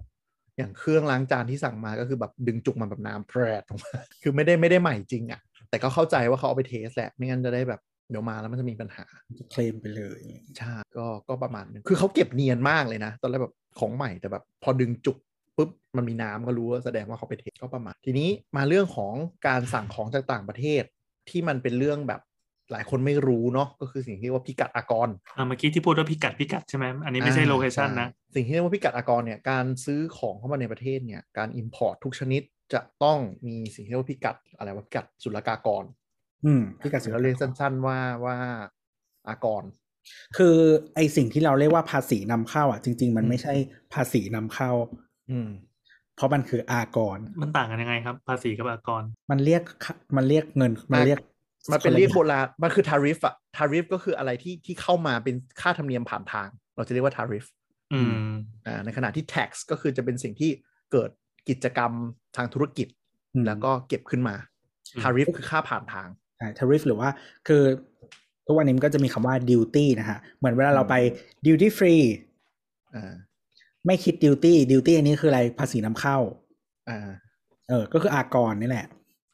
อย่างเครื่องล้างจานที่สั่งมาก็คือแบบดึงจุกมันแบบน้ำแพรดออกมาคือไม่ได้ไม่ได้ใหม่จริงอะ่ะ แต่ก็เข้าใจว่าเขาเอาไป test แหละ ไม่งั้นจะได้แบบเดี๋ยวมาแล้วมันจะมีปัญหาจะเคลมไปเลยใช่ก็ก็ประมาณนึงคือเขาเก็บเนียนมากเลยนะ ตอนแรกแบบของใหม่แต่แบบพอดึงจุกปุ๊บมันมีน้ำก็รู้ว่าแสดงว่าเขาไป test ก็ประมาณ ทีนี้มาเรื่องของการสั่งของจากต่างประเทศที่มันเป็นเรื่องแบบ หลายคนไม่รู้เนาะก็คือสิ่งที่เรียกว่าพิกัดอากรอ่าเมื่อกี้ที่พูดว่าพิกัดพิกัดใช่ไหมอันนี้ไม่ใช่ location นะใช่สิ่งที่เรียกว่าพิกัดอากรเนี่ยการซื้อของเข้ามาในประเทศเนี่ยการ Import ทุกชนิดจะต้องมีสิ่งที่เรียกว่าพิกัดอะไรว่าพิกัดศุลกากร อืมพี่กัดเราเรียกสั้นๆว่าว่าอากร คือไอสิ่งที่เราเรียกว่าภาษีนำเข้าอะจริง ๆ มันอืมไม่ใช่ภาษีนำเข้า อืมเพราะมันคืออากร มันต่างกันยังไงครับ ภาษีกับอากร มันเรียกค่ามันเรียกเงินมันเรียก มันเป็นเรียกโบราณมันคือ tariff อะ tariff ก็คืออะไรที่ที่เข้ามาเป็นค่าธรรมเนียมผ่านทาง เราจะเรียกว่า tariff อืมอ่าในขณะที่ tax ก็คือจะเป็นสิ่งที่เกิดกิจกรรมทางธุรกิจอืมแล้วก็เก็บขึ้นมาอืม tariff คือค่าผ่านทางใช่ tariff หรือว่าคือทุกวันนี้มันก็จะมีคำว่า duty นะฮะ เหมือนเวลาเราไป duty free อ่าไม่คิด duty duty อันนี้คืออะไรภาษีนำเข้าอ่าเออ ก็คืออากรนี่แหละ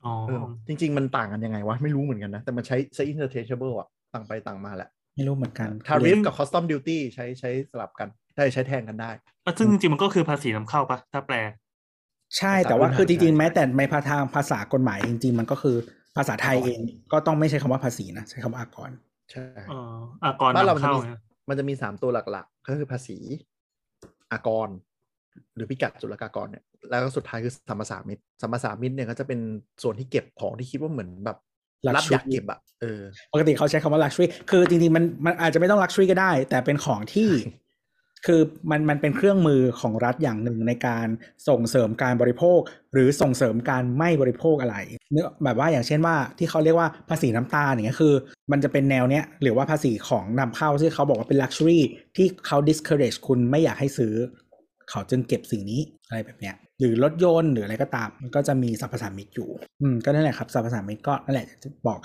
อ๋อเออจริง ๆ มันต่างกันยังไงวะ ไม่รู้เหมือนกันนะ แต่มันใช้ใช้ interchangeable อะต่างไปต่างมาแหละ ไม่รู้เหมือนกัน tariff กับ custom duty ใช้ใช้สลับกันได้ใช้แทนกันได้แล้วซึ่งจริงๆมันก็คือภาษีนำเข้าปะถ้าแปล ใช่ภาษาแต่ว่าพื้นฐานคือจริงๆใช่แม้แต่ในภาทางภาษากฎหมายจริง ๆ มันก็คือภาษาไทยเองก็ต้องไม่ใช้คำว่าภาษีนะใช้คำว่าอากรใช่เอ่ออากรบ้านเรานำมันจะเข้ามีไงมันจะมีสามตัวหลักๆ ก็คือภาษี อากร หรือพิกัดศุลกากรเนี่ยแล้วก็สุดท้ายคือสัมปสามิตสัมปสามิตเนี่ยก็จะเป็นส่วนที่เก็บของที่คิดว่าเหมือนแบบรัฐ Luxury อยากเก็บอะเออปกติเขาใช้คำว่า luxury คือจริงๆมันมันอาจจะไม่ต้อง luxury ก็ได้ แต่เป็นของที่คือมันมันเป็นเครื่องมือของรัฐอย่างหนึ่งในการส่งเสริมการบริโภค หรือส่งเสริมการไม่บริโภคอะไรเนื้อแบบว่าอย่างเช่นว่าที่เขาเรียกว่าภาษีน้ำตาลอย่างเงี้ยคือ มันจะเป็นแนวเนี้ยหรือว่าภาษีของนำเข้าที่เขาบอกว่าเป็น luxury ที่เขา discourage คุณไม่อยากให้ซื้อ เขาจึงเก็บสิ่งนี้อะไรแบบเนี้ยหรือรถยนต์หรืออะไรก็ตามมันก็จะมีสรรพสามิตอยู่อืมก็นั่นแหละครับสรรพสามิตก็นั่นแหละจะบอก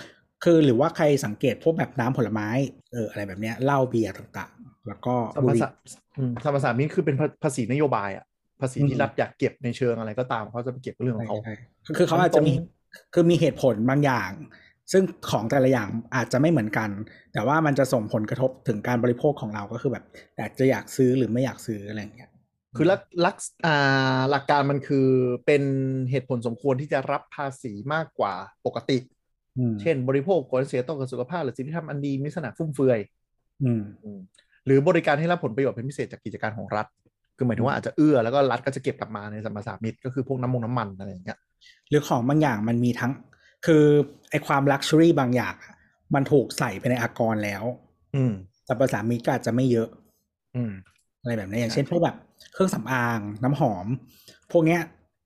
คือหรือว่าใครสังเกตพวกแบบน้ำผลไม้เอออะไรแบบเนี้ยเหล้าเบียร์ต่างๆ แล้วก็สัมบุปหรี่สาอืมสัมปสามิตคือเป็นภาภาษีนโยบายอะภาษีอืที่มรัฐอยากเก็บในเชิงอะไรก็ตามเขาจะไปเก็บเรื่องของเขาใช่ใช่คือเขาอาจจะมีคือมีเหตุผลบางอย่าง ซึ่งของแต่ละอย่างอาจจะไม่เหมือนกัน แต่ว่ามันจะส่งผลกระทบถึงการบริโภคของเราก็คือแบบอยากจะอยากซื้อหรือไม่อยากซื้ออะไรอย่างเงี้ย คือลักลักษอ่าหลักการมันคือเป็นเหตุผลสมควรที่จะรับภาษีมากกว่าปกติอืมเช่น บริโภคผลเสียต่อสุขภาพ หรือสิ่งที่ทำอันดีมีลักษณะฟุ่มเฟือยอืมอืมหรือบริการให้รับผลประโยชน์เป็นพิเศษจากกิจการของรัฐ คือหมายถึงว่าอาจจะเอื้อแล้วก็รัฐก็จะเก็บกลับมาในสัมปทานมิตรก็คือพวกน้ำมงน้ำมันอะไรอย่างเงี้ยหรือของบางอย่างมันมีทั้ง คือไอความลักชัวรี่บางอย่างอะมันถูกใส่ไปในอากรแล้ว อืมแต่ภาษามิตรก็อาจจะไม่เยอะ อืมอะไรแบบนี้อย่างเช่นพวกแบบ เครื่องสำอางน้ำหอม พวกเนี้ย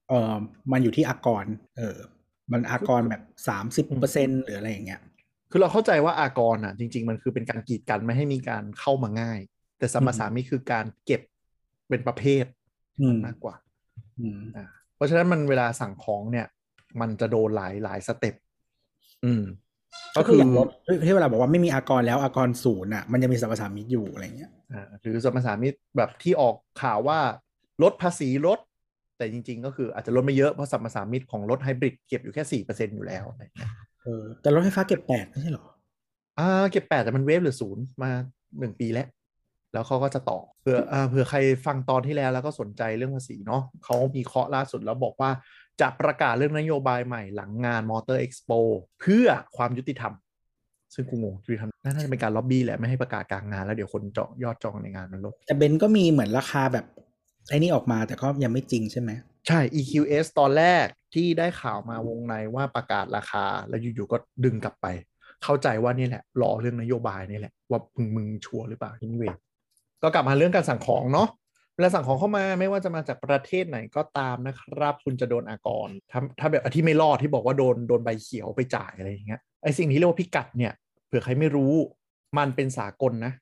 เออมันอยู่ที่อากร เออ มันอากรแบบสามสิบเปอร์เซ็นหรืออะไรอย่างเงี้ย คือเราเข้าใจว่าอากรอะ จริง ๆ มันคือเป็นการกีดกันไม่ให้มีการเข้ามาง่าย แต่สัมปทานมิตรคือการเก็บเป็นประเภทอืมมากกว่าอืมอ่าเพราะฉะนั้นมันเวลาสั่งของเนี่ย มันจะโดนหลายหลายสเต็ปอืม ก็คืออย่างรถที่เวลาบอกว่าไม่มีอากรแล้วอากรศูนย์อะมันยังมีสรรพสามิตอยู่อะไรเงี้ยอ่าหรือสัมปทานมิตรแบบที่ออกข่าวว่าลดภาษีลด แต่จริง ๆ ก็คืออาจจะลดไม่เยอะเพราะสัมปทานมิตรของรถไฮบริดเก็บอยู่แค่สี่เปอร์เซ็นอยู่แล้วอะไรอย่างเงี้ยเออแต่รถไฟฟ้าเก็บแปดไม่ใช่เหรออ่าเก็บแปดแต่มันเวฟหรือศูนย์มาหนึ่งปีแล้วแล้วเขาก็จะต่อเผื่ออ่าเผื่อใครฟังตอนที่แล้วแล้วก็สนใจเรื่องภาษีเนาะเขามีเคาะล่าสุดแล้วบอกว่า จะประกาศเรื่องนโยบายใหม่หลังงาน Motor Expo เพื่อความยุติธรรม ซึ่งกูงงยุติธรรมน่าจะเป็นการล็อบบี้แหละ ไม่ให้ประกาศกลางงานแล้วเดี๋ยวคนจองยอดจองในงานมันลดแต่เบนซ์ก็มีเหมือนราคาแบบไอ้นี่ออกมาแต่ก็ยังไม่จริงใช่ไหมใช่ EQS ตอนแรกที่ได้ข่าวมาวงในว่าประกาศราคา แล้วอยู่ๆก็ดึงกลับไป เข้าใจว่านี่แหละรอเรื่องนโยบายนี่แหละ ว่ามึงมึงชัวร์หรือเปล่าที่นี่เวก็กลับมาเรื่องการสั่งของเนาะ เวลาสั่งของเข้ามาไม่ว่าจะมาจากประเทศไหนก็ตามนะครับ คุณจะโดนอากรถ้าถ้าแบบที่ไม่รอดที่บอกว่าโดนโดนใบเขียวไปจ่ายอะไรอย่างเงี้ยไอสิ่งที่เรียกว่าพิกัดเนี่ยเผื่อใครไม่รู้มันเป็นสากลนะ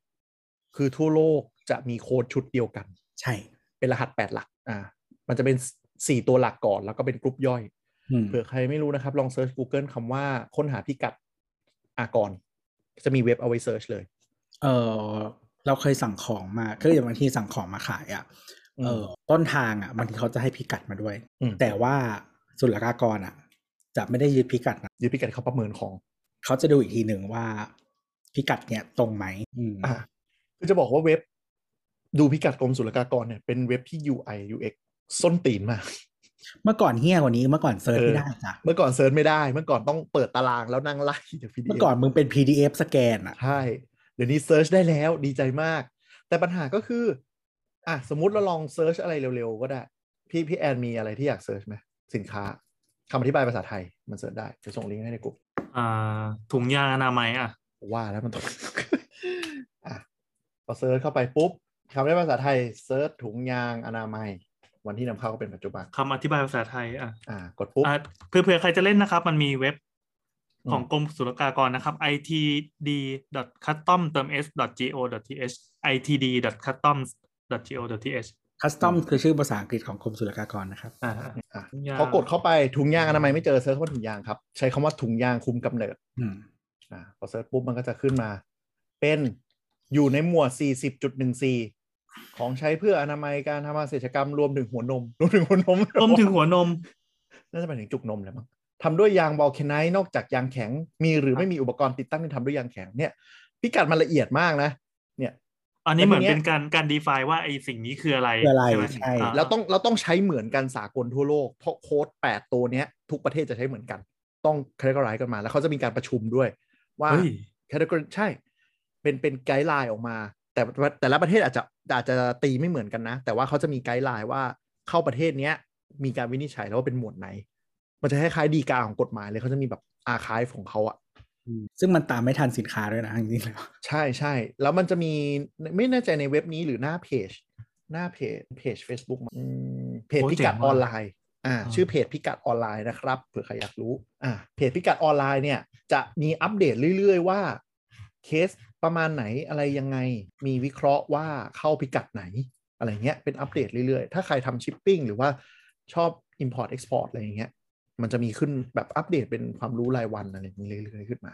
คือทั่วโลกจะมีโค้ดชุดเดียวกัน ใช่ เป็นรหัสแปดหลักอ่ามันจะเป็นสี่ตัวหลักก่อนแล้วก็เป็นกรุ๊ปย่อยอืมเผื่อใครไม่รู้นะครับ ลอง search Google คำว่าค้นหาพิกัดอากร จะมีเว็บเอาไว้ search เลย เออ เราเคยสั่งของมาคืออย่างบางทีสั่งของมาขายอะ่ะเออต้นทางอะบางทีเขาจะให้พิกัดมาด้วยอืมแต่ว่าศุลกากรอะ จะไม่ได้ยึดพิกัดนะยึดพิกัดเขาประเมินของ เขาจะดูอีกทีหนึ่งว่าพิกัดเนี่ยตรงไหมอืมอะคือจะบอกว่าเว็บดูพิกัดกรมศุลกากรเนี่ยเป็นเว็บที่ UI UX ส้นตีนมาก เมื่อก่อนเฮี้ยกว่านี้เมื่อก่อนเซิร์ชเออไม่ได้จ้ะเมื่อก่อน search ไม่ได้ เมื่อก่อนต้องเปิดตารางแล้วนั่งไล่จาก PDF เมื่อก่อนมึงเป็น PDF สแกนอะใช่ เดี๋ยวนี้ search ได้แล้วดีใจมาก แต่ปัญหาก็คืออะสมมุติเราลอง search อะไรเร็วๆก็ได้ พี่พี่แอนมีอะไรที่อยาก search ไหมสินค้าคำอธิบายภาษาไทยมัน search ได้จะส่งลิงก์ให้ในกลุ่มอ่าถุงยางอนามัยอะ ว่าแล้วมันต้องอะพอ search เข้าไปปุ๊บคำอธิบายภาษาไทย search ถุงยางอนามัย วันที่นำเข้าก็เป็นปัจจุบันคำอธิบายภาษาไทยอะอ่ากดปุ๊บอะเผื่อเผื่อใครจะเล่นนะครับ มันมีเว็บอืม ของกรมศุลกากรนะครับ itd.custom.th itd.custom.go.th custom คือชื่อภาษาอังกฤษของกรมศุลกากรนะครับอ่าอะถุงยางพอกดเข้าไปถุงยางอนามัยไม่เจอ search คำว่าถุงยางครับ ใช้คำว่าถุงยางคุมกำเนิดอืมอ่าพอ search ปุ๊บมันก็จะขึ้นมา เป็นอยู่ในหมวด 40.14 ของใช้เพื่ออนามัยการทำเกษตรกรรมรวมถึงหัวนม รวมถึงหัวนม รวมถึงหัวนม น่าจะไปถึงจุกนมเลยมั้ง ทำด้วยยางวัลแคไนซ์นอกจากยางแข็ง มีหรือไม่มีอุปกรณ์ติดตั้งที่ทำด้วยยางแข็งเนี่ย พิกัดมันละเอียดมากนะ เนี่ย อันนี้เหมือนแล้วทีเนี้ยเป็นการการ define ว่าไอ้สิ่งนี้คืออะไรคืออะไรใช่ไหมใช่อ่าเราต้องเราต้องใช้เหมือนกันสากลทั่วโลก เพราะโค้ดแปดตัวเนี้ย ทุกประเทศจะใช้เหมือนกัน ต้อง categorize กันมา แล้วเขาจะมีการประชุมด้วย ว่าเฮ้ย category ใช่ เป็นเป็น guideline ออกมา แต่แต่ละประเทศอาจจะอาจจะตีไม่เหมือนกันนะ แต่ว่าเขาจะมี guideline ว่าเข้าประเทศเนี้ยมีการวินิจฉัยแล้วว่าเป็นหมวดไหน มันจะคล้ายๆดีกาของกฎหมายเลยเขาจะมีแบบอาคายของเขาอะอืมซึ่งมันตามไม่ทันสินค้าด้วยนะจริงๆแล้วใช่ใช่แล้วมันจะมีไม่แน่ใจในเว็บนี้หรือหน้าเพจ หน้าเพจเพจ Facebook มั้งอืมเพจโอ้พิกัดเจ๋งอว่ะอนไลน์อ่าอ่าชื่อเพจพิกัดออนไลน์นะครับเผื่อใครอยากรู้อ่าเพจพิกัดออนไลน์เนี่ย จะมีอัปเดตเรื่อย ๆ ว่าเคสประมาณไหนอะไรยังไงมีวิเคราะห์ว่าเข้าพิกัดไหนอะไรเงี้ยเป็นอัปเดตเรื่อย ๆ ถ้าใครทำชิปปิ้งหรือว่าชอบ Import Export อะไรอย่างเงี้ย มันจะมีขึ้นแบบอัปเดตเป็นความรู้รายวันอะไรอย่างนี้เรื่อยๆขึ้นมา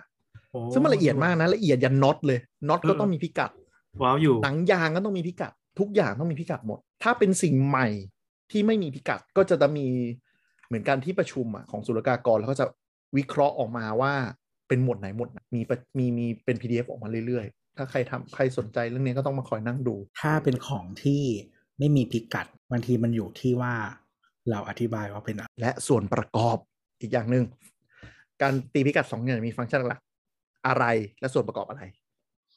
โอ้ซึ่งมันละเอียดมากนะละเอียดยันน็อตเลยน็อตก็ต้องมีพิกัดว้าวอยู่หนังยางก็ต้องมีพิกัด ทุกอย่างต้องมีพิกัดหมด ถ้าเป็นสิ่งใหม่ที่ไม่มีพิกัดก็จะต้องมีเหมือนกันที่ประชุมอะของศุลกากรแล้วก็จะวิเคราะห์ออกมาว่าเป็นหมวดไหนหมวดไหนมีประมีมีเป็น PDF ออกมาเรื่อยๆ ถ้าใครทำใครสนใจเรื่องนี้ก็ต้องมาคอยนั่งดู ถ้าเป็นของที่ไม่มีพิกัดบางทีมันอยู่ที่ว่า เราอธิบายว่าเป็นอะไรและส่วนประกอบอีกอย่างหนึ่งการตีพิกัดสองอย่างมีฟังก์ชันหลักอะไรและส่วนประกอบอะไร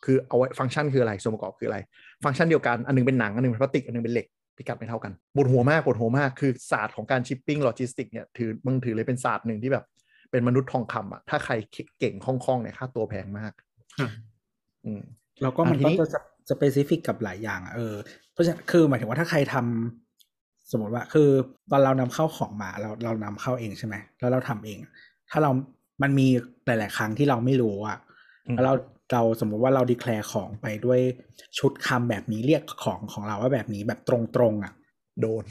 คือเอาไว้ฟังก์ชันคืออะไรส่วนประกอบคืออะไร ฟังก์ชันเดียวกันอันหนึงเป็นหนังอันหนึงเป็นพลาสติกอันหนึงเป็นเหล็กพิกัดไม่เท่ากันปวดหัวมากปวดหัวมากคือศาสตร์ของการชิปปิ้งโลจิสติกเนี่ยถือมึงถือเลยเป็นศาสตร์หนึ่งที่แบบเป็นมนุษย์ทองคำอะถ้าใครเก่งคล่องๆเนี่ยค่าตัวแพงมากอืมอืมแล้วก็มันอะทีก็นี้จะสเปซิฟิกกับหลายอย่างอะเออเพราะฉะนั้นคือหมายถึงว่าถ้าใครทำ สมมติว่าคือตอนเรานำเข้าของมาเราเรานำเข้าเองใช่ไหมแล้วเราทำเอง ถ้าเรา มันมีหลาย ๆ ครั้งที่เราไม่รู้อะอืมแล้วเราเราสมมติว่าเราดีแคลร์ของไปด้วยชุดคำแบบนี้เรียกของของเราว่าแบบนี้แบบตรงๆอะโดน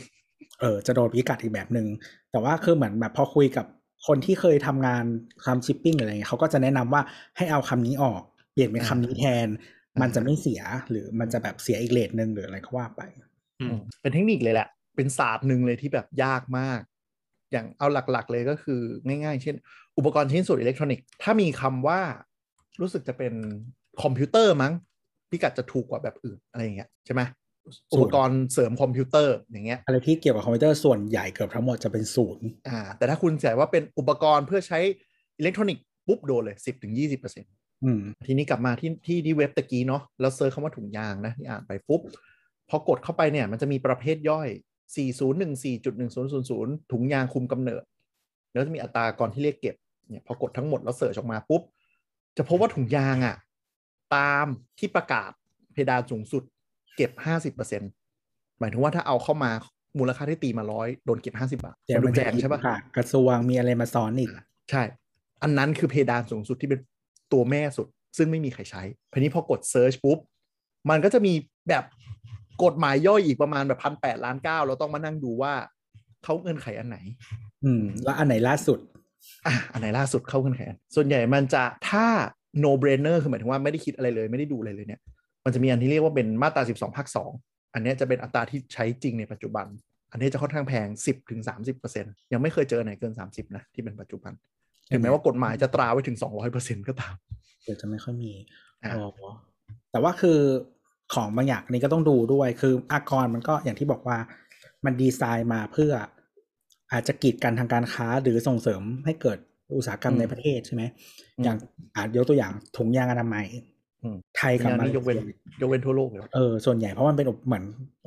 เออจะโดนพิกัดอีกแบบหนึ่งแต่ว่าคือเหมือนแบบพอคุยกับคนที่เคยทำงานทำชิปปิ้งหรืออะไรเงี้ยเขาก็จะแนะนำว่าให้เอาคำนี้ออก เปลี่ยนเป็นคำนี้แทนอ่ามัมันจะไม่เสียหรือมันจะแบบเสียอีก rate หนึ่งหรืออะไรก็ว่าไปอืมเป็นเทคนิคเลยแหละ เป็นศาสตร์หนึ่งเลยที่แบบยากมาก อย่างเอาหลักๆ เลยก็คือง่ายๆ เช่น อุปกรณ์ชิ้นส่วนอิเล็กทรอนิกส์ถ้ามีคำว่ารู้สึกจะเป็นคอมพิวเตอร์มั้งพิกัดจะถูกกว่าแบบอื่นอะไรอย่างเงี้ยใช่ไหมอุปกรณ์เสริมคอมพิวเตอร์อย่างเงี้ยอะไรที่เกี่ยวกับคอมพิวเตอร์ส่วนใหญ่เกือบทั้งหมดจะเป็นศูนย์อ่าแต่ถ้าคุณใส่ว่าเป็นอุปกรณ์เพื่อใช้อิเล็กทรอนิกส์ปุ๊บโดนเลยสิบถึงยี่สิบเปอร์เซ็นต์อืมทีนี้กลับมาที่ที่ที่เว็บตะกี้เนาะแล้ว search คำว่าถุงยางนะที่อ่านไปปุ๊บพอกดเข้าไปเนี่ยมันจะมีประเภทย่อย 4014.1000 ถุงยางคุมกำเนิด แล้วจะมีอัตรากรที่เรียกเก็บเนี่ยพอกดทั้งหมดแล้ว search ออกมาปุ๊บ จะพบว่าถุงยางอะ่ะ ตามที่ประกาศเพดานสูงสุด เก็บ 50%หมายถึงว่าถ้าเอาเข้ามามูลค่าที่ตีมาร้อยโดนเก็บ 50 บาทเดี๋ยวมัมันนจะแพงใช่ปะค่ะกระทรวงมีอะไรมาซ้อนอีกใช่ อันนั้นคือเพดานสูงสุดที่เป็นตัวแม่สุด ซึ่งไม่มีใครใช้ทีนี้พอกด Search ปุ๊บ มันก็จะมีแบบ กฎหมายย่อยอีกประมาณแบบพันแปดล้านเก้าเราต้องมานั่งดูว่าเขาเงื่อนไขอันไหน อืม แล้วอันไหนล่าสุดอะอันไหนล่าสุดเข้าเงื่อนไขอันส่วนใหญ่มันจะถ้า no brainer คือหมายถึงว่าไม่ได้คิดอะไรเลยไม่ได้ดูอะไรเลยเนี่ย มันจะมีอันที่เรียกว่าเป็นมาตรา 12ภาค2อันเนี้ยจะเป็นอัตราที่ใช้จริงในปัจจุบัน อันนี้จะค่อนข้างแพง 10ถึง30%ยังไม่เคยเจอไหนเกิน 30 นะ ที่เป็นปัจจุบันถึงแม้ว่ากฎหมายจะตราไว้ถึง 200%ก็ตามเดี๋ยวจะไม่ค่อยมีอ่าอ๋อแต่ว่าคือ ของบางอย่างนี้ก็ต้องดูด้วยคืออากรมันก็อย่างที่บอกว่ามันดีไซน์มาเพื่อ อาจจะกีดกันทางการค้าหรือส่งเสริมให้เกิดอุตสาหกรรมในประเทศใช่ไหมอย่างอาจยกตัวอย่างถุงยางอนามัยอืมไทยกับอันมาเลนี้ยกเว้นเซียยกเว้นทั่วโลกเลยเออส่วนใหญ่เพราะมันเป็นอุปเหมือน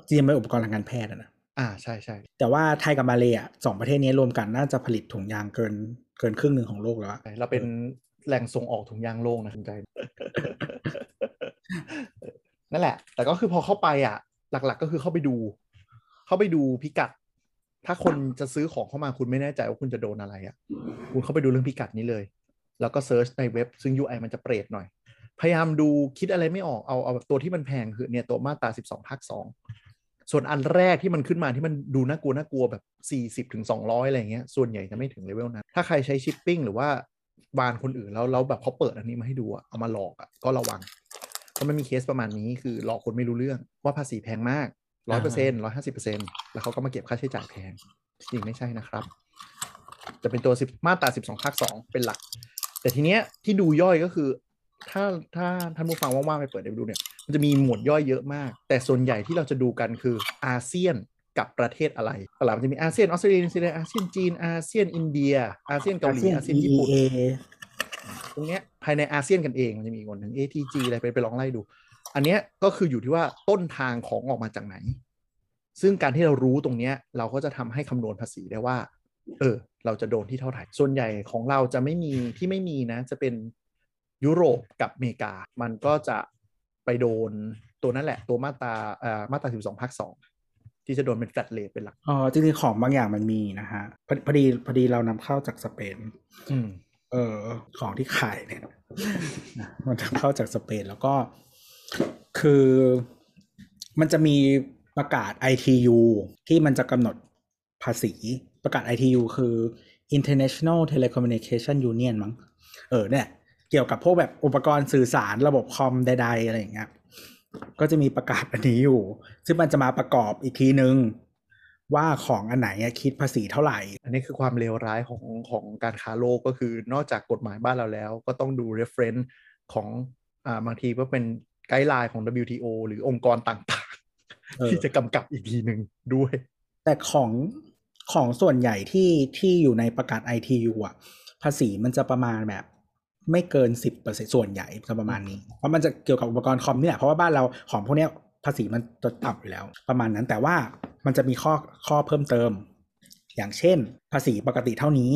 จริงๆเป็นอุปกรณ์ทางการแพทย์อะนะอ่าใช่ใช่แต่ว่าไทยกับมาเลย์อะสองประเทศนี้รวมกันน่าจะผลิตถุงยางเกินเกินครึ่งหนึ่งของโลกแล้วอะใช่เราเป็นแหล่งส่งออกถุงยางโลกนะคุณใจ นั่นแหละ แต่ก็คือพอเข้าไปอะ หลัก ๆ ก็คือเข้าไปดู เข้าไปดูพิกัด ถ้าคนจะซื้อของเข้ามาคุณไม่แน่ใจว่าคุณจะโดนอะไรอะ คุณเข้าไปดูเรื่องพิกัดนี้เลย แล้วก็ search ในเว็บ ซึ่ง UI มันจะเปรตหน่อย พยายามดูคิดอะไรไม่ออกเอาเอาแบบตัวที่มันแพงคือเนี่ยตัวมาตรา12ภาค2ส่วนอันแรกที่มันขึ้นมาที่มันดูน่ากลัวน่ากลัวแบบ 40ถึง200 อะไรอย่างเงี้ย ส่วนใหญ่จะไม่ถึงเลเวลนั้น ถ้าใครใช้ชิปปิ้งหรือว่าผ่านคนอื่นแล้วแล้วแบบเขาเปิดอันนี้มาให้ดูอะเอามาหลอกอะก็ระวัง เพราะมันมีเคสประมาณนี้คือหลอกคนไม่รู้เรื่องว่าภาษีแพงมากร้อยเปอร์เซ็นต์ร้อยห้าสิบเปอร์เซ็นต์แล้วเขาก็มาเก็บค่าใช้จ่ายแพงจริงไม่ใช่นะครับ จะเป็นตัวสิบมาตราสิบสองภาคสองเป็นหลัก แต่ทีเนี้ยที่ดูย่อยก็คือ ถ้าถ้าท่านผู้ฟังว่างๆไปเปิดไปดูเนี่ย มันจะมีหมวดย่อยเยอะมาก แต่ส่วนใหญ่ที่เราจะดูกันคืออาเซียนกับประเทศอะไรหลังมันจะมีอาเซียนออสเตรเลียนิวซีแลนด์อาเซียนจีนอาเซียนอินเดีย อาเซียนเกาหลีอาเซียนญี่ปุ่น EEA ตรงเนี้ยภายในอาเซียนกันเองมันจะมีอีกคนหนึ่ง ATG อะไรไปไปลองไล่ดู อันเนี้ยก็คืออยู่ที่ว่าต้นทางของออกมาจากไหน ซึ่งการที่เรารู้ตรงเนี้ยเราก็จะทำให้คำนวณภาษีได้ว่า เออ เราจะโดนที่เท่าไหร่ ส่วนใหญ่ของเราจะไม่มีที่ไม่มีนะ จะเป็นยุโรปกับอเมริกา มันก็จะไปโดนตัวนั่นแหละ ตัวมาตราเอ่อมาตรา12ภาค2ที่จะโดนเป็นแฟลตเลทเป็นหลัก อ๋อ จริงๆ ของบางอย่างมันมีนะฮะ พอพอดีพอดีเรานำเข้าจากสเปนอืม เออของที่ขายเนี่ยนะมันนำเข้าจากสเปนแล้วก็คือมันจะมีประกาศ ITU ที่มันจะกำหนดภาษีประกาศ ITU คือ International Telecommunication Union มั้งเออเนี่ย เกี่ยวกับพวกแบบอุปกรณ์สื่อสารระบบคอมใดๆอะไรอย่างเงี้ยก็จะมีประกาศอันนี้อยู่ ซึ่งมันจะมาประกอบอีกทีนึง ว่าของอันไหนอะคิดภาษีเท่าไหร่ อันนี้คือความเลวร้ายของของการค้าโลกก็คือนอกจากกฎหมายบ้านเราแล้ว ก็ต้องดู reference ของอ่าบางทีก็เป็นไกด์ไลน์ของ WTO หรือองค์กรต่างเออๆที่จะกำกับอีกทีหนึ่งด้วย แต่ของของส่วนใหญ่ที่ที่อยู่ในประกาศ ITU อะ ภาษีมันจะประมาณแบบไม่เกินสิบเปอร์เซ็นส่วนใหญ่จะประมาณนี้ เพราะมันจะเกี่ยวกับอุปกรณ์คอมนี่แหละเพราะว่าบ้านเราของพวกเนี้ย ภาษีมันจะต่ำอยู่แล้ว ประมาณนั้นแต่ว่ามันจะมีข้อข้อเพิ่มเติม อย่างเช่น ภาษีปกติเท่านี้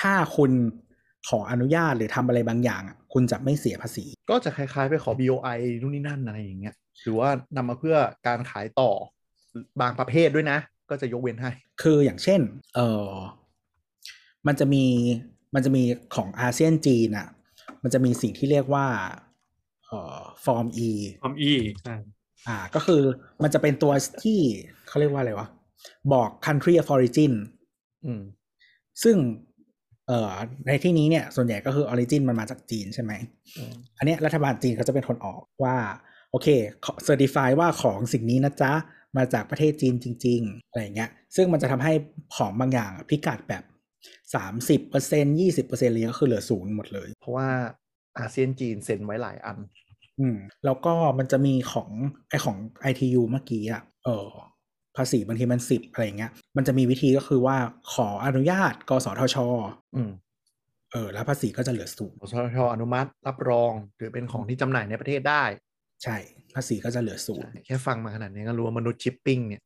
ถ้าคุณขออนุญาตหรือทำอะไรบางอย่างอะคุณจะไม่เสียภาษี ก็จะคล้ายๆ ไปขอ BOI นู่นนี่นั่นอะไรอย่างเงี้ยหรือว่านำมาเพื่อการขายต่อบางประเภทด้วยนะ ก็จะยกเว้นให้ คืออย่างเช่น เออมันจะมีมันจะมีของอาเซียนจีนอะ มันจะมีสิ่งที่เรียกว่าเอ่อฟอร์ม E คอมอีใช่ อ่าก็คือมันจะเป็นตัวที่เขาเรียกว่าอะไรวะ บอก country of origin อืมซึ่งเอ่อในที่นี้เนี่ยส่วนใหญ่ก็คือ origin มันมาจากจีนใช่ไหมอืมอันเนี้ยรัฐบาลจีนเขาจะเป็นคนออกว่า โอเค certify ว่าของสิ่งนี้นะจ๊ะ มาจากประเทศจีนจริง ๆ อะไรอย่างเงี้ย ซึ่งมันจะทำให้ของบางอย่างอะพิกัดแบบสามสิบเปอร์เซ็นยี่สิบเปอร์เซ็นเลยก็คือเหลือศูนย์หมดเลย เพราะว่าอาเซียนจีนเซ็นไว้หลายอัน อืมแล้วก็มันจะมีของไอของ ITU เมื่อกี้อะเออภาษีบางทีมันสิบอะไรอย่างเงี้ย มันจะมีวิธีก็คือว่าขออนุญาต กสทช อืมเออแล้วภาษีก็จะเหลือศูนย์สทช อนุมัติรับรองหรือเป็นของที่จำหน่ายในประเทศได้ ใช่ ภาษีก็จะเหลือศูนย์แค่ฟังมาขนาดนี้ก็รู้ว่ามนุษย์ชิปปิ้งเนี่ย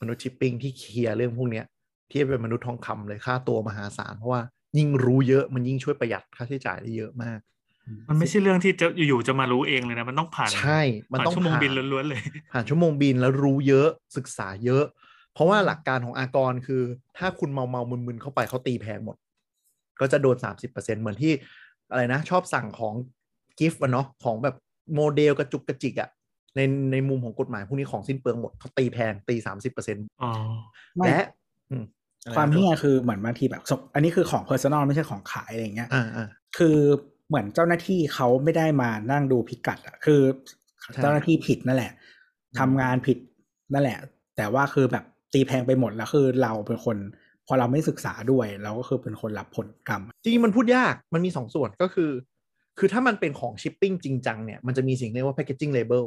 มนุษย์ชิปปิ้งที่เคลียร์เรื่องพวกเนี้ยเทียบเป็นมนุษย์ทองคำเลยค่าตัวมหาศาลเพราะว่ายิ่งรู้เยอะมันยิ่งช่วยประหยัดค่าใช้จ่ายได้เยอะมาก มันไม่ใช่เรื่องที่จะอยู่ๆจะมารู้เองเลยนะ มันต้องผ่านใช่ มันผ่านต้องชั่วโมงผ่านบินล้วนๆเลย ผ่านชั่วโมงบินแล้วรู้เยอะศึกษาเยอะ เพราะว่าหลักการของอากรคือ ถ้าคุณเมาเมามึนมึนๆเข้าไปเขาตีแพงหมด ก็จะโดน 30%เหมือนที่อะไรนะ ชอบสั่งของกิฟต์อะเนาะของแบบโมเดลกระจุกกระจิกอะในในมุมของกฎหมายพวกนี้ของสิ้นเปลืองหมดเขาตีแพงตี30%อ๋อไม่และอืมอะไรนะความเนี้ยคือเหมือนบางทีแบบสมอันนี้คือของ personal ไม่ใช่ของขายอะไรอย่างเงี้ยอ่าอ่าคือ เหมือนเจ้าหน้าที่เขาไม่ได้มานั่งดูพิกัดอะคือใช่เจ้าหน้าที่ผิดนั่นแหละทำงานผิดนั่นแหละ แต่ว่าคือแบบตีแพงไปหมดแล้วคือเราเป็นคนพอเราไม่ศึกษาด้วยเราก็คือเป็นคนรับผลกรรม จริงๆมันพูดยากมันมีสองส่วนก็คือ คือถ้ามันเป็นของชิปปิ้งจริงจังเนี่ยมันจะมีสิ่งเรียกว่า packaging label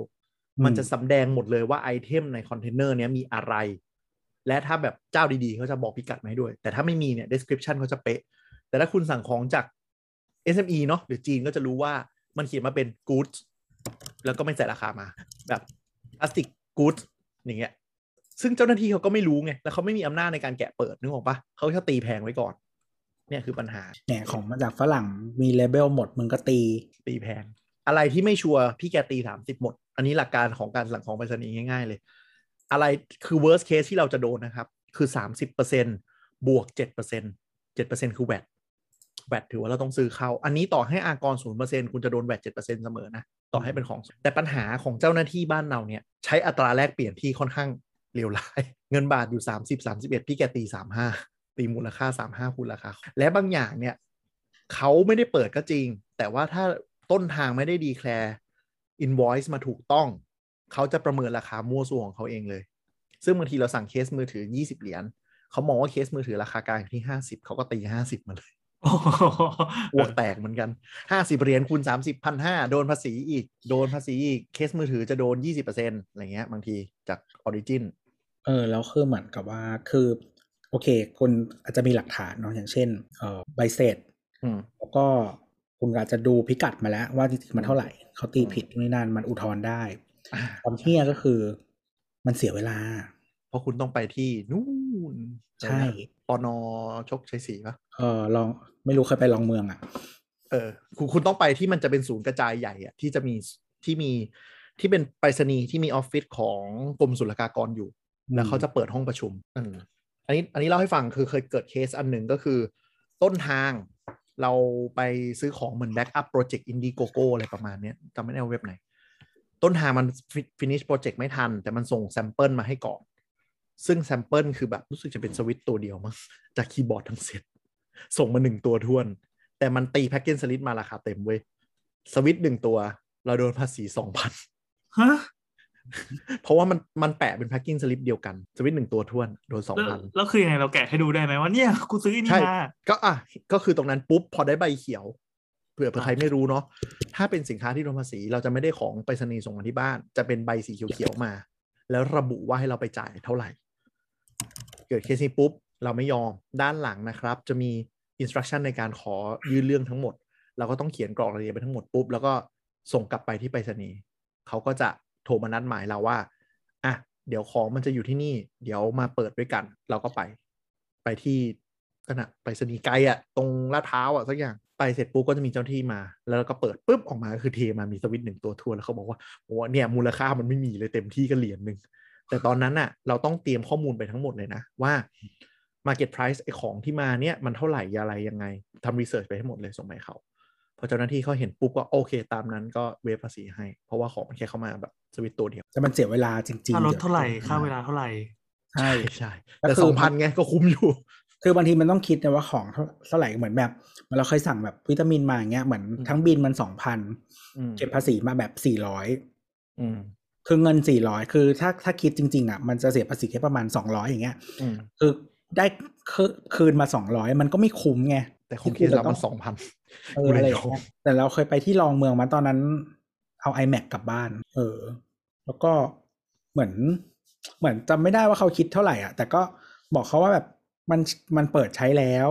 อืมมันจะสำแดงหมดเลยว่า item ในคอนเทนเนอร์เนี้ยมีอะไร และถ้าแบบเจ้าดีๆเขาจะบอกพิกัดมาให้ด้วย แต่ถ้าไม่มีเนี่ย description เขาจะเป๊ะ แต่ถ้าคุณสั่งของจาก SME เนาะหรือจีนก็จะรู้ว่ามันเขียนมาเป็น goods แล้วก็ไม่ใส่ราคามา แบบพลาสติก goods อย่างเงี้ยซึ่งเจ้าหน้าที่เขาก็ไม่รู้ไง แล้วเขาไม่มีอำนาจในการแกะเปิดนึกออกปะเขาแค่ตีแพงไว้ก่อน เนี่ยคือปัญหาแหมของมาจากฝรั่งมี label หมดมึงก็ตี ตีแพง อะไรที่ไม่ชัวร์พี่แกตีสามสิบหมด อันนี้หลักการของการสั่งของไปรษณีย์ง่าย ๆ เลย อะไรคือ worst case ที่เราจะโดนนะครับ คือสามสิบเปอร์เซ็นบวกเจ็ดเปอร์เซ็นเจ็ดเปอร์เซ็นคือแวด แวดถือว่าเราต้องซื้อเข้า อันนี้ต่อให้อากรศูนย์เปอร์เซ็นต์คุณจะโดน VAT เจ็ดเปอร์เซ็นต์เสมอนะต่อให้เป็นของ แต่ปัญหาของเจ้าหน้าที่บ้านเราเนี่ยใช้อัตราแลกเปลี่ยนที่ค่อนข้างเลวร้าย เงินบาทอยู่สามสิบสามสิบเอ็ดพี่แกตีสามห้าตีมูลค่าสามห้าคูณราคาและบางอย่างเนี่ยเขาไม่ได้เปิดก็จริง แต่ว่าถ้าต้นทางไม่ได้ดีแคลร์ invoice มาถูกต้อง เขาจะประเมินราคามั่วซั่วของเขาเองเลย ซึ่งบางทีเราสั่งเคสมือถือ 20 เหรียญเขามองว่าเคสมือถือราคากลางอยู่ที่ 50 เขาก็ตี 50 มาเลย อ้โหอ้วกแตกเหมือนกัน50เหรียญคูณ30พันห้าโดนภาษีอีก โดนภาษีอีก เคสมือถือจะโดน20%อะไรเงี้ยบางทีจากออริจินเออ แล้วคือเหมือนกับว่าคือ โอเค คุณอาจจะมีหลักฐานเนาะอย่างเช่นเออใบเสร็จอืมแล้วก็คุณอาจจะดูพิกัดมาแล้วว่าจริงๆมันเท่าไหร่ เขาตีผิดนี่นั่นมันอุทธรณ์ได้อ่าความเที่ยก็คือ มันเสียเวลา เพราะคุณต้องไปที่นู่นใช่ปอนอชกชัยศรีปะ เออลองไม่รู้เคยไปลองเมืองอะ เออคุณคุณต้องไปที่มันจะเป็นศูนย์กระจายใหญ่อะที่จะมีที่มีที่เป็นไปรษณีย์ที่มีออฟฟิศของกรมศุลกากรอยู่ แล้วเขาจะเปิดห้องประชุมอืมอันนี้อันนี้เล่าให้ฟังคือเคยเกิดเคสอันหนึ่งก็คือ ต้นทางเราไปซื้อของเหมือน back up project Indiegogo อะไรประมาณเนี้ยจำไม่ได้ว่าเว็บไหน ต้นทางมัน finish project ไม่ทัน แต่มันส่ง sample มาให้ก่อน ซึ่ง sample คือแบบรู้สึกจะเป็นสวิตช์ตัวเดียวมั้งจากคีย์บอร์ดทั้งเซ็ต ส่งมาหนึ่งตัวถ้วน แต่มันตีแพ็กเกจสลิปมาราคาเต็มเว้ยสวิตช์หนึ่งตัว เราโดนภาษีสองพันฮะเพราะว่ามันมันแปะเป็นแพ็กเกจสลิปเดียวกัน สวิตช์หนึ่งตัวท้วนโดนสองแล้วพันแล้วคือยังไงเราแกะให้ดูได้ไหมว่าเนี่ยกูซื้ออันนี่ใช่มาก็อะก็คือตรงนั้นปุ๊บพอได้ใบเขียวเผื่อเผื่อใครไม่รู้เนาะถ้าเป็นสินค้าที่โดนภาษี เราจะไม่ได้ของไปรษณีย์ส่งมาที่บ้าน จะเป็นใบสีเขียวๆมา แล้วระบุว่าให้เราไปจ่ายเท่าไหร่ เกิดเคสนี้ปุ๊บ เราไม่ยอมด้านหลังนะครับ จะมีอินสตรั c ชั่นในการขอยื่นเรื่องทั้งหมด เราก็ต้องเขียนกรอกรายละเอียดไปทั้งหมดปุ๊บแล้วก็ส่งกลับไปที่ไปรษณีย์เขาก็จะโทรมานัดหมายเราว่าอะเดี๋ยวของมันจะอยู่ที่นี่ เดี๋ยวมาเปิดด้วยกัน เราก็ไป ไปที่ก็นะไปรษณีย์ไกลอะตรงลาดพร้าวอะสักอย่างไปเสร็จปุ๊บก็จะมีเจ้าหน้าที่มา แล้วก็เปิดปุ๊บออกมาคือเทมามีสวิตหนึ่งตัวถ้วนแล้วเขาบอกว่าโอ้เนี่ยมูลค่ามันไม่มีเลยเต็มที่ก็เหรียญหนึ่งแต่ตอนนั้นน่ะเราต้องเตรียมข้อมูลไปทั้งหมดเลยนะว่า Market Price ไอของที่มาเนี่ยมันเท่าไหร่อะไรยังไงทำรีเสิร์ชไปให้หมดเลยส่งไปให้เขาพอเจ้าหน้าที่เขาเห็นปุ๊บก็โอเค ตามนั้นก็เวฟภาษีให้ เพราะว่าของมันแค่เข้ามาแบบสวิตช์ตัวเดียว แต่มันเสียเวลาจริงๆค่ารถดี๋ยวเท่าไหร่ค่าเวลาเท่าไหร่ ใช่ใช่ก็แต่คือสองพันไงก็คุ้มอยู่ คือบางทีมันต้องคิดนะว่าของเท่าเท่าไหร่เหมือนแบบเราเคยสั่งแบบวิตามินมาอย่างเงี้ยเหมือนอืมทั้งบินมันสองพันอืมเก็บภาษีมาแบบสี่ร้อยอืมคือเงินสี่ร้อยคือถ้าถ้าคิดจริงๆอะมันจะเสียภาษีแค่ประมาณสองร้อยอย่างเงี้ยอืมคือ ได้คืคืนมาสองร้อยมันก็ไม่คุ้มไงแต่ของเคที่สกูเราจะต้มัองนสองพันเออกูเลยอะไรอย่างยอมเงี้ยแต่เราเคยไปที่รองเมืองมาตอนนั้น เอา iMac กลับบ้าน เออ แล้วก็เหมือน เหมือนจำไม่ได้ว่าเขาคิดเท่าไหร่อะแต่ก็บอกเขาว่าแบบมันมันเปิดใช้แล้ว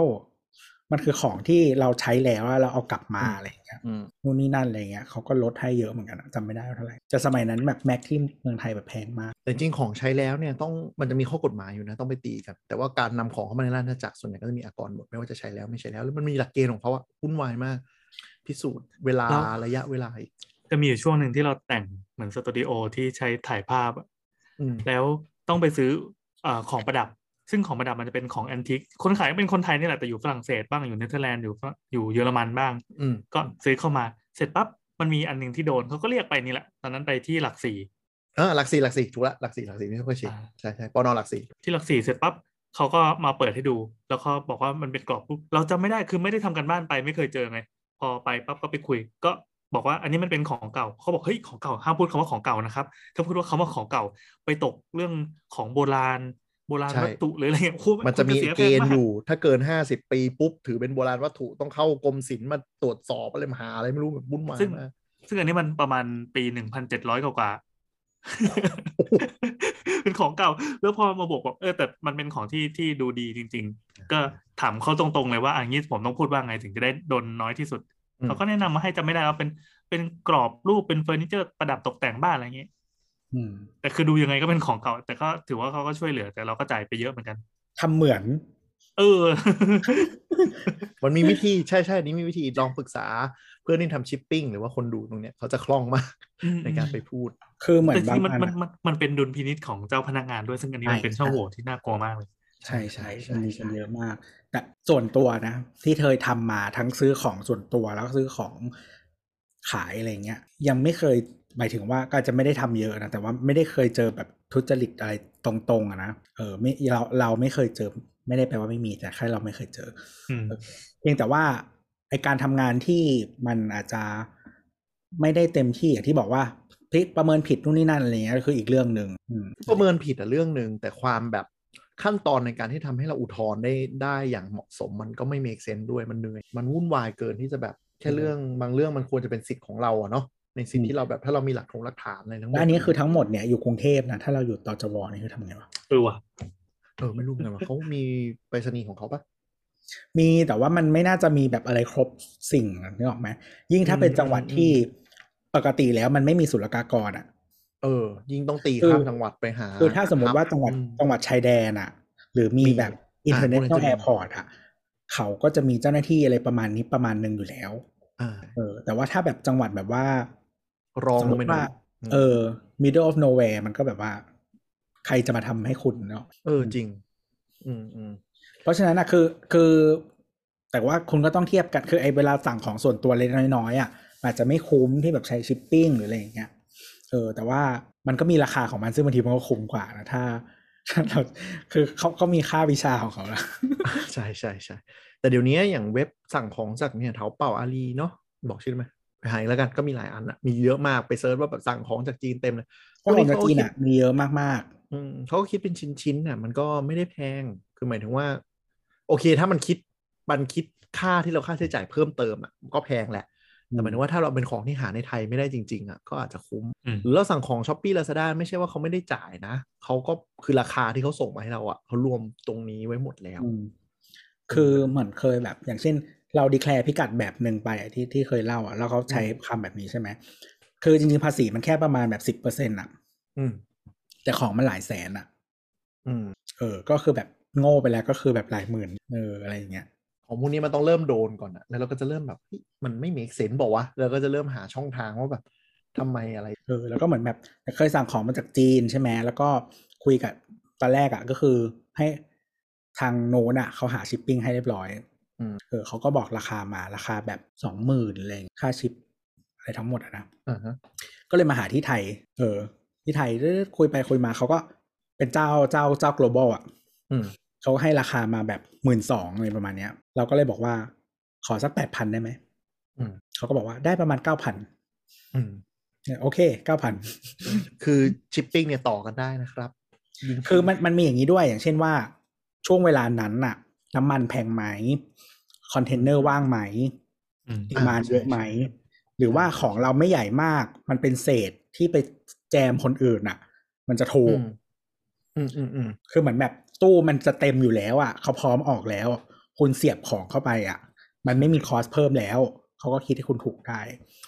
มันคือของที่เราใช้แล้วแล้วเราเอากลับมาอะไรอย่างเงี้ยอืมนู่นนี่นั่นอะไรเงี้ยเขาก็ลดให้เยอะเหมือนกันอะจำไม่ได้ว่าเท่าไหร่แต่สมัยนั้นแบบแม็กที่เมืองไทยแบบแพงมาก แต่จริงๆของใช้แล้วเนี่ยต้องมันจะมีข้อกฎหมายอยู่นะ ต้องไปตีกัน แต่ว่าการนำของเข้ามาในราชอาณาจักรส่วนใหญ่ก็จะมีอากรหมดไม่ว่าจะใช้แล้วไม่ใช้แล้วแล้วมันมีหลักเกณฑ์ของเขาอะวุ่นวายมาก พิสูจน์เวลาแล้วระยะเวลาอีกจะมีอยู่ช่วงหนึ่งที่เราแต่งเหมือนสตูดิโอที่ใช้ถ่ายภาพอะอืมแล้วต้องไปซื้อเอ่อของประดับ ซึ่งของประดับมันจะเป็นของแอนทิกคนขายก็เป็นคนไทยนี่แหละแต่อยู่ฝรั่งเศสบ้างอยู่เนเธอร์แลนด์อยู่ฝรั่งอยู่เยอรมันบ้างอืมก็ซื้อเข้ามาเสร็จปั๊บมันมีอันหนึ่งที่โดนเขาก็เรียกไปนี่แหละ ตอนนั้นไปที่หลักสี่เออหลักสี่หลักสี่ถูกละหลักสี่หลักสี่ไม่ค่อยชิอ่าใช่ใช่ปอนอหลักสี่ที่หลักสี่เสร็จปั๊บเขาก็มาเปิดให้ดู แล้วเขาบอกว่ามันเป็นกรอบปุ๊บเราจำไม่ได้คือไม่ได้ทำกันบ้านไปไม่เคยเจอไงพอไปปั๊บก็ไปคุย ก็บอกว่าอันนี้มันเป็นของเก่าเขาบอกเฮ้ยของเก่าห้ามพูดคำว่าของเก่านะครับถ้าพูดว่าคำว่าของเก่าไปตกเรื่องของโบราณ โบราณใช่วัตถุหรืออะไรเงี้ยโอ้โหมันจะมีคุณสียเกแพงณฑ์มาอยู่ ถ้าเกินห้าสิบปีปุ๊บถือเป็นโบราณวัตถุต้องเข้ากรมศิลป์มาตรวจสอบอะไรมาหาอะไรไม่รู้แบบวุ่นวายซึ่งมากซึ่งอันนี้มันประมาณปีหนึ่งพันเจ็ดร้อยกว่าๆเป็นของเก่า แล้วพอมาบอกบอกเออแต่มันเป็นของที่ที่ดูดีจริง ๆ ก็ถามเขาตรงๆเลยว่าอันนี้ผมต้องพูดว่าไงถึงจะได้โดนน้อยที่สุดอืมเขาก็แนะนำมาให้จำไม่ได้ว่าเป็นเป็นกรอบรูปเป็นเฟอร์นิเจอร์ประดับตกแต่งบ้านอะไรอย่างเงี้ยอืม แต่คือดูยังไงก็เป็นของเก่า แต่ก็ถือว่าเขาก็ช่วยเหลือ แต่เราก็จ่ายไปเยอะเหมือนกันทำเหมือน เออ มันมีวิธีใช่ใช่นี่มีวิธีลองปรึกษา เพื่อนที่ทำชิปปิ้งหรือว่าคนดูตรงเนี้ยเขาจะคล่องมากในการไปพูด คือเหมือนแต่บางที่มันอันมันอะมันมันเป็นดุลพินิจของเจ้าพนักงานด้วยซึ่งอันนี้มันใช่เป็นช่องใช่โหว่ที่น่ากลัวมากเลยใช่ใช่ใช่มันมีใช่กันเยอะมาก แต่ส่วนตัวนะ ที่เคยทำมาทั้งซื้อของส่วนตัวแล้วก็ซื้อของขายอะไรเงี้ย ยังไม่เคย หมายถึงว่าก็อาจจะไม่ได้ทำเยอะนะแต่ว่าไม่ได้เคยเจอแบบทุจริตอะไรตรงๆอะนะเออไม่เราเราไม่เคยเจอ ไม่ได้แปลว่าไม่มีแต่แค่เราไม่เคยเจออืมเพียงแต่ว่าไอการทำงานที่มันอาจจะไม่ได้เต็มที่อย่างที่บอกว่าพิประเมินผิดนู่นนี่นั่นอะไรเงี้ยคืออีกเรื่องหนึ่งอืมประเมินผิดอะเรื่องหนึ่งแต่ความแบบขั้นตอนในการที่ทำให้เราอุทธรณ์ได้ได้อย่างเหมาะสมมันก็ไม่ make sense ด้วยมันเหนื่อย มันวุ่นวายเกินที่จะแบบแค่เรื่องบางเรื่องมันควรจะเป็นสิทธิ์ของเราอะเนาะ ในสิทธิ์ที่เราแบบถ้าเรามีหลักฐานหลักฐานอะไรทั้งหมดและอันนี้คือทั้งหมดเนี่ยอยู่กรุงเทพนะถ้าเราอยู่ตจวนี่คือทำไงวะเออว่ะเออไม่รู้เหมือนกันว่าเขามีไปรษณีย์ของเขาปะมีแต่ว่ามันไม่น่าจะมีแบบอะไรครบสิ่งอะนึกออกไหมยิ่งถ้าเป็นอืมจังหวัดอืมที่ปกติแล้วมันไม่มีศุลกากรอะ เออ ยิ่งต้องตีคือข้ามจังหวัดไปหาคือถ้าสมมติว่าจังหวัดอืมจังหวัดชายแดนอะ หรือมีมีแบบอ่าพวกนั้น international จะมี airport อะเขาก็จะมีเจ้าหน้าที่อะไรประมาณนี้ประมาณหนึ่งอยู่แล้วอ่าเออ แต่ว่าถ้าแบบจังหวัดแบบว่า รองสมลมงไปติหน่อว่ายมเออ middle of nowhere มันก็แบบว่า ใครจะมาทำให้คุณเนาะเออจริง อืมอืมเพราะฉะนั้นนะคือ คือ แต่ว่าคุณก็ต้องเทียบกันคือไอ้เวลาสั่งของส่วนตัวเล็กน้อยๆอะอาจจะไม่คุ้มที่แบบใช้ชิปปิ้งหรืออะไรอย่างเงี้ยเออ แต่ว่ามันก็มีราคาของมันซึ่งบางทีมันก็คุ้มกว่านะถ้าถ้าเราคือเขาก็มีค่าวิชาของเขาละใช่ใช่ใช่แต่เดี๋ยวนี้อย่างเว็บสั่งของจากเนี่ยเถาเป่าอาลีเนาะบอกชื่อไหมไป หาอีกแล้วกันก็มีหลายอันอะมีเยอะมากไปเซิร์ชว่าแบบสั่งของจากจีนเต็มเลยเพราะของจากจีนอะมีเยอะมากอืมเขาก็คิดเป็นชิ้นๆน่ะ มันก็ไม่ได้แพงคือหมายถึงว่า โอเค ถ้ามันคิดมันคิดค่าที่เราค่าใช้จ่ายเพิ่มเติมอะก็แพงแหละอืมแต่หมายถึงว่าถ้าเราเป็นของที่หาในไทยไม่ได้จริงๆอะก็อาจจะคุ้มอืมหรือเราสั่งของ Shopee Lazada ไม่ใช่ว่าเขาไม่ได้จ่ายนะเขาก็คือราคาที่เขาส่งมาให้เราอะเขารวมตรงนี้ไว้หมดแล้วๆอืมคือเหมือนเคยแบบอย่างเช่น เรา declare พิกัดแบบหนึ่งไปอะที่ที่เคยเล่าอะแล้วเขาใช้คำแบบนี้ใช่ไหมคือจริงๆภาษีมันแค่ประมาณแบบสิบเปอร์เซ็นต์อะอืมแต่ของมันหลายแสนอะอืมเออ ก็คือแบบโง่ไปแล้วก็คือแบบหลายหมื่นเอออะไรอย่างเงี้ยของพวกนี้มันต้องเริ่มโดนก่อนอะแล้วเราก็จะเริ่มแบบเฮ้ยมันไม่ make sense บอกว่าเราก็จะเริ่มหาช่องทางว่าแบบทำไมอะไรเออแล้วก็เหมือนแบบเคยสั่งของมาจากจีนใช่ไหมแล้วก็คุยกับตอนแรกอะก็คือให้ทางโน้นอะเขาหาชิปปิ้งให้เรียบร้อยอืม เออเขาก็บอกราคามาราคาแบบสองหมื่นอะไรอย่างเงี้ยค่าชิปอะไรทั้งหมดอะนะอ่าฮะก็เลยมาหาที่ไทย เออ ที่ไทยเรื่อยๆคุยไปคุยมาเขาก็เป็นเจ้าเจ้าเจ้า global อะอืมเขาให้ราคามาแบบหมื่นสองอะไรประมาณเนี้ย เราก็เลยบอกว่า ขอสักแปดพันได้ไหมอืมเขาก็บอกว่าได้ประมาณเก้าพันอืมโอเคเก้าพันคือชิปปิ้งเนี่ยต่อกันได้นะครับยิงคือมันมันมีอย่างนี้ด้วยอย่างเช่นว่า ช่วงเวลานั้นน่ะ น้ำมันแพงไหม คอนเทนเนอร์ว่างไหมอืม demand เยอะไหม หรือว่าของเราไม่ใหญ่มาก มันเป็นเศษที่ไปแจมคนอื่นน่ะ มันจะถูอืมอืมอืมอืมคือเหมือนแบบตู้มันจะเต็มอยู่แล้วอะเขาพร้อมออกแล้ว คุณเสียบของเข้าไปอะ มันไม่มี cost เพิ่มแล้ว เขาก็คิดให้คุณถูกได้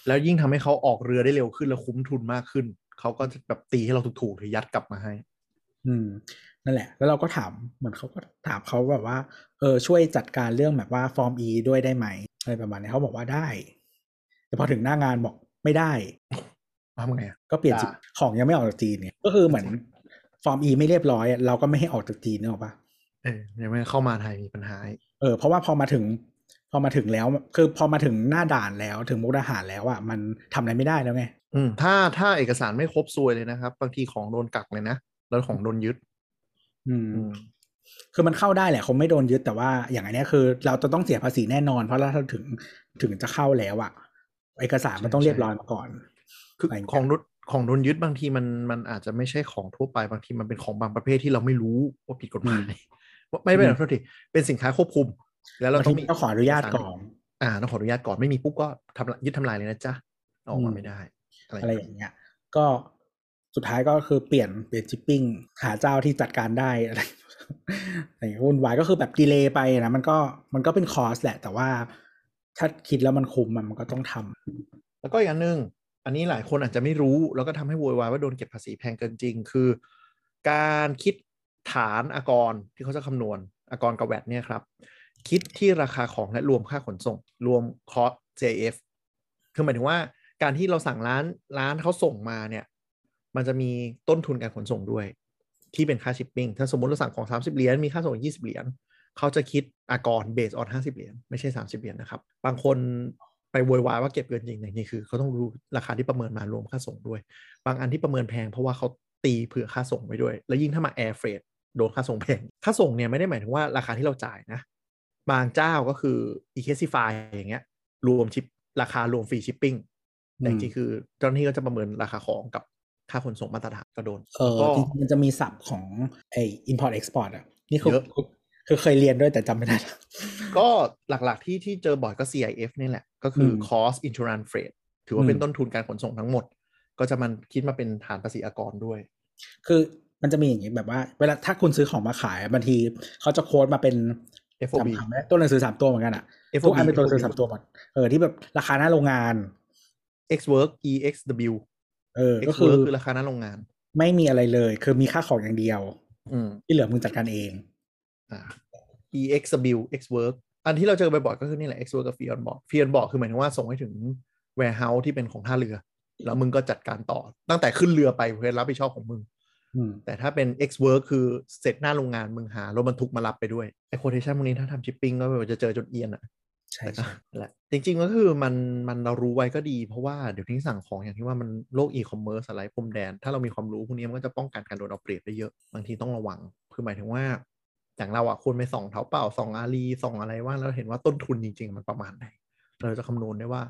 แล้วยิ่งทำให้เขาออกเรือได้เร็วขึ้น แล้วคุ้มทุนมากขึ้น เขาก็จะแบบตีให้เราถูกๆหรือยัดกลับมาให้ อืม นั่นแหละ แล้วเราก็ถามเหมือนเขาก็ถามเขาแบบว่าเออช่วยจัดการเรื่องแบบว่าฟอร์ม E ด้วยได้ไหมอะไรประมาณนี้เขาบอกว่าได้ แต่พอถึงหน้างานบอกไม่ได้ทำไงอะก็เปลี่ยนด่าจิของยังไม่ออกจากจีนเนี่ยก็คือเหมือนฟอร์ม E ไม่เรียบร้อยอะเราก็ไม่ให้ออกจากจีนนึกออกปะเออยังไม่เข้ามาไทยมีปัญหาอีกเออเพราะว่าพอมาถึงพอมาถึงแล้ว คือพอมาถึงหน้าด่านแล้วถึงมุกดาหารแล้วอะมันทำอะไรไม่ได้แล้วไง อืมถ้าถ้าเอกสารไม่ครบซวยเลยนะครับ บางทีของโดนกักเลยนะแล้วของโดนยึด อืมอืม คือมันเข้าได้แหละคงไม่โดนยึดแต่ว่าอย่างอันเนี้ยคือ เราจะต้องเสียภาษีแน่นอน เพราะเราถึงถึงจะเข้าแล้วอะไอเอกสารมันต้องเรียบร้อยมาก่อน คืออะไรอย่างเงี้ยของนุนของโดนยึดบางทีมันมันอาจจะไม่ใช่ของทั่วไปบางทีมันเป็นของบางประเภทที่เราไม่รู้ว่าผิดกฎหมายว่าไม่เป็นไรโทษทีเป็นสินค้าควบคุม แล้วเราบางต้องทีมีต้องขออนุญาตก่อนอ่าต้องขออนุญาตก่อนไม่มีปุ๊บก็ทำลายยึดทำลายเลยนะจ๊ะเอาออกอืมามไม่ได้อะไรอะไรอย่างเงี้ย ก็ สุดท้ายก็คือเปลี่ยนเปลี่ยนชิปปิ้งหาเจ้าที่จัดการได้อะไรอะไรวุ่นวายก็คือแบบดีเลย์ไปนะมันก็มันก็เป็นคอสแหละ แต่ว่าถ้าคิดแล้วมันคุ้มมันก็ต้องทำแล้วก็อีกอันหนึ่งอันนี้หลายคนอาจจะไม่รู้ แล้วก็ทำให้โวยวายว่าโดนเก็บภาษีแพงเกินจริง คือ การคิดฐานอากรที่เขาจะคำนวณอากรกับแวดเนี่ยครับ คิดที่ราคาของและรวมค่าขนส่ง รวมคอส JF คือหมายถึงว่าการที่เราสั่งร้านร้านเขาส่งมาเนี่ย มันจะมีต้นทุนการขนส่งด้วย ที่เป็นค่าชิปปิ้งถ้าสมมติเราสั่งของ 30 เหรียญมีค่าส่ง 20 เหรียญเขาจะคิดอากร based on 50เหรียญไม่ใช่30เหรียญนะครับ บางคนไปโวยวายว่าเก็บเกินจริงแต่จริงๆคือเขาต้องรู้ราคาที่ประเมินมารวมค่าส่งด้วย บางอันที่ประเมินแพงเพราะว่าเขาตีเผื่อค่าส่งไว้ด้วย แล้วยิ่งถ้ามา air freight โดนค่าส่งแพง ค่าส่งเนี่ยไม่ได้หมายถึงว่าราคาที่เราจ่ายนะ บางเจ้าก็คือ e c a s i f y อย่างเงี้ยรวมชิปราคารวมฟรีชิปปิ้งแต่จริงคือเจ้าหน้าที่ก็จะประเมินราคาของกับ ค่าขนส่งมาตรฐานก็โดน เออก็จริงๆมันจะมีศัพท์ของไอ้ import export อะ นี่คือเยอะคือเคยเรียนด้วยแต่จำไม่ได้ ก็หลักๆที่ที่เจอบ่อยก็ CIF นี่แหละ ก็คืออม cost insurance freight ถือว่าเป็นอืมต้นทุนการขนส่งทั้งหมด ก็จะมันคิดมาเป็นฐานภาษีอากรด้วย คือมันจะมีอย่างนี้แบบว่า เวลาถ้าคุณซื้อของมาขายบางทีเขาจะโค้ดมาเป็น FOB จำคำไม่ได้ตัวหนังสือสามตัวเหมือนกันอะ FOB ทุกอันเป็นตัวหนังสือสามตัวหมดเออที่แบบราคาหน้าโรงงาน X work EXW เออ X ก็คือ work คือราคาหน้าโรงงาน ไม่มีอะไรเลย คือมีค่าของอย่างเดียว อืมที่เหลือมึงจัดการเองอ่า EXW X work อันที่เราเจอบ่อยๆก็คือนี่แหละ X work กับ Fion board Fion board คือหมายถึงว่าส่งให้ถึง warehouse ที่เป็นของท่าเรือ แล้วมึงก็จัดการต่อ ตั้งแต่ขึ้นเรือไปเพื่อรับผิดชอบของมึงอืมแต่ถ้าเป็น X work คือเสร็จหน้าโรงงานมึงหารถบรรทุกมารับไปด้วยไอ้ quotation พวกนี้ถ้าทำ shipping ก็จะเจอจนเอียนอะ ใช่แต่ก็ใช่นั่นแหละจริง ๆ ก็คือมันมันเรารู้ไว้ก็ดี เพราะว่าเดี๋ยวนี้สั่งของอย่างที่ว่ามันโลกอีคอมเมิร์ซอะไรพรมแดน ถ้าเรามีความรู้พวกนี้มันก็จะป้องกันการโดนเอาเปรียบได้เยอะ บางทีต้องระวัง คือหมายถึงว่า อย่างเราอะควรไปส่องเท้าเปล่าส่องอาลีส่องอะไรว่าแล้วเห็นว่าต้นทุนจริง ๆ มันประมาณไหน เราจะคำนวณได้ว่า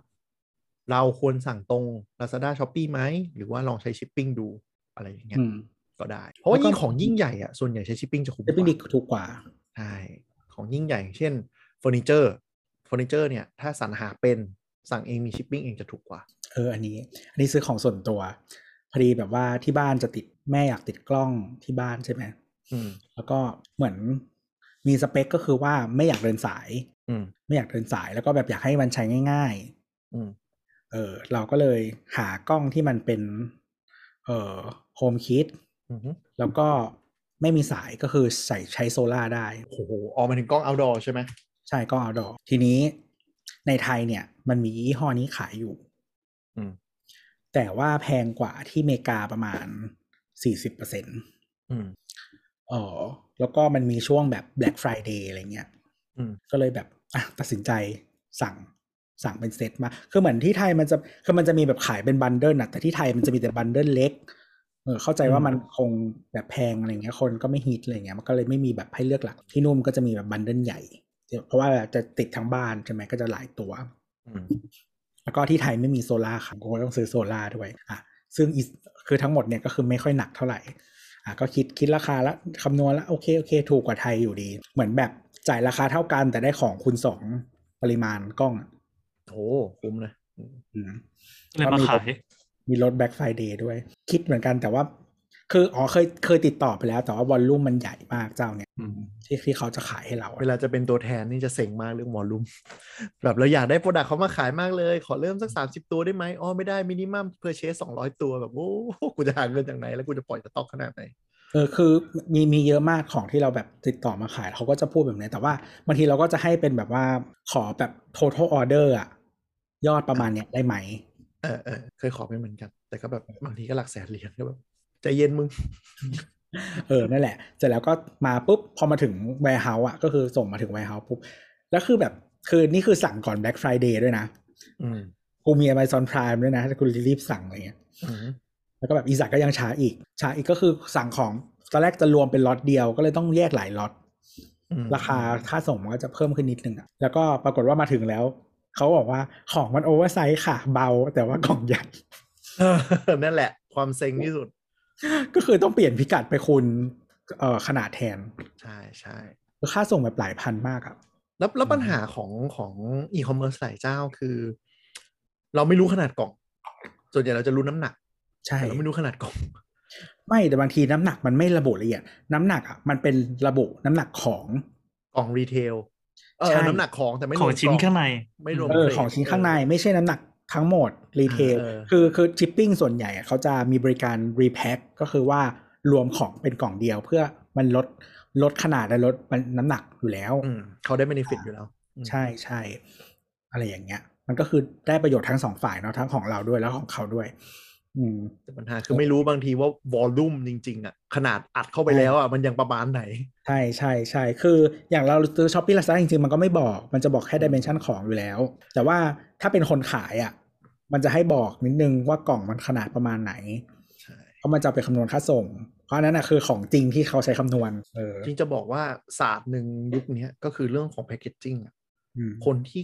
เราควรสั่งตรง Lazada s h o p e e ไหมหรือว่าลองใช้ชิปปิ้งดูอะไรอย่างเงี้ยอืมก็ได้ เพราะว่าแล้วก็ยิ่งของยิ่งใหญ่อะส่วนใหญ่ใช้ชิปปิ้งจะคุ้มก็จะเป็นว่าดีถูกกว่าใช่ของยิ่งใหญ่อย่างเช่นเฟอร์นิเจอร์เฟ อร์นิเจอร์เนี่ยถ้าสรรหาเป็นสั่งเองมีชิปปิ้งเองจะถูกกว่า เอออันนี้ อันนี้ซื้อของส่วนตัว พอดีแบบว่าที่บ้านจะติดแม่อยากติดกล้องที่บ้านใช่ไหมอืมแล้วก็เหมือนมีสเปคก็คือว่าไม่อยากเดินสาย อืมไม่อยากเดินสายแล้วก็แบบอยากให้มันใช้ง่ายอืมๆเออเราก็เลยหากล้องที่มันเป็น เอ่อโฮมคิดอืมแล้วก็ไม่มีสายก็คือใส่ใช้โซล่าร์ได้ โอ้โหออกมาถึงกล้อง outdoor ใช่ไหม ใช่ก็เอาดอกทีนี้ในไทยเนี่ย มันมียี่ห้อนี้ขายอยู่อืมแต่ว่าแพงกว่าที่อเมริกาประมาณสี่สิบเปอร์เซ็นต์อืมอ๋อ แล้วก็มันมีช่วงแบบ Black Friday อะไรเงี้ยอืมก็เลยแบบอะตัดสินใจสั่งสั่งเป็นเซตมา คือเหมือนที่ไทยมันจะคือมันจะมีแบบขายเป็น bundle นะแต่ที่ไทยมันจะมีแต่ bundle เล็ก เออเข้าใจว่ามันคงแบบแพงอะไรเงี้ย คนก็ไม่ฮิตอะไรเงี้ย มันก็เลยไม่มีแบบให้เลือกหลัก ที่นู่นก็จะมีแบบ bundle ใหญ่ เพราะว่าจะติดทั้งบ้านใช่ไหมก็จะหลายตัวอืมแล้วก็ที่ไทยไม่มีโซล่าร์ครับก็ต้องซื้อโซล่าร์ด้วยอะซึ่งอีคือทั้งหมดเนี่ยก็คือไม่ค่อยหนักเท่าไหร่อะก็คิดคิดราคาแล้วคำนวณแล้วโอเคโอเค ถูกกว่าไทยอยู่ดี เหมือนแบบจ่ายราคาเท่ากันแต่ได้ของคูณสองปริมาณกล้องอะโอ้คุ้มนะอืมอืมเลยมาขายมีลดแบ็ k ไฟเดย์ด้วย คิดเหมือนกันแต่ว่า คืออ๋อเคยเคยติดต่อไปแล้ว แต่ว่า volume มันใหญ่มากเจ้าเนี่ยอืมที่ที่เขาจะขายให้เราอะเวลาจะเป็นตัวแทนนี่จะเซ็งมากเรื่อง volume แบบเราอยากได้ product เขามาขายมากเลย ขอเริ่มสัก 30 ตัวได้ไหมอ๋อไม่ได้ minimum purchase 200ตัวแบบโอ้กูจะหาเงินจากไหน แล้วกูจะปล่อยสต็อกขนาดไหนเออคือมีมีเยอะมากของที่เราแบบติดต่อมาขายเขาก็จะพูดแบบนี้แต่ว่าบางทีเราก็จะให้เป็นแบบว่าขอแบบ total order อะยอดประมาณเนี้ยได้ไหมเออเออเคยขอไปเหมือนกัน แต่ก็แบบบางทีก็หลักแสนเหรียญก็แบบ ใจเย็นมึง เออ นั่นแหละเสร็จแล้วก็มาปุ๊บ พอมาถึง warehouse อะก็คือส่งมาถึง warehouse ปุ๊บ แล้วคือแบบคือนี่คือสั่งก่อน Black Friday ด้วยนะอืมกูมี Amazon Prime ด้วยนะถ้าคุณรีบสั่งอะไรเงี้ยอืมแล้วก็แบบอีสักก็ยังช้าอีก ช้าอีกก็คือสั่งของตอนแรกจะรวมเป็นล็อตเดียว ก็เลยต้องแยกหลายล็อตอืมราคาค่าส่งมันก็จะเพิ่มขึ้นนิดนึงอะแล้วก็ปรากฏว่ามาถึงแล้วเขาบอกว่าของมัน oversize ค่ะ เบาแต่ว่ากล่องใหญ่นั่นแหละ ความเซ็งที่สุด ก็คือต้องเปลี่ยนพิกัดไปคูณเอ่อขนาดแทน ใช่ใช่คือค่าส่งแบบหลายพันมากอะแล้วแล้วปัญหาของของอีคอมเมิร์ซหลายเจ้าคือ เราไม่รู้ขนาดกล่อง ส่วนใหญ่เราจะรู้น้ำหนัก ใช่แต่เราไม่รู้ขนาดกล่อง ไม่แต่บางทีน้ำหนักมันไม่ระบุละเอียด น้ำหนักอะมันเป็นระบุน้ำหนักของกล่องรีเทลเอใช่อน้ำหนักของแต่ไม่รวมของชิ้นกล่ข้างใน ไม่รวมเออเฟรของชิ้นข้างใน ไม่ใช่น้ำหนัก ทั้งหมดรีเทลเออคือคือชิปปิ้งส่วนใหญ่อะเขาจะมีบริการรีแพ็คก็คือว่ารวมของเป็นกล่องเดียวเพื่อมันลดลดขนาดและลดน้ำหนักอยู่แล้วอืมเขาได้ benefit อยู่แล้วอืมใช่ใช่อะไรอย่างเงี้ย มันก็คือได้ประโยชน์ทั้งสองฝ่ายเนาะทั้งของเราด้วยแล้วของเขาด้วย อืมแต่ปัญหาคือไม่รู้บางทีว่า volume จริง ๆอะขนาดอัดเข้าไปแล้วอะมันยังประมาณไหน ใช่ใช่ใช่คืออย่างเราซื้อช้อปปี้ลาซาจริงๆ มันก็ไม่บอก มันจะบอกแค่ dimension ของอยู่แล้ว แต่ว่าถ้าเป็นคนขายอะ มันจะให้บอกนิดนึงว่ากล่องมันขนาดประมาณไหนใช่เพราะมันจะเอาไปคำนวณค่าส่ง เพราะอันนั้นอะคือของจริงที่เขาใช้คำนวณเออจริงจะบอกว่าศาสตร์หนึ่งยุคเนี้ยก็คือเรื่องของแพ c เกจจิ้งอะอืมคนที่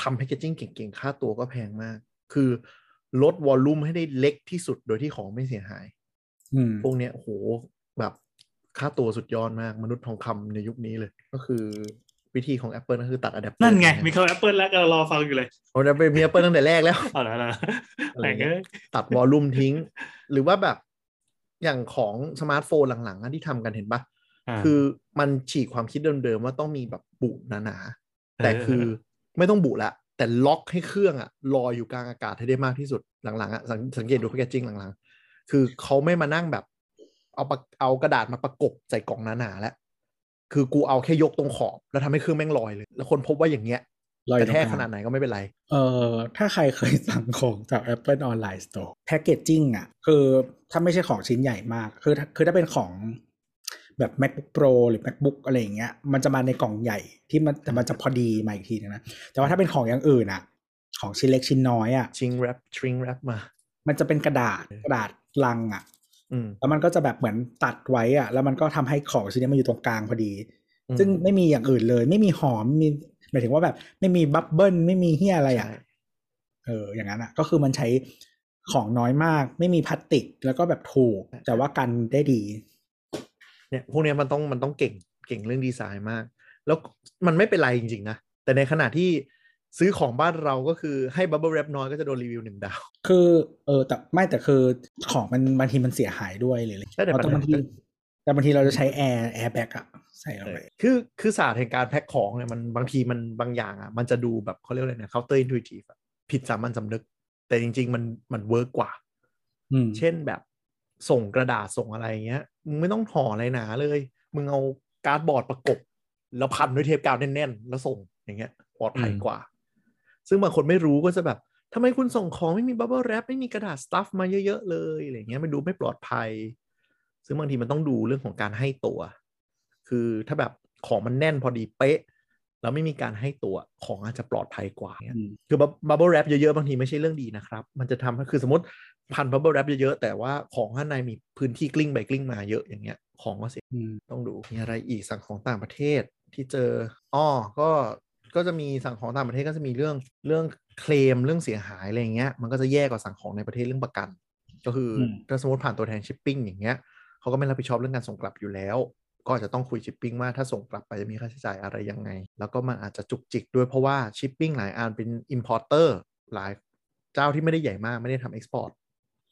ทำแพ c เกจจิ้งเก่งๆ ค่าตัวก็แพงมาก คือลด volume ให้ได้เล็กที่สุดโดยที่ของไม่เสียหายอืมพวกเนี้ยโอ้โหแบบค่าตัวสุดยอดมากมนุษย์ทองคำในยุคนี้เลย ก็คือ วิธีของ Apple ก็คือตัดอะแดปเตอร์นั่นไง มีเขาแอปเปิลแล้วก็รอฟังอยู่เลยโอ้ยมี Apple ตั้งแต่แรกแล้วเอาละละอะไรอย่างเงี้ย เอ้ย ตัด volume ทิ้ง หรือว่าแบบอย่างของสมาร์ทโฟนหลังๆอะที่ทำกันเห็นปะาคือมันฉีกความคิดเดิมๆว่าต้องมีแบบบุหนาๆแต่คือไม่ต้องบุละแต่ล็อกให้เครื่องอะลอยอยู่กลางอากาศให้ได้มากที่สุดหลังๆอะสังสังเกตดู packaging หลังๆ คือเขาไม่มานั่งแบบ เอาปะเอากระดาษมาประกบใส่กล่องหนาๆแล้ว คือกูเอาแค่ยกตรงขอบแล้วทำให้เครื่องแม่งลอยเลย แล้วคนพบว่าอย่างเงี้ยลอยกอยู่ระแทกตรงกลางขนาดไหนก็ไม่เป็นไร เอ่อถ้าใครเคยสั่งของจาก Apple Online Store แพ c เกจจิ้งอะ คือถ้าไม่ใช่ของชิ้นใหญ่มาก คือคือถ้าเป็นของแบบ MacBook Pro หรือ MacBook อะไรอย่างเงี้ย มันจะมาในกล่องใหญ่ที่มันแต่มันจะพอดีมาอีกทีนึงนะ แต่ว่าถ้าเป็นของอย่างอื่นอะ ของชิ้นเล็กชิ้นน้อยอะชิงแรปทริงแรปมา มันจะเป็นกระดาษกระดาษลังอะอืม แล้วมันก็จะแบบเหมือนตัดไว้อะแล้วมันก็ทำให้ของชิ้นนี้มันอยู่ตรงกลางพอดีอืมซึ่งไม่มีอย่างอื่นเลย ไม่มีหอมไม่มีหมายถึงว่าแบบ ไม่มีบับเบิ้ลไม่มีเฮียอะไรอะใช่เอออย่างนั้นอะ ก็คือมันใช้ของน้อยมาก ไม่มีพลาสติกแล้วก็แบบถูก แต่ว่ากันได้ดี เนี่ย พวกเนี้ยมันต้องมันต้องเก่งเก่งเรื่องดีไซน์มาก แล้วมันไม่เป็นไรจริงๆนะแต่ในขณะที่ ซื้อของบ้านเราก็คือให้บับเบิลแรปน้อยก็จะโดนรีวิวหนึ่งดาว คือเออแต่ไม่แต่คือของมันบางทีมันเสียหายด้วยเลยใช่แต่เราต้องปัญหาบางทีแต่บางทีเราจะใช้ air air bag อะใส่ลงไปคือคือศาสตร์แห่งการแพ็คของเนี่ยมันบางทีมันบางอย่างอะมันจะดูแบบเขาเรียกอะไรเนี่ย counter intuitive อะผิดสามัญสำนึก แต่จริง ๆ มันมัน work กว่าอืมเช่นแบบส่งกระดาษส่งอะไรเงี้ยมึงไม่ต้องห่ออะไรหนาเลย มึงเอา cardboard ประกบ แล้วพันด้วยเทปกาวแน่นๆ แล้วส่งอย่างเงี้ยปลอดภัยกว่า ซึ่งบางคนไม่รู้ก็จะแบบทำไมคุณส่งของไม่มี bubble wrap ไม่มีกระดาษ stuff มาเยอะๆเลยอะไรเงี้ยมันดูไม่ปลอดภัย ซึ่งบางทีมันต้องดูเรื่องของการให้ตัว คือถ้าแบบของมันแน่นพอดีเป๊ะ แล้วไม่มีการให้ตัวของอาจจะปลอดภัยกว่าเนี่ยอืมคือ bubble wrap เยอะๆบางทีไม่ใช่เรื่องดีนะครับ มันจะทำให้คือสมมติพัน bubble wrap เยอะๆแต่ว่าของข้างในมีพื้นที่กลิ้งไปกลิ้งมาเยอะอย่างเงี้ยของก็เสียอืมต้องดูมีอะไรอีกสั่งของต่างประเทศที่เจออ้อก็ ก็จะมีสั่งของต่างประเทศก็จะมีเรื่องเรื่องเคลมเรื่องเสียหายอะไรอย่างเงี้ยมันก็จะแย่กว่าสั่งของในประเทศเรื่องประกัน ก็คืออมถ้าสมมติผ่านตัวแทนชิปปิ้งอย่างเงี้ยเขาก็ไม่รับผิดชอบเรื่องการส่งกลับอยู่แล้ว ก็อาจจะต้องคุยชิปปิ้งว่าถ้าส่งกลับไปจะมีค่าใช้จ่ายอะไรยังไง แล้วก็มันอาจจะจุกจิกด้วยเพราะว่าชิปปิ้งหลายอันเป็น importer หลายเจ้าที่ไม่ได้ใหญ่มากไม่ได้ทำ export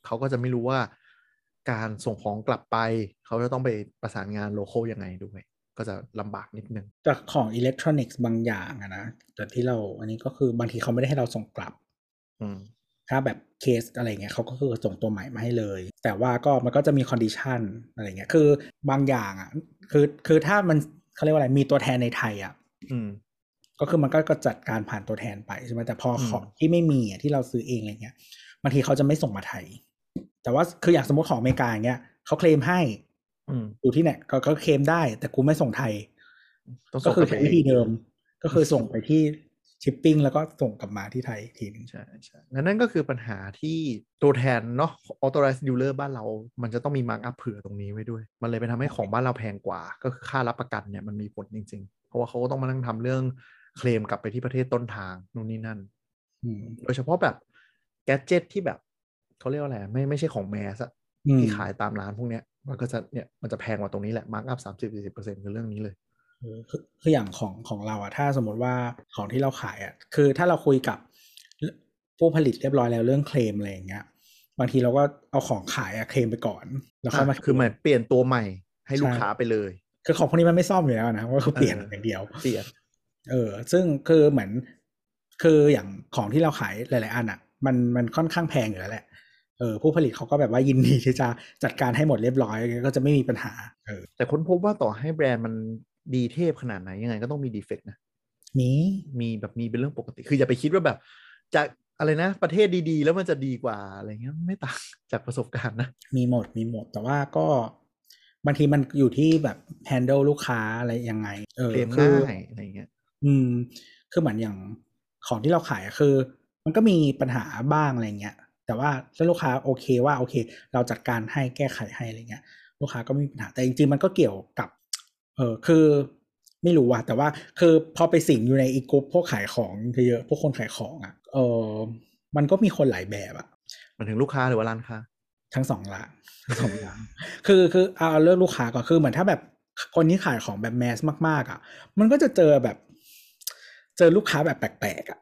เขาก็จะไม่รู้ว่าการส่งของกลับไป เขาจะต้องไปประสานงาน local ยังไงด้วย ก็จะลำบากนิดนึงจากของอิเล็กทรอนิกส์บางอย่างอะนะแต่ที่เราอันนี้ก็คือบางทีเขาไม่ได้ให้เราส่งกลับอืมถ้าแบบเคสอะไรเงี้ยเขาก็คือส่งตัวใหม่มาให้เลย แต่ว่าก็มันก็จะมี condition อะไรเงี้ยคือบางอย่างอะคือคือถ้ามันเขาเรียกว่าอะไรมีตัวแทนในไทยอะอืมก็คือมันก็ก็จัดการผ่านตัวแทนไปใช่ไหมแต่พออมของที่ไม่มีอะที่เราซื้อเองอะไรเงี้ยบางทีเขาจะไม่ส่งมาไทย แต่ว่าคืออย่างสมมติของอเมริกาอย่างเงี้ยเขาเคลมให้ อืมอยู่ที่ไหนก็ก็เคลมได้แต่กูไม่ส่งไทยต้องก็ส่งคือกลับไปใช้วิธีเดิม ก็คือส่งไปที่ชิปปิ้งแล้วก็ส่งกลับมาที่ไทยอีกทีหนึงใช่ใช่และนั่นก็คือปัญหาที่ตัวแทนเนาะ authorized dealer บ้านเรา มันจะต้องมี markup เผื่อตรงนี้ไว้ด้วย มันเลยไปทำให้ของบ้านเราแพงกว่า ก็คือค่ารับประกันเนี่ยมันมีผลจริง ๆ เพราะว่าเขาก็ต้องมานั่งทำเรื่องเคลมกลับไปที่ประเทศต้นทางนู่นนี่นั่นอืมโดยเฉพาะแบบ gadget ที่แบบเขาเรียกว่าอะไรไม่ไม่ใช่ของ mass อะอืมที่ขายตามร้านพวกเนี้ย มันก็จะเนี่ยมันจะแพงกว่าตรงนี้แหละ markup สามสิบสี่สิบเปอร์เซ็นต์คือเรื่องนี้เลยเออคือคืออย่างของของเราอะถ้าสมมติว่าของที่เราขายอะคือถ้าเราคุยกับผู้ผลิตเรียบร้อยแล้วเรื่องเคลมอะไรอย่างเงี้ยบางทีเราก็เอาของขายอะเคลมไปก่อน แล้วค่อยมาคือเหมือนเปลี่ยนตัวใหม่ให้ลูกใช่ค้าไปเลย คือของพวกนี้มันไม่ซ่อมอยู่แล้วนะว่าคือเปลี่ยนเออออย่างเดียวเปลี่ยนเออ ซึ่งคือเหมือนคืออย่างของที่เราขายหลาย ๆ อันอะมันมันค่อนข้างแพงอยู่แล้วแหละ เออผู้ผลิตเขาก็แบบว่ายินดีที่จะจัดการให้หมดเรียบร้อยก็จะไม่มีปัญหาเออแต่ค้นพบว่าต่อให้แบรนด์มันดีเทพขนาดไหนยังไงก็ต้องมีดีเฟกต์นะมีมีแบบมีเป็นเรื่องปกติ คืออย่าไปคิดว่าแบบจากอะไรนะ ประเทศดีๆ แล้วมันจะดีกว่าอะไรเงี้ยไม่ต่างจากประสบการณ์นะ มีหมดมีหมด แต่ว่าก็บางทีมันอยู่ที่แบบ handle ลูกค้าอะไรยังไง เออเคลมคือง่ายอะไรเงี้ย อืม คือเหมือนอย่างของที่เราขายอะคือ มันก็มีปัญหาบ้างอะไรเงี้ย แต่ว่าถ้าลูกค้าโอเคว่าโอเค เราจัดการให้แก้ไขให้อะไรเงี้ยลูกค้าก็ไม่มีปัญหาแต่จริงๆมันก็เกี่ยวกับเออคือไม่รู้ว่ะแต่ว่าคือพอไปสิงอยู่ในอีกรุ๊ปพวกขายของเยอะๆพวกคนขายของอะเออมันก็มีคนหลายแบบอะมันถึงลูกค้าหรือว่าร้านค้าทั้งสองละทั้งสองอย่างคือคือเอาเอาเรื่องลูกค้าก่อนคือเหมือนถ้าแบบคนที่ขายของแบบแมสมากๆอะ มันก็จะเจอแบบ เจอลูกค้าแบบแปลกๆอะ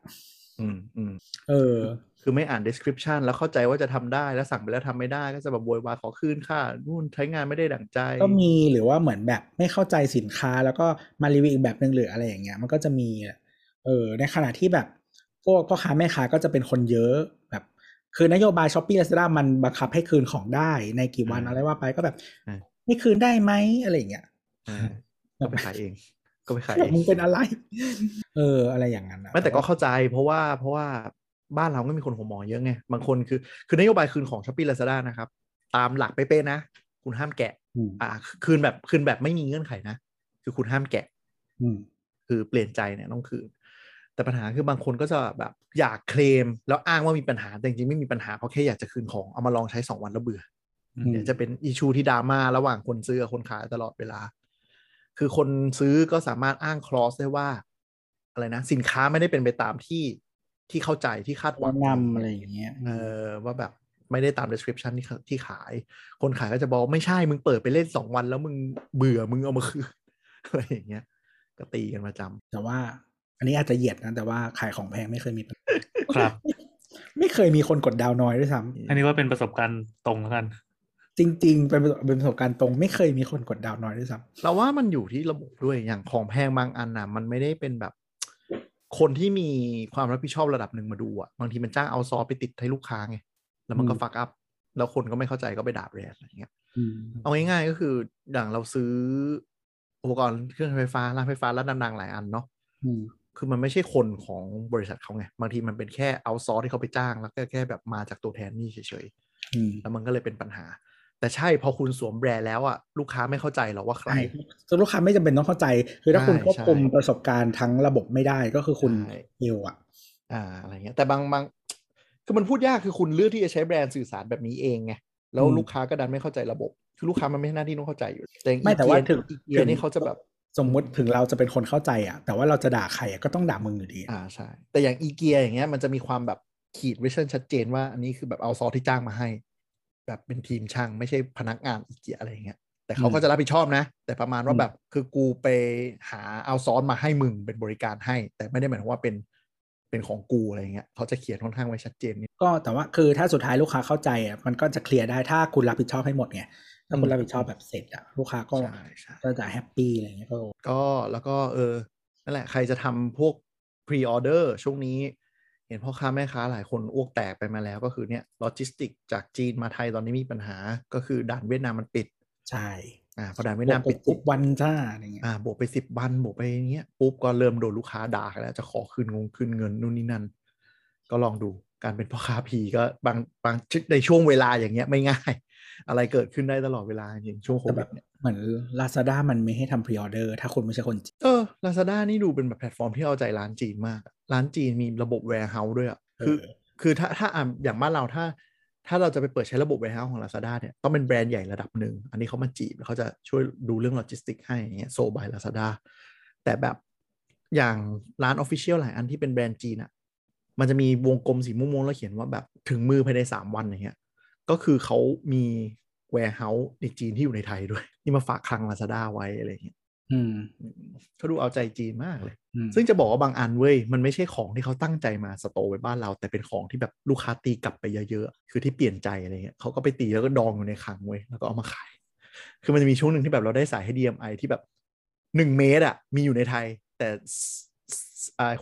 อืมอืมเออ คือไม่อ่าน description แล้วเข้าใจว่าจะทำได้แล้วสั่งไปแล้วทำไม่ได้ ก็จะแบบโวยวายขอคืนค่านู่นใช้งานไม่ได้ดั่งใจ ก็มีหรือว่าเหมือนแบบไม่เข้าใจสินค้า แล้วก็มารีวิวอีกแบบหนึ่งหรืออะไรอย่างเงี้ย มันก็จะมีอะเออในขณะที่แบบพวกพ่อค้าแม่ค้าก็จะเป็นคนเยอะแบบ คือนโยบายช้อปปี้ลาซาด้ามันบังคับให้คืนของได้ในกี่วันอ่าอะไรว่าไปก็แบบอ่าไม่คืนได้ไหมอะไรอย่างเงี้ยอ่าก็ไปขายเองก็ไปขายแบเอบงมึงเป็นอะไร เอออะไรอย่างนั้นอะไม่แต่ก็เข้าใจ เพราะว่าเพราะว่า บ้านเราก็มีคนหัวหมอเยอะไง บางคนคือ คือนโยบายคืนของช้อปปี้ลาซาด้านะครับ ตามหลักเป๊ะๆนะ คุณห้ามแกะอืมอ่า คืนแบบคืนแบบไม่มีเงื่อนไขนะ คือคุณห้ามแกะอืมคือเปลี่ยนใจเนี่ยต้องคืน แต่ปัญหาคือบางคนก็จะแบบอยากเคลม แล้วอ้างว่ามีปัญหาแต่จริงๆไม่มีปัญหาเพราะแค่อยากจะคืนของเอามาลองใช้สองวันแล้วเบื่ออืมเดี๋ยวจะเป็นอิชูที่ดราม่าระหว่างคนซื้อกับคนขายตลอดเวลา คือคนซื้อก็สามารถอ้างคลอสได้ว่า อะไรนะ สินค้าไม่ได้เป็นไปตามที่ ที่เข้าใจที่คาดหวังแนะนำอะไรอย่างเงี้ยเออว่าแบบไม่ได้ตาม description ที่เขาที่ขาย คนขายก็จะบอกไม่ใช่ มึงเปิดไปเล่นสองวัน แล้วมึงเบื่อมึงเอามาคืนอะไรอย่างเงี้ย ก็ตีกันประจำแต่ว่า อันนี้อาจจะเหยียดนะแต่ว่าขายของแพงไม่เคยมีปัญหาครับ ไม่เคยมีคนกดดาวน้อยด้วยซ้ำอันนี้ว่าเป็นประสบการณ์ตรงแล้วกัน จริง ๆ เป็นประสบเป็นประสบการณ์ตรง ไม่เคยมีคนกดดาวน้อยด้วยซ้ำเราว่ามันอยู่ที่ระบบด้วยอย่างของแพงบางอันน่ะมันไม่ได้เป็นแบบ คนที่มีความรับผิดชอบระดับหนึ่งมาดูอะบางทีมันจ้างเอาซอร์ไปติดให้ลูกค้าไง แล้วมันก็อืมฟักอัพ แล้วคนก็ไม่เข้าใจก็ไปด่าแบรนด์อะไรอย่างเงี้ยอืมเอาง่ายๆก็คืออย่างเราซื้ออุปกรณ์เครื่องใช้ไฟฟ้าร้านไฟฟ้าร้านดังๆหลายอันเนาะอืมคือมันไม่ใช่คนของบริษัทเขาไง บางทีมันเป็นแค่เอาซอร์ที่เขาไปจ้าง แล้วก็แค่แบบมาจากตัวแทนนี่เฉยอืมๆแล้วมันก็เลยเป็นปัญหา แต่ใช่พอคุณสวมแบรนด์แล้วอะลูกค้าไม่เข้าใจหรอกว่าใครใช่ซึ่งลูกค้าไม่จำเป็นต้องเข้าใจ คือถ้าคุณใช่ควบคุมใช่ประสบการณ์ทั้งระบบไม่ได้ก็คือคุณใช่เอวอะ อ่าอะไรเงี้ย แต่บางบางคือมันพูดยากคือคุณเลือกที่จะใช้แบรนด์สื่อสารแบบนี้เองไงแล้วอืมลูกค้าก็ดันไม่เข้าใจระบบ คือลูกค้ามันไม่ใช่หน้าที่ต้องเข้าใจอยู่แแต่ไม่แต่ว่าถึงอีเกียนี่เขาจะแบบสมมุติถึงเราจะเป็นคนเข้าใจอะ แต่ว่าเราจะด่าใครอะก็ต้องด่ามึงอยู่ดี อ่าใช่ แต่อย่างอีเกียอย่างเงี้ยมันจะมีความแบบขีด division ชัดเจนว่าอันนี้คือแบบเอาซอสที่จ้างมาให้ แบบเป็นทีมช่างไม่ใช่พนักงานอีเกียอะไรอย่างเงี้ยแต่เขาก็จะรับผิดชอบนะ แต่ประมาณว่าแบบคือกูไปหาเอาซอสมาให้มึงเป็นบริการให้ แต่ไม่ได้หมายถึงว่าเป็นเป็นของกูอะไรอย่างเงี้ยเขาจะเขียนค่อนข้างไว้ชัดเจนนิดก็แต่ว่าคือถ้าสุดท้ายลูกค้าเข้าใจอะมันก็จะเคลียร์ได้ถ้าคุณรับผิดชอบให้หมดไงถ้าคุณอืมรับผิดชอบแบบเสร็จอะลูกค้าก็ใช่ใช่ก็จะ happy อะไรเงี้ยก็ก็แล้วก็เออนั่นแหละใครจะทำพวก pre order ช่วงนี้ เห็นพ่อค้าแม่ค้าหลายคนอ้วกแตกไปมาแล้วก็คือเนี่ยโลจิสติกจากจีนมาไทยตอนนี้มีปัญหาก็คือด่านเวียดนามมันปิด ใช่อ่าพอด่านเวียดนามปิดปุ๊ปุ๊บ ปุ๊บวันจ้าอะไรเงี้ยอ่าบวกไปสิบวันบวกไปอย่างเงี้ยปุ๊บก็เริ่มโดนลูกค้าด่ากันแล้วจะขอคืนงงคืนเงินนู่นนี่นั่นก็ลองดูการเป็นพ่อค้า pre ก็บางบางในช่วงเวลาอย่างเงี้ยไม่ง่าย อะไรเกิดขึ้นได้ตลอดเวลาจริงช่วงโควิดแต่แบบเนี่ยเหมือน Lazada มันไม่ให้ทำ pre order ถ้าคุณไม่ใช่คนจีนเออ Lazada นี่ดูเป็นแบบแพลตฟอร์มที่เอาใจร้านจีนมากอะร้านจีนมีระบบ warehouse ด้วยอะคือเออคือถ้าถ้าอะอย่างบ้านเราถ้า ถ้าเราจะไปเปิดใช้ระบบ warehouse ของ Lazada เนี่ยต้องเป็นแบรนด์ใหญ่ระดับหนึ่ง อันนี้เขามาจีบแล้วเขาจะช่วยดูเรื่องโลจิสติกให้อย่างเงี้ย sold by Lazada แต่แบบอย่างร้าน official หลายอันที่เป็นแบรนด์จีนอะมันจะมีวงกลมสีม่วงๆแล้วเขียนว่าแบบถึงมือภายในสามวันอย่างเงี้ย ก็คือเขามี warehouse ในจีนที่อยู่ในไทยด้วย ที่มาฝากคลังลาซาด้าไว้อะไรเงี้ยอืมอืมเขาดูเอาใจจีนมากเลยอืมซึ่งจะบอกว่าบางอันเว้ย มันไม่ใช่ของที่เขาตั้งใจมาสโตร์ไว้บ้านเรา แต่เป็นของที่แบบลูกค้าตีกลับไปเยอะๆ คือที่เปลี่ยนใจอะไรเงี้ยเขาก็ไปตีแล้วก็ดองอยู่ในคลังเว้ย แล้วก็เอามาขาย คือมันจะมีช่วงหนึ่งที่แบบเราได้สายให้ DMI ที่แบบหนึ่งเมตรอะมีอยู่ในไทย แต่สสอ่า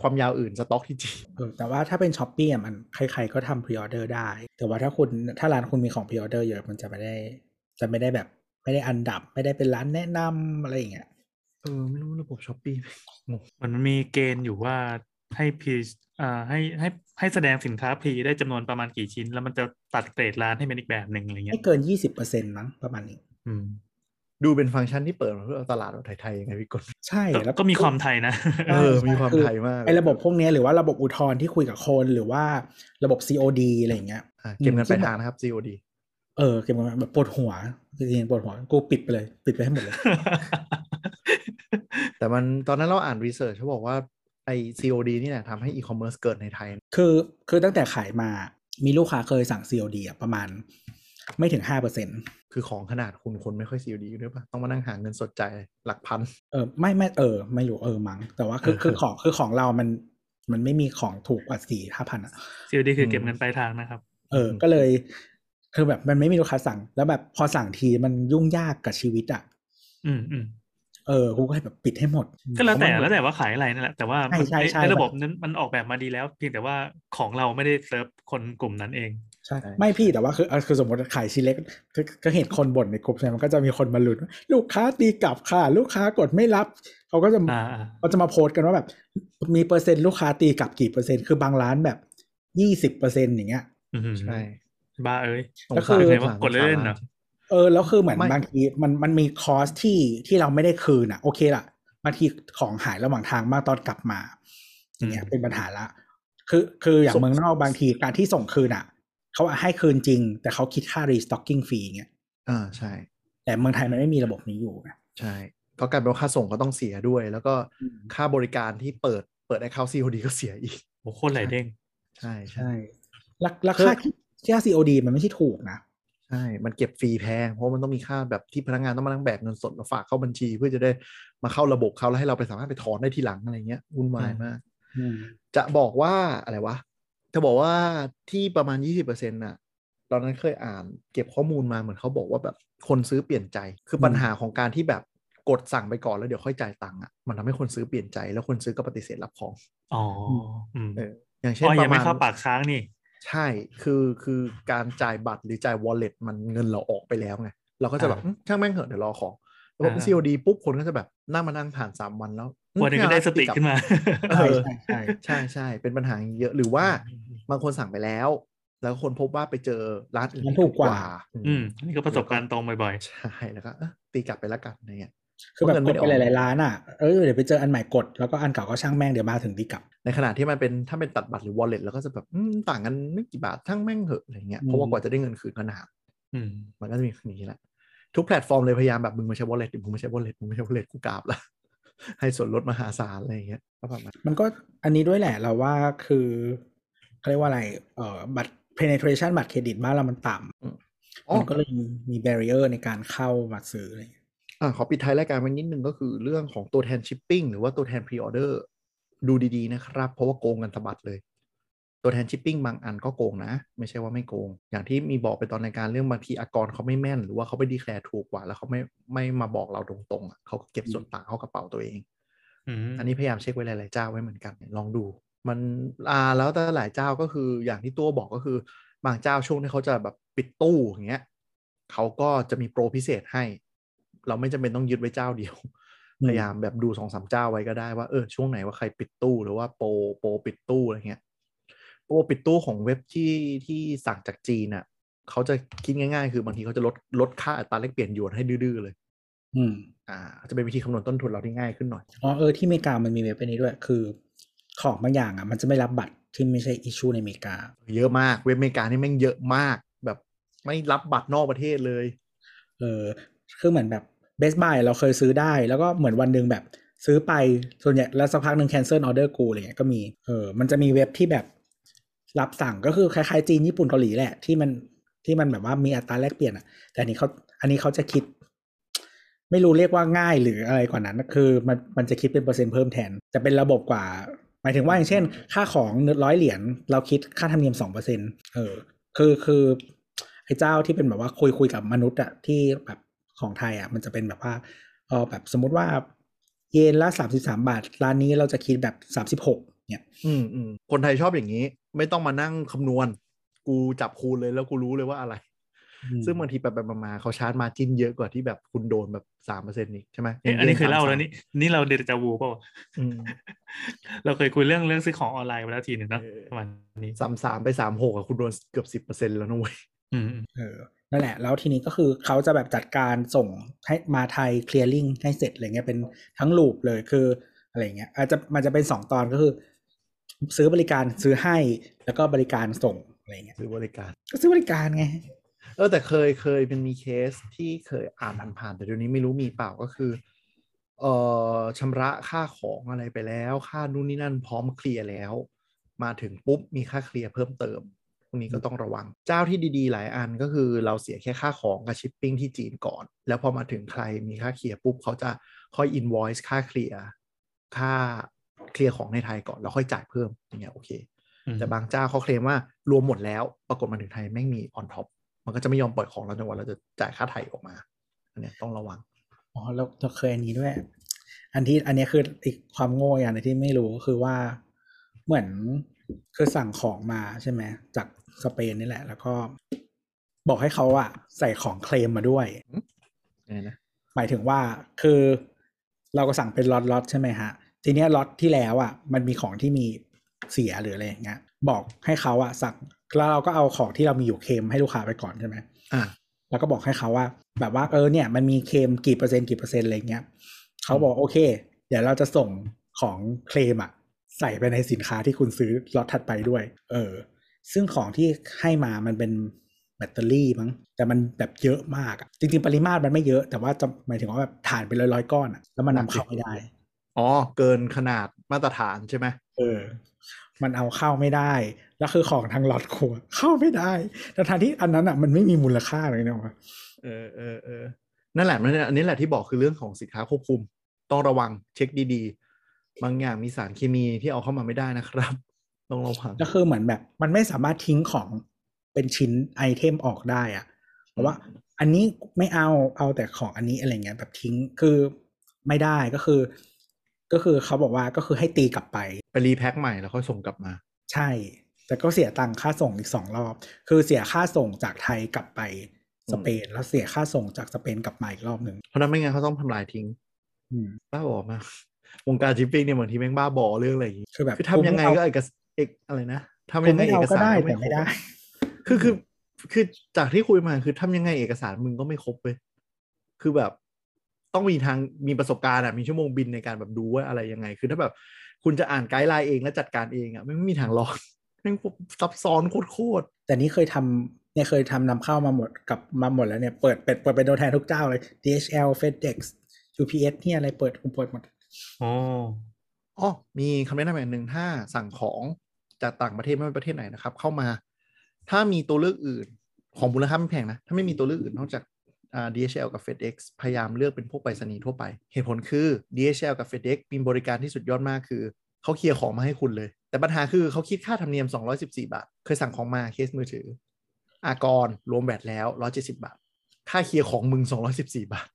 ความยาวอื่นสต็อกที่จีนเออแต่ว่าถ้าเป็น Shopee อะมันใครๆก็ทำ pre-order ได้ แต่ว่าถ้าคุณถ้าร้านคุณมีของ pre-order เยอะมันจะไม่ได้ จะไม่ได้แบบไม่ได้อันดับไม่ได้เป็นร้านแนะนำอะไรอย่างเงี้ยเออไม่รู้ระบบ Shopee งงมันมีเกณฑ์อยู่ว่าให้ pre อ่าให้ให้ให้แสดงสินค้า pre ได้จำนวนประมาณกี่ชิ้น แล้วมันจะตัดเกรดร้านให้เป็นอีกแบบหนึ่งอะไรเงี้ไม่ยเกินยี่สิบเปอร์เซ็นต์มั้งประมาณนี้ อืม ดูเป็นฟังก์ชันที่เปิดมาเพื่อเอาตลาดแบบไทยๆยังไงพี่กนใช่ก็แล้วก็มีความไทยนะเออมีความคือไทยมากไอ้ระบบพวกเนี้ยหรือว่าระบบอุทธรณ์ที่คุยกับคนหรือว่าระบบ COD อะไรอย่างเงี้ยอะเก็บเงินซึ่ปลางยแบบทางนะครับ COD เออเก็บมาแบบปวดหัวจริงๆปวดหัวกูปิดไปเลย ปิดไปให้หมดเลย แต่มันตอนนั้นเราอ่านรีเสิร์ชเขาบอกว่าไอ COD นี่แหละทำให้อีคอมเมิร์ซเกิดในไทย คือคือตั้งแต่ขายมามีลูกค้าเคยสั่ง COD อะประมาณไม่ถึงห้าเปอร์เซ็น คือของขนาดคุณคนไม่ค่อย COD ด้วยปะต้องมานั่งหาเงินสดใจายหลักพันเออไม่ไม่เออ ไม่รู้เออมั้งแต่ว่าคือเออคือของคือของเรามันมันไม่มีของถูกกว่าสี่ห้าพันอะ COD คือเก็บอืมเงินปลายทางนะครับ เออ ก็เลยคือแบบมันไม่มีลูกค้าสั่ง แล้วแบบพอสั่งทีมันยุ่งยากกับชีวิตอะอืมอืมเออกูก็เลยแบบปิดให้หมด ก็แล้วแต่เพราะมันแล้วแต่ว่าขายอะไรนั่นแหละแต่ว่าใช่ใช่ใช่ไอ้ระบบนั้นมันออกแบบมาดีแล้ว เพียงแต่ว่าของเราไม่ได้เซิร์ฟคนกลุ่มนั้นเอง ใช่ไม่พี่แต่ว่าคือเออคือสมมติขายชิ้นเล็กก็ก็เห็นคนบ่นในกลุ่มใช่ไหมมันก็จะมีคนมาลุ้นว่าลูกค้าตีกลับค่ะ ลูกค้ากดไม่รับเขาก็จะอ่าอ่าเขาจะมาโพสต์กันว่าแบบ มีเปอร์เซ็นต์ลูกค้าตีกลับกี่เปอร์เซ็นต์คือบางร้านแบบยี่สิบเปอร์เซ็นต์อย่างเงี้ยอืมใช่บ้าเอ้ยสงก็สารคือไงสงว่าสารกดเล่นๆเหรอเออแล้วคือเหมือนไม่บางทีมันมันมี cost ที่ที่เราไม่ได้คืนอะ โอเคล่ะบางทีของหายระหว่างทางมากตอนกลับมาอย่างเงี้ยอืมเป็นปัญหาละ คือคืออย่างส่งเมืองนอกบางทีการที่ส่งคืนอะ เขาให้คืนจริง แต่เขาคิดค่า restocking fee เงี้ยอ่าใช่ แต่เมืองไทยมันไม่มีระบบนี้อยู่ไงใช่ก็กลายเป็นว่าค่าส่งก็ต้องเสียด้วย แล้วก็อืมค่าบริการที่เปิดเปิด account COD ก็เสียอีกโอ้โหโคตรไหลเด้งใช่ใช่ใช่ราราคาที่ค่า COD มันไม่ใช่ถูกนะใช่ มันเก็บฟรีแพง เพราะมันต้องมีค่าแบบที่พนักงานต้องมานั่งแบกเงินสดมาฝากเข้าบัญชี เพื่อจะได้มาเข้าระบบเขาแล้วให้เราไปสามารถไปถอนได้ทีหลังอะไรเงี้ยวุ่นวายมากอืมจะบอกว่าอะไรวะ จะบอกว่าที่ประมาณ 20%น่ะตอนนั้นเคยอ่านเก็บข้อมูลมาเหมือนเขาบอกว่าแบบคนซื้อเปลี่ยนใจ คือปัญหาของการที่แบบกดสั่งไปก่อนแล้วเดี๋ยวค่อยจ่ายตังค์อะมันทำให้คนซื้อเปลี่ยนใจแล้วคนซื้อก็ปฏิเสธรับของอ๋ออืมเอออย่างเช่นอ๋อปยังระมาไม่ณเข้าปากค้างนี่ใช่คือคือการจ่ายบัตรหรือจ่าย wallet มันเงินเราออกไปแล้วไงเราก็จะแบบอ่าอืมช่างแม่งเหอะเดี๋ยวรอของแล้ว พออ่า COD ปุ๊บคนก็จะแบบนั่งมานั่งผ่านสามวันแล้วอืมวันหนึงก็ได้สติกลับขึ้นมาเออใช่ใช่ใช่ใช่เป็นปัญหาเยอะหรือว่าบางคนสั่งไปแล้ว แล้วคนพบว่าไปเจอร้านอื่นมันที่ถูกกว่า อืมอันนี่ก็ประสบการณ์ตรงบ่อยใช่แล้วก็เอ๊ะตีกลับไปแล้วกันอะไรเงี้ยคือแบบเงินกไม่ดได้ไปออกหลายๆร้านอะเออเดี๋ยวไปเจออันใหม่กดแล้วก็อันเก่าก็ช่างแม่งเดี๋ยวมาถึงดีกลับ ในขณะที่มันเป็นถ้าเป็นตัดบัตรหรือ wallet แล้วก็จะแบบอืมต่างกันไม่กี่บาททั้งแม่งเหอะอะไรเงี้ยอืมเพราะว่ากว่าจะได้เงินคืนก็นานๆอืมมันก็จะมีอย่างนี้แหละ ทุกแพลตฟอร์มเลยพยายามแบบมึงมาใช้ wallet ดิมึงมาใช้ wallet มึงมาใช้ wallet กูกราบละให้ส่วนลดมหาศาลอะไรอย่างเงี้ยก็ประมาณมันก็อันนี้ด้วยแหละเราว่าคือเขาเรียกว่าอะไรเอ่อบัตร penetration บัตรเครดิตบ้านเรามันต่อืมำมันก็เลยมีมี barrier ในการเข้ามาซื้ออะไรอย่างเงี้ยอ่าขอปิดท้ายรายการไว้นิดนึงก็คือเรื่องของตัวแทนชิปปิ้งหรือว่าตัวแทน pre-order ดูดีๆนะครับ เพราะว่าโกงกันสะบัดเลย ตัวแทนชิปปิ้งบางอันก็โกงนะ ไม่ใช่ว่าไม่โกง อย่างที่มีบอกไปตอนในการเรื่องบางทีอากรเขาไม่แม่น หรือว่าเขาไปดีแคลร์ถูกกว่า แล้วเขาไม่ไม่มาบอกเราตรงๆอะเขาก็เก็บส่วนต่างเข้ากระเป๋าตัวเองอืมอันนี้พยายามเช็คไว้หลายๆเจ้าไว้เหมือนกันลองดู มันอ่าแล้วแต่หลายเจ้าก็คืออย่างที่ตัวบอกก็คือบางเจ้าช่วงที่เขาจะแบบปิดตู้อย่างเงี้ยเขาก็จะมีโปรพิเศษให้ เราไม่จำเป็นต้องยึดไว้เจ้าเดียวอืมพยายามแบบดูสองสามเจ้าไว้ก็ได้ว่าเออช่วงไหนว่าใครปิดตู้หรือว่าโปรโปรปิดตู้อะไรเงี้ย โปรปิดตู้ของเว็บที่ที่สั่งจากจีนอะเขาจะคิดง่ายๆ คือบางทีเขาจะลดลดค่าอัตราแลกเปลี่ยนหยวนให้ดื้อๆเลย อืม อ่า จะเป็นวิธีคำนวณต้นทุนเราที่ง่ายขึ้นหน่อย อ๋อเออที่อเมริกามันมีเว็บอันนี้ด้วย คือของบางอย่างอะมันจะไม่รับบัตรที่ไม่ใช่อิชูในอเมริกา เยอะมากเว็บอเมริกานี่แม่งเยอะมาก แบบไม่รับบัตรนอกประเทศเลย เออคือเหมือนแบบ Best Buy เราเคยซื้อได้ แล้วก็เหมือนวันหนึ่งแบบซื้อไปส่วนใหญ่แล้วสักพักหนึ่ง cancel order กูอะไรเงี้ยก็มีเออมันจะมีเว็บที่แบบ รับสั่งก็คือคล้ายๆจีนญี่ปุ่นเกาหลีแหละที่มันที่มันแบบว่ามีอัตราแลกเปลี่ยนอะ แต่อันนี้เขาอันนี้เขาจะคิด ไม่รู้เรียกว่าง่ายหรืออะไรกว่านั้นคือมันมันจะคิดเป็นเปอร์เซ็นต์เพิ่มแทนจะเป็นระบบกว่า หมายถึงว่าอย่างเช่น ค่าของร้อยเหรียญเราคิดค่าธรรมเนียมสองเปอร์เซ็นต์เออ คือคือไอ้เจ้าที่เป็นแบบว่าคุยคุยกับมนุษย์อะที่แบบของไทยอะมันจะเป็นแบบว่าเออแบบสมมุติว่าเยนละสามสิบสามบาท ร้านนี้เราจะคิดแบบสามสิบหกเนี่ย อืมอืมคนไทยชอบอย่างนี้ ไม่ต้องมานั่งคำนวณ กูจับคูณเลยแล้วกูรู้เลยว่าอะไร ซึ่งบางทีไปไปมาๆเขาชาร์จมาจิ้นเยอะกว่าที่แบบคุณโดนแบบสามเปอร์เซ็นต์นี่ใช่ไหมเอ๊ะอันนี้เคยเล่าแล้วนี่นี่เราเดจาวูเปล่าอืมเราเคยคุยเรื่องเรื่องซื้อของออนไลน์ไปแล้วทีหนึ่งเนอะเออประมาณนี้สามสามไปสามหกอะคุณโดนเกือบสิบเปอร์เซ็นต์แล้วนะเว้ยอืมเออนั่นแหละ แล้วทีนี้ก็คือเขาจะแบบจัดการส่งให้มาไทยเคลียร์ลิงให้เสร็จอะไรเงี้ยเป็นทั้งลูปเลยคืออะไรเงี้ยอาจจะมันจะเป็นสองตอนก็คือ ซื้อบริการซื้อให้แล้วก็บริการส่งอะไรเงี้ยซื้อบริการ ก็ซื้อบริการไงเออแต่เคยเคยมันมีเคสที่เคยอ่านผ่านๆแต่เดี๋ยวนี้ไม่รู้มีเปล่าก็คือเอ่อชำระค่าของอะไรไปแล้ว ค่านู่นนี่นั่นพร้อมเคลียร์แล้ว มาถึงปุ๊บมีค่าเคลียร์เพิ่มเติมพวกนี้ก็ต้องระวัง เจ้าที่ดีๆ หลายอันก็คือเราเสียแค่ค่าของกับชิปปิ้งที่จีนก่อน แล้วพอมาถึงใครมีค่าเคลียร์ปุ๊บเขาจะค่อย invoice ค่าเคลียร์ค่า เคลียร์ของในไทยก่อนแล้วค่อยจ่ายเพิ่มอย่างเงี้ยโอเคอืมแต่บางเจ้าเขาเคลมว่ารวมหมดแล้วปรากฏมาถึงไทยแม่งมี on top มันก็จะไม่ยอมปล่อยของเราจนกว่าเราจะจ่ายค่าไทยออกมา อันเนี้ยต้องระวังอ๋อแล้วเราเคยอันนี้ด้วย อันที่อันนี้คืออีกความโง่อย่างหนึงที่ไม่รู้ก็คือว่าเหมือนคือสั่งของมาใช่ไหมจากสเปนนี่แหละ แล้วก็บอกให้เขาอะใส่ของเคลมมาด้วยไงนะหมายถึงว่าคือเราก็สั่งเป็นล็อตล็อตใช่ไหมฮะ ทีเนี้ยล็อตที่แล้วอะมันมีของที่มีเสียหรืออะไรอย่างเงี้ยบอกให้เขาอะสั่งแล้วเราก็เอาของที่เรามีอยู่เคลมให้ลูกค้าไปก่อนใช่ไหมอ่าแล้วก็บอกให้เขาว่า แบบว่าเออเนี่ยมันมีเคลมกี่เปอร์เซ็นต์กี่เปอร์เซ็นต์อะไรเงี้ยเขาบอกโอเค เดี๋ยวเราจะส่งของเคลมอะใส่ไปในสินค้าที่คุณซื้อล็อตถัดไปด้วย เออ ซึ่งของที่ให้มามันเป็นแบตเตอรี่มั้งแต่มันแบบเยอะมากอะจริงๆ ปริมาตรมันไม่เยอะแต่ว่าจะหมายถึงว่าแบบฐานเป็นร้อยๆก้อนอะแล้วมันนำเข้าไม่ได้ อ๋อ เกินขนาดมาตรฐานใช่ไหมเออ มันเอาเข้าไม่ได้ แล้วคือของทางล็อตครัวเข้าไม่ได้แต่ทางที่อันนั้นอะมันไม่มีมูลค่าเลยนะวะเออเออเออนั่นแหละนั่นแหละอันนี้แหละที่บอกคือเรื่องของสินค้าควบคุม ต้องระวังเช็คดีๆ บางอย่างมีสารเคมีที่เอาเข้ามาไม่ได้นะครับต้องระวังก็คือเหมือนแบบ มันไม่สามารถทิ้งของเป็นชิ้นไอเทมออกได้อะเพราะว่า อันนี้ไม่เอาเอาแต่ของอันนี้อะไรเงี้ยแบบทิ้งคือไม่ได้ก็คือ ก็คือเขาบอกว่าก็คือให้ตีกลับไป ไปรีแพ็คใหม่แล้วค่อยส่งกลับมา ใช่ แต่ก็เสียตังค่าส่งอีกสองรอบ คือเสียค่าส่งจากไทยกลับไปสเปน แล้วเสียค่าส่งจากสเปนกลับมาอีกรอบหนึ่งเพราะนั้นไม่งั้นเขาต้องทำลายทิ้งอืมบ้าบอมากวงการชิปปิ้งเนี่ยบางทีแม่งบ้าบอเรื่องอะไรอย่างงี้คือแบบคือทำยังไงก็เอกสเอกอะไรนะทำกูยังไงไม่เอเอากก็สารได้ก็แต่ไม่ไม่ครได้บคือคือคือจากที่คุยมาคือทำยังไงเอกสารมึงก็ไม่ครบเว้ยคือแบบ ต้องมีทางมีประสบการณ์อะมีชั่วโมงบินในการแบบดูว่าอะไรยังไง คือถ้าแบบคุณจะอ่านไกด์ไลน์เองแล้วจัดการเองอะไม่ไม่มีทางรอดแม่งซับซ้อนโคตรแต่นี่เคยทำเนี่ยเคยทำนำเข้ามาหมดกับมาหมดแล้วเนี่ยเปิดเปิดเปิดเป็นตัวแทนทุกเจ้าเลย DHL FedEx UPS เนี่ยอะไรเปิดกูเปิดหมดอ๋ออ๋อมีคำแนะนำอย่างหนึ่งถ้าสั่งของจากต่างประเทศไม่ว่าประเทศไหนนะครับ เข้ามา ถ้ามีตัวเลือกอื่นของมูลค่าไม่แพงนะ ถ้าไม่มีตัวเลือกอื่นนอกจากอ่า DHL กับ FedEx พยายามเลือกเป็นพวกไปรษณีย์ทั่วไป เหตุผลคือ DHL กับ FedEx มีบริการที่สุดยอดมากคือเขาเคลียร์ของมาให้คุณเลย แต่ปัญหาคือเขาคิดค่าธรรมเนียม 214 บาท เคยสั่งของมาเคสมือถือ อากรรวมแบตแล้ว 170 บาท ค่าเคลียร์ของมึง 214 บาท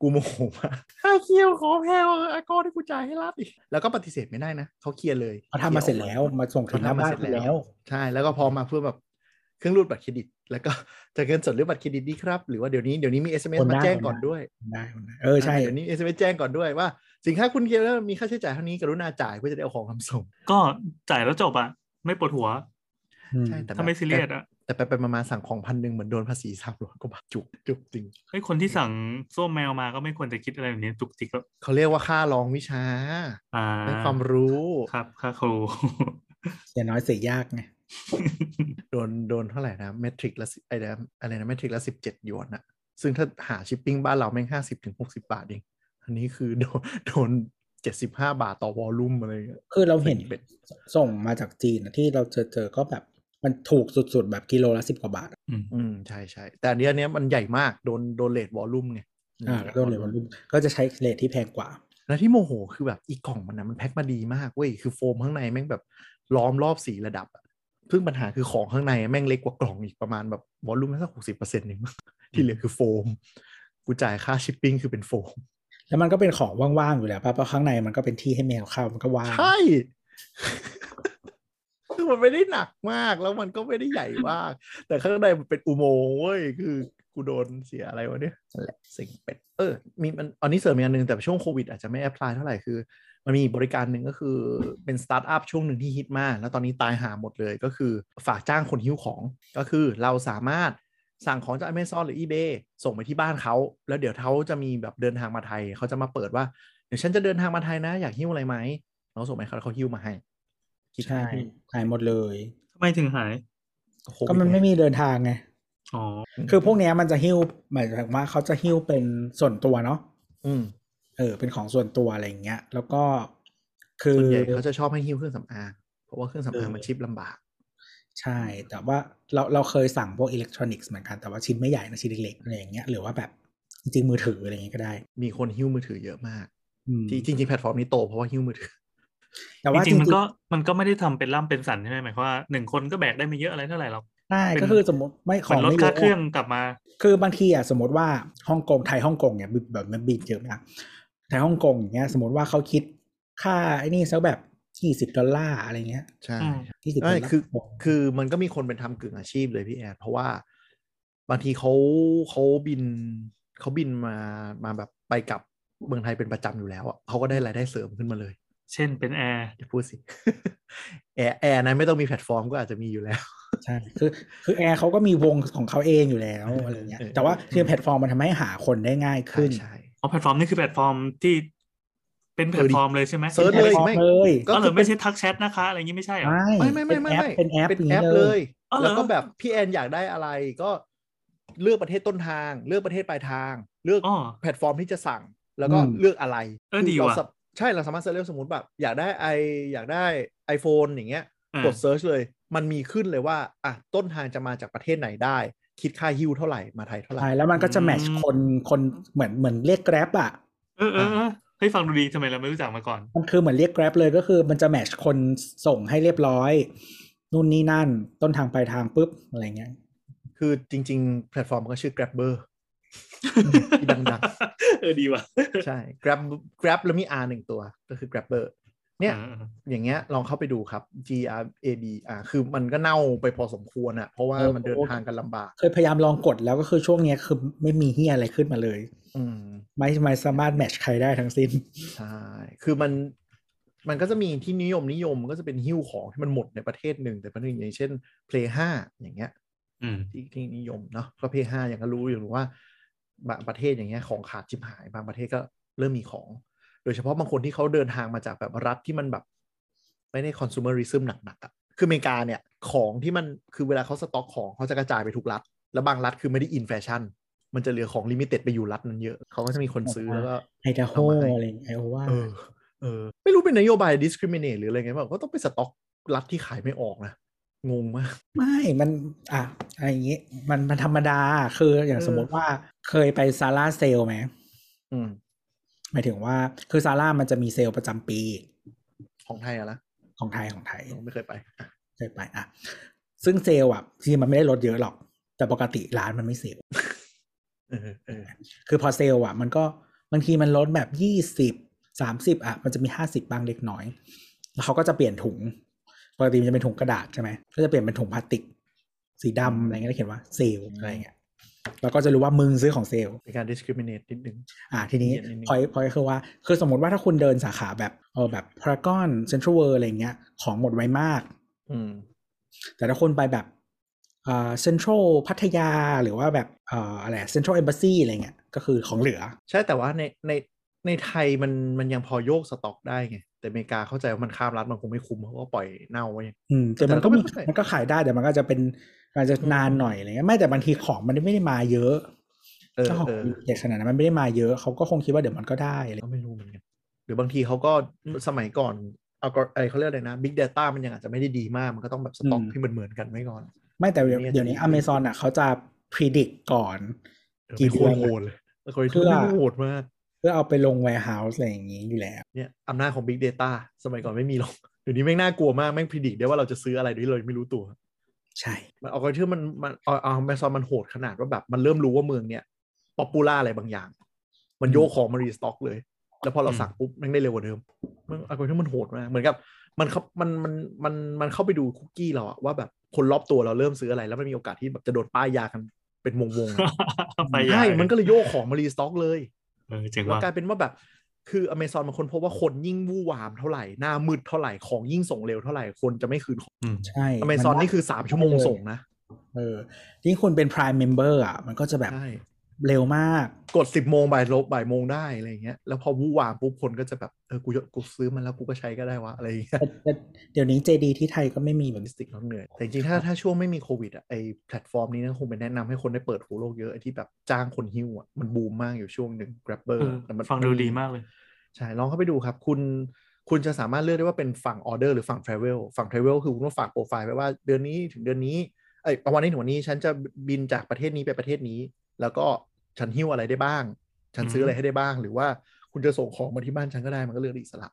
กูโมโหมากค่าเคลียร์ของแพงอากรที่กูจ่ายให้รัฐอีก แล้วก็ปฏิเสธไม่ได้นะเขาเคลียร์เลยเขาทำมาเสร็จแล้วมาส่งถึงหน้าบ้านคุณแล้ว ใช่แล้วก็พอมาเพื่อแบบ เครื่องรูดบัตรเครดิต แล้วก็จะเงินสดหรือบัตรเครดิตดีครับ หรือว่าเดี๋ยวนี้เดี๋ยวนี้มี SMS คนได้มาแจ้งคนได้ก่อนด้วยได้เออใช่าเดี๋ยวนี้ SMS แจ้งก่อนด้วยว่า สินค้าคุณเคลียร์แล้วมีค่าใช้จ่ายเท่านี้กรุณาจ่ายเพื่อจะได้เอาของคำส่ง ก็จ่ายแล้วจบอะไม่ปวดหัวอืมใช่แต่ถ้าไม่ซีเรียสอะแต่ไปไปๆมาๆสั่งของพันหนึ่งเหมือนโดนภาษีสามร้อยกว่าบาทจุกจุกจริงไอ้ยคนที่สั่งส้มแมวมาก็ไม่ควรจะคิดอะไรแบบนี้จุกจิกก็เขาเรียกว่าค่ารองวิชาอ่าให้ความรู้ครับค่าครูเสียน้อยเสียยากไง โดนโดนเท่าไหร่นะเมทริกละ10ไอ้นะอะไรนะเมทริกละสิบเจ็ดหยวนอะซึ่งถ้าหาชิปปิ้งบ้านเราแม่งห้าสิบถึงหกสิบาทเอง อันนี้คือโดนโดนเจ็ดสิบห้าบาทต่อวอลลุ่มอะไรอย่างเงี้ยคือเราเห็นเป็นส่งมาจากจีนอะที่เราเจอเจอก็แบบมันถูกสุดๆ แบบกิโลละสิบกว่าบาทอะอืมอืมใช่ใช่แต่อันเนี้ยอันเนี้ยมันใหญ่มากโดนโดนเลทวอลลุ่มไงอ่าแล้วก็เลยวันรุ่มก็จะใช้เลทที่แพงกว่า แล้วที่โมโหคือแบบอีกกล่องมันนะมันแพ็คมาดีมากเว้ยคือโฟมข้างในแม่งแบบล้อมรอบสีระดับอะ ซึ่งปัญหาคือของข้างในแม่งเล็กกว่ากล่องอีกประมาณแบบวอลลุ่มแค่สักหกสิบเปอร์เซ็นต์เองมั้งที่เหลือคือโฟม กูจ่ายค่าชิปปิ้งคือเป็นโฟม แล้วมันก็เป็นของว่างๆอยู่แล้วป่ะเพราะข้างในมันก็เป็นที่ให้แมวเข้ามันก็ว่าง ใช่ คือมันไม่ได้หนักมากแล้วมันก็ไม่ได้ใหญ่มาก แต่ข้างในมันเป็นอุโมงค์เว้ยคือกูโดนเสียอะไรวะเนี่ยนั่นแหละสิ่งเป็ดเออมีมันอันนี้เสริมอีกอันหนึ่งแต่ช่วงโควิดอาจจะไม่ apply เท่าไหร่คือ มันมีอีกบริการหนึ่งก็คือเป็นสตาร์ทอัพช่วงหนึ่งที่ฮิตมาก แล้วตอนนี้ตายหาหมดเลยก็คือฝากจ้างคนหิ้วของ ก็คือเราสามารถสั่งของจาก Amazon หรือ eBay ส่งไปที่บ้านเขา แล้วเดี๋ยวเขาจะมีแบบเดินทางมาไทย เขาจะมาเปิดว่า เดี๋ยวฉันจะเดินทางมาไทยนะ อยากหิ้วอะไรไหมเราส่งไปเขาแล้วเขาหิ้วมาให้คิดใช่ให้หายหมดเลยทำไมถึงหายโควิดก็มันไม่มีเดินทางไงอ๋อคือพวกเนี้ยมันจะหิ้วหมายถึงว่าเขาจะหิ้วเป็นส่วนตัวเนาะอืมเออเป็นของส่วนตัวอะไรอย่างเงี้ย แล้วก็คือส่วนใหญ่เขาจะชอบให้หิ้วเครื่องสำอางเพราะว่าเครื่องสำอางมันชิปลำบาก ใช่ แต่ว่าเราเราเคยสั่งพวกอิเล็กทรอนิกส์เหมือนกันแต่ว่าชิ้นไม่ใหญ่นะชิ้นเล็กๆอะไรอย่างเงี้ยหรือว่าแบบจริงๆมือถืออะไรอย่างเงี้ยก็ได้ มีคนหิ้วมือถือเยอะมากอืมที่จริงๆแพลตฟอร์มนี้โตเพราะว่าหิ้วมือถือแต่จว่าจริริงงๆมันๆก็มันก็ไม่ได้ทำเป็นล่ำเป็นสันใช่ไหมหมายความว่าหนึ่งคนก็แบกได้ไม่เยอะอะไรเท่าไหร่หรอกใช่เป็นก็คือสมมติไม่เหขมือองนลดไม่ค่าเยะเครื่องกลับมา คือบางทีอะสมมติว่าฮ่องกงไทยฮ่องกงเนี่ยแบบมันบินเยอะมา กไทยฮ่องกงอย่างเงี้ย สมมติว่าเขาคิดค่าไอ้นี่สักแบบยี่สิบดอลลาร์อะไรเงี้ย ใช่อืมยี่สิบดอไม่ลลาร์คือ คือมันก็มีคนเป็นทำกึ่งอาชีพเลยพี่แอดเพราะว่าบางทีเขาเขาบินเขาบินมามาแบบไปกลับเมืองไทยเป็นประจำอยู่แล้วอะเขาก็ได้รายได้เสริมขึ้นมาเลย เช่นเป็นแอร์อย่าพูดสิแอร์แอร์นั้นไม่ต้องมีแพลตฟอร์มก็อาจจะมีอยู่แล้ว ใช่ คือ คือแอร์เขาก็มีวงของเขาเองอยู่แล้วอะไรเงี้ยเออแต่ว่าคือแพลตฟอร์มมันทำให้หาคนได้ง่ายขึ้นใช่ อ๋อแพลตฟอร์มนี่คือแพลตฟอร์มที่เป็นแพลตฟอร์มเลยใช่ไหมเซิร์ชแพลเลตยฟอร์มไม่เลยก็ก็เลคืยอไม่ใช่ทักแชทนะคะอะไรอย่างงี้ไม่ใช่เหรอไม่ไม่ไม่ไม่เป็นไม่แอปไม่เป็นแอปเป็นย่างแอนี้ปเลยอ๋อเหรอแล้วก็แบบพี่แอนอยากได้อะไรก็เลือกประเทศต้นทาง เลือกประเทศปลายทาง เลือกอ๋อแพลตฟอร์มที่จะสั่ง แล้วก็อืมเลือกอะไรเออคืดีเราว่ะสับใช่เราสามารถเลือกสมมติแบบอยากได้ไออยากได้ iPhone อย่างเงี้ยอ่ากด search เลย มันมีขึ้นเลยว่าอะต้นทางจะมาจากประเทศไหนได้ คิดค่าหิ้วเท่าไหร่มาไทยเท่าไหร่ใช่แล้วมันก็จะ match คนคนเหมือนเหมือนเรียก Grab อะเออเออเออเฮ้ยฟังดูดีทำไมเราไม่รู้จักมาก่อน มันคือเหมือนเรียก Grab เลยก็คือมันจะ match คนส่งให้เรียบร้อย นู่นนี่นั่น ต้นทางปลายทางปุ๊บอะไรเงี้ย คือจริง ๆ แพลตฟอร์มก็ชื่อ Grabber ที่ดังเออดีว่ะ ใช่ Grab Grab แล้วมี R หนึ่งตัวก็คือ Grabber เนี่ยอ่าอย่างเงี้ยลองเข้าไปดูครับ G R A B อ่าคือมันก็เน่าไปพอสมควรอะเพราะว่าเออมันเดินทางกันลำบาก เคยพยายามลองกดแล้วก็คือช่วงเนี้ยคือไม่มีเฮียอะไรขึ้นมาเลย อืมไม่ไม่สามารถแมทช์ใครได้ทั้งสิ้นใช่คือมันมันก็จะมีที่นิยมนิยมก็จะเป็นหิ้วของที่มันหมดในประเทศหนึ่งแต่ประเทศหนึ่งอย่างเช่น Play 5อย่างเงี้ยอืมที่ที่นิยมเนาะก็ Play 5อย่างก็รู้อยู่ว่าบางประเทศอย่างเงี้ยของขาดชิบหายบางประเทศก็เริ่มมีของ โดยเฉพาะบางคนที่เขาเดินทางมาจากแบบรัฐที่มันแบบ ไม่ได้ consumerism หนักๆอะ่ะคืออเมริกาเนี่ยของที่มันคือเวลาเขาสต็อกของเขาจะกระจายไปทุกรัฐ แล้วบางรัฐคือไม่ได้อินแฟชั่นมันจะเหลือของ limited ไปอยู่รัฐนั้นเยอะ เขาก็จะมีคนซื้อแล้วก็ไอดาโฮเอามาให้อะไรไอโอวาเออเออ ไม่รู้เป็นนโยบาย discriminate หรืออะไรไงแบบก็ต้องไปสต็อกรัฐที่ขายไม่ออกนะ งงมาก ไม่ มัน อะอะไรอย่างงี้ มันมันธรรมดา คืออย่างเออสมมติว่าเคยไป Zara sale ไหมอืม หมายถึงว่าคือ Zara มันจะมีเซลล์ประจำปี ของไทยอะนะของไทยของไทยผมไม่เคยไปอะเคยไปอะซึ่งเซลล์อะจริงๆมันไม่ได้ลดเยอะหรอก แต่ปกติร้านมันไม่เซลล์เออเออคือพอเซลล์อะ มันก็บางทีมันลดแบบยี่สิบสามสิบอะมันจะมีห้าสิบบางเล็กน้อย แล้วเขาก็จะเปลี่ยนถุงปกติมันจะเป็นถุงกระดาษใช่ไหมก็จะเปลี่ยนเป็นถุงพลาสติก สีดำอะไรเงี้ยแล้วเขียนว่าเซลล์อะไรเงี้ย แล้วก็จะรู้ว่ามึงซื้อของเซลล์มีการ discriminate นิดนึงอ่าทีนี้เย็นนิดนึงพอยพอยคือว่าคือสมมติว่าถ้าคุณเดินสาขาแบบเออแบบพารากอนเซ็นทรัลเวิลด์อะไรเงี้ยของหมดไวมาก อืม แต่ถ้าคนไปแบบอ่าเซ็นทรัลพัทยาหรือว่าแบบอ่าอะไรเซ็นทรัลเอมบ s ซีอะไรเงี้ยก็คือของเหลือ ใช่แต่ว่าในในในไทยมันมันยังพอโยกสต็อกได้ไง แต่อเมริกาเข้าใจว่ามันข้ามรัฐมันคงไม่คุ้มเขาก็ปล่อยเน่าไว้อืมแต่แต่มันก็ก็ไม่มีเข้าใจมันก็ขายได้แต่มันก็จะเป็น อาจจะนานหน่อยอะไรเงี้ยไม่แต่บางทีของมันไม่ได้มาเยอะเออเจ้าของเออเด็กขนาดนั้นมันไม่ได้มาเยอะเขาก็คงคิดว่าเดี๋ยวมันก็ได้อะไรก็ไม่รู้เหมือนกันหรือบางทีเขาก็สมัยก่อนเอาก็ไอเขาเรียกอะไรนะ Big Data มันยังอาจจะไม่ได้ดีมาก มันก็ต้องแบบสต็อกให้มันเหมือนกันไว้ก่อน ไม่แต่เดี๋ยวอันนี้เดี๋ยวนี้อาจจะ Amazon อะเขาจะ predict ก่อนเออกี่เป็นเดืโคอนตรโหดเลยเคยเพื่ทุอโหดมากเพื่อเอาไปลง warehouse อะไรอย่างนี้อยู่แล้วเนี่ยอำนาจของ Big Data สมัยก่อนไม่มีหรอกเดี๋ยวนี้แม่งน่ากลัวมากแม่งพิจิตได้ว่าเราจะซื้ออะไรโดยเราไม่รู้ตัว ใช่มันเอาไปที่มันมันเอาเอาแมซอนมันโหดขนาดว่าแบบมันเริ่มรู้ว่าเมืองเนี่ยpopular อะไรบางอย่าง มันโยกของมา restock เลย แล้วพอเราอืมสั่งปุ๊บแม่งได้เร็วกว่าเดิมมันเอาไปที่มันโหดมากเหมือนกับมันเขามันมันมันมันเข้าไปดูคุกกี้เราอะว่าแบบคนรอบตัวเราเริ่มซื้ออะไร แล้วมันมีโอกาสที่แบบจะโดนป้ายยากันเป็นวงๆอะไปใช่ใหญ่มันก็เลยโยกของมา restock เลยเออเจ๋งแล้วว่ะกลายเป็นว่าแบบ คืออเมซอนมันค้นพบว่าคนยิ่งวู่วามเท่าไหร่ หน้ามืดเท่าไหร่ของยิ่งส่งเร็วเท่าไหร่คนจะไม่คืนของอืมใช่อเมซอนได้นี่คือสามชั่วโมงส่งนะเออยิ่งคุณเป็น prime member อะ มันก็จะแบบใช่ เร็วมาก กดสิบโมงบ่ายลบบ่ายโมงได้อะไรอย่างเงี้ยแล้วพอวู่วามปุ๊บคนก็จะแบบเออกูกูซื้อมันแล้วกูก็ใช้ก็ได้วะอะไรอย่างเงี้ยแต่แต่เดี๋ยวนี้ JD ที่ไทยก็ไม่มีแบบลิสติกเราเหนื่อยแต่จริงๆถ้าถ้าช่วงไม่มีโควิดอะไอแพลตฟอร์มนี้นะคงเป็นแนะนำให้คนได้เปิดหูโลกเยอะไอที่แบบจ้างคนหิ้วอะมันบูมมากอยู่ช่วงหนึ่ง Grabr เออแต่มันฟังดูดีมากเลยใช่ลองเข้าไปดูครับ คุณคุณจะสามารถเลือกได้ว่าเป็นฝั่งออเดอร์หรือฝั่ง Travel ฝั่ง Travel คือคุณต้องฝากโปรไฟล์ไว้ว่าเดือนนี้ถึงเดือนนี้เอ้ยวันนี้ถึงวันนี้ฉันจะบินจากประเทศนี้ไปประเทศนี้ แล้วก็ ฉันหิ้วอะไรได้บ้าง ฉันซื้ออะไรให้ได้บ้าง หรือว่าคุณจะส่งของมาที่บ้านฉันก็ได้มันก็เลือกอิสระ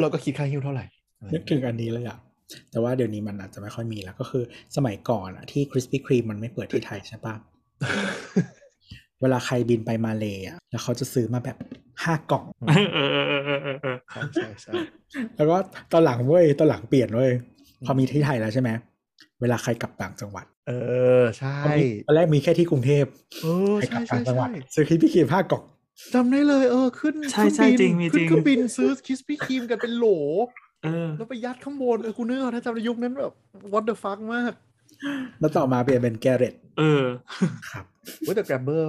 เราก็คิดค่าหิ้วเท่าไหร่นึกถึงอันนี้เลยอะแต่ว่าเดี๋ยวนี้มันอาจจะไม่ค่อยมีแล้วก็คือสมัยก่อนอะที่ Krispy Kreme มันไม่เปิดที่ไทยใช่ปะเวลาใครบินไปมาเลยอะแล้วเขาจะซื้อมาแบบห้ากล่องเออเออเออเออเออเออใช่ใช่ใช่แล้วก็ตอนหลังเว้ยตอนหลังเปลี่ยนเว้ยพอมีที่ไทยแล้วใช่ไหม เวลาใครกลับต่างจังหวัด เออ ใช่ตอนนี้ตอนแรกมีแค่ที่กรุงเทพเออใครกลัใช่บใช่ต่างจังหวัดใช่ซื้อคิดพี่คีมห้ากล่องจำได้เลยเออขึ้นใช่ใช่เคจริองมีบินจริขึ้นงเครื่องบินซื้อคิสปี้ครีมกันเป็นโหลเออแล้วไปยัดข้างบนเออกูนึกออกถ้าจำในยุคนั้นแบบ what the fuck มาก แล้วต่อมาเปลี่ยนเป็นแกเรตเออ ครับเว้ยแต่ Grabber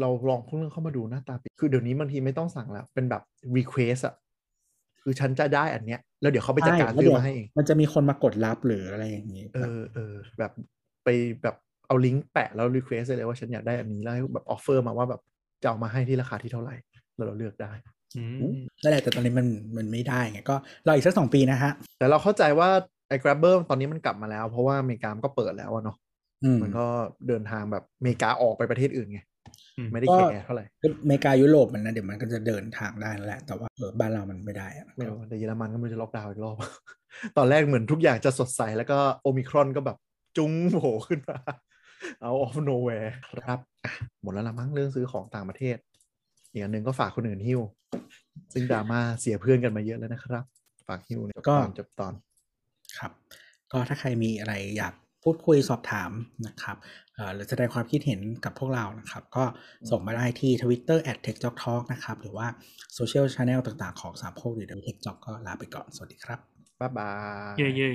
เราลองเพิ่งเข้ามาดูหน้าตาเป็นคือเดี๋ยวนี้บางทีไม่ต้องสั่งแล้ว เป็นแบบ request อะ คือฉันจะได้อันเนี้ยแล้วเดี๋ยวเขาไปจัดการใช่ซื้อแล้วมาให้เองมันจะมีคนมากดรับหรืออะไรอย่างนี้ เออเออแบบไปแบบเอาลิงก์แปะแล้ว request ได้เลยว่าฉันอยากได้อันนี้แล้วให้แบบ offer มาว่าแบบจะเอามาให้ที่ราคาที่เท่าไหร่แล้วเราเลือกได้อืมนั่นแหละแต่ตอนนี้มันมันไม่ได้ไงก็รออีกสักสองปีนะฮะ แต่เราเข้าใจว่าไอ้ Grabber ตอนนี้มันกลับมาแล้ว เพราะว่าอเมริกามันก็เปิดแล้วอะเนาะอืมมันก็เดินทางแบบอเมริกาออกไปประเทศอื่นไงอืม ไม่ได้ก็แคร์เท่าไหร่อเมริกายุโรปมันนะเดี๋ยวมันก็จะเดินทางได้นั่นแหละ แต่ว่าเออบ้านเรามันไม่ได้อะไม่รู้แต่เยอรมันก็ไมันจะล็อกดาวน์อีกรอบ ตอนแรกเหมือนทุกอย่างจะสดใสแล้วก็โอมิครอนก็แบบจุ้งโผล่ขึ้นมา out of nowhere ครับอะหมดแล้วละมั้งเรื่องซื้อของต่างประเทศ อีกอันหนึ่งก็ฝากคนอื่นหิ้ว ซึ่งดราม่าเสียเพื่อนกันมาเยอะแล้วนะครับ ฝากหิ้วเนี่ยจบตอนจบตอน ครับ ก็ถ้าใครมีอะไรอยากพูดคุยสอบถามนะครับเอ่อ หรือแสดงความคิดเห็นกับพวกเรานะครับ ก็ส่งมาได้ที่ Twitter at techjoktalk นะครับ หรือว่าโซเชียลช n แนลต่างๆ ของสามโคกหรือ t e c h j o k ก็ลาไปก่อน สวัสดีครับ บ๊ายบาย เย่เย่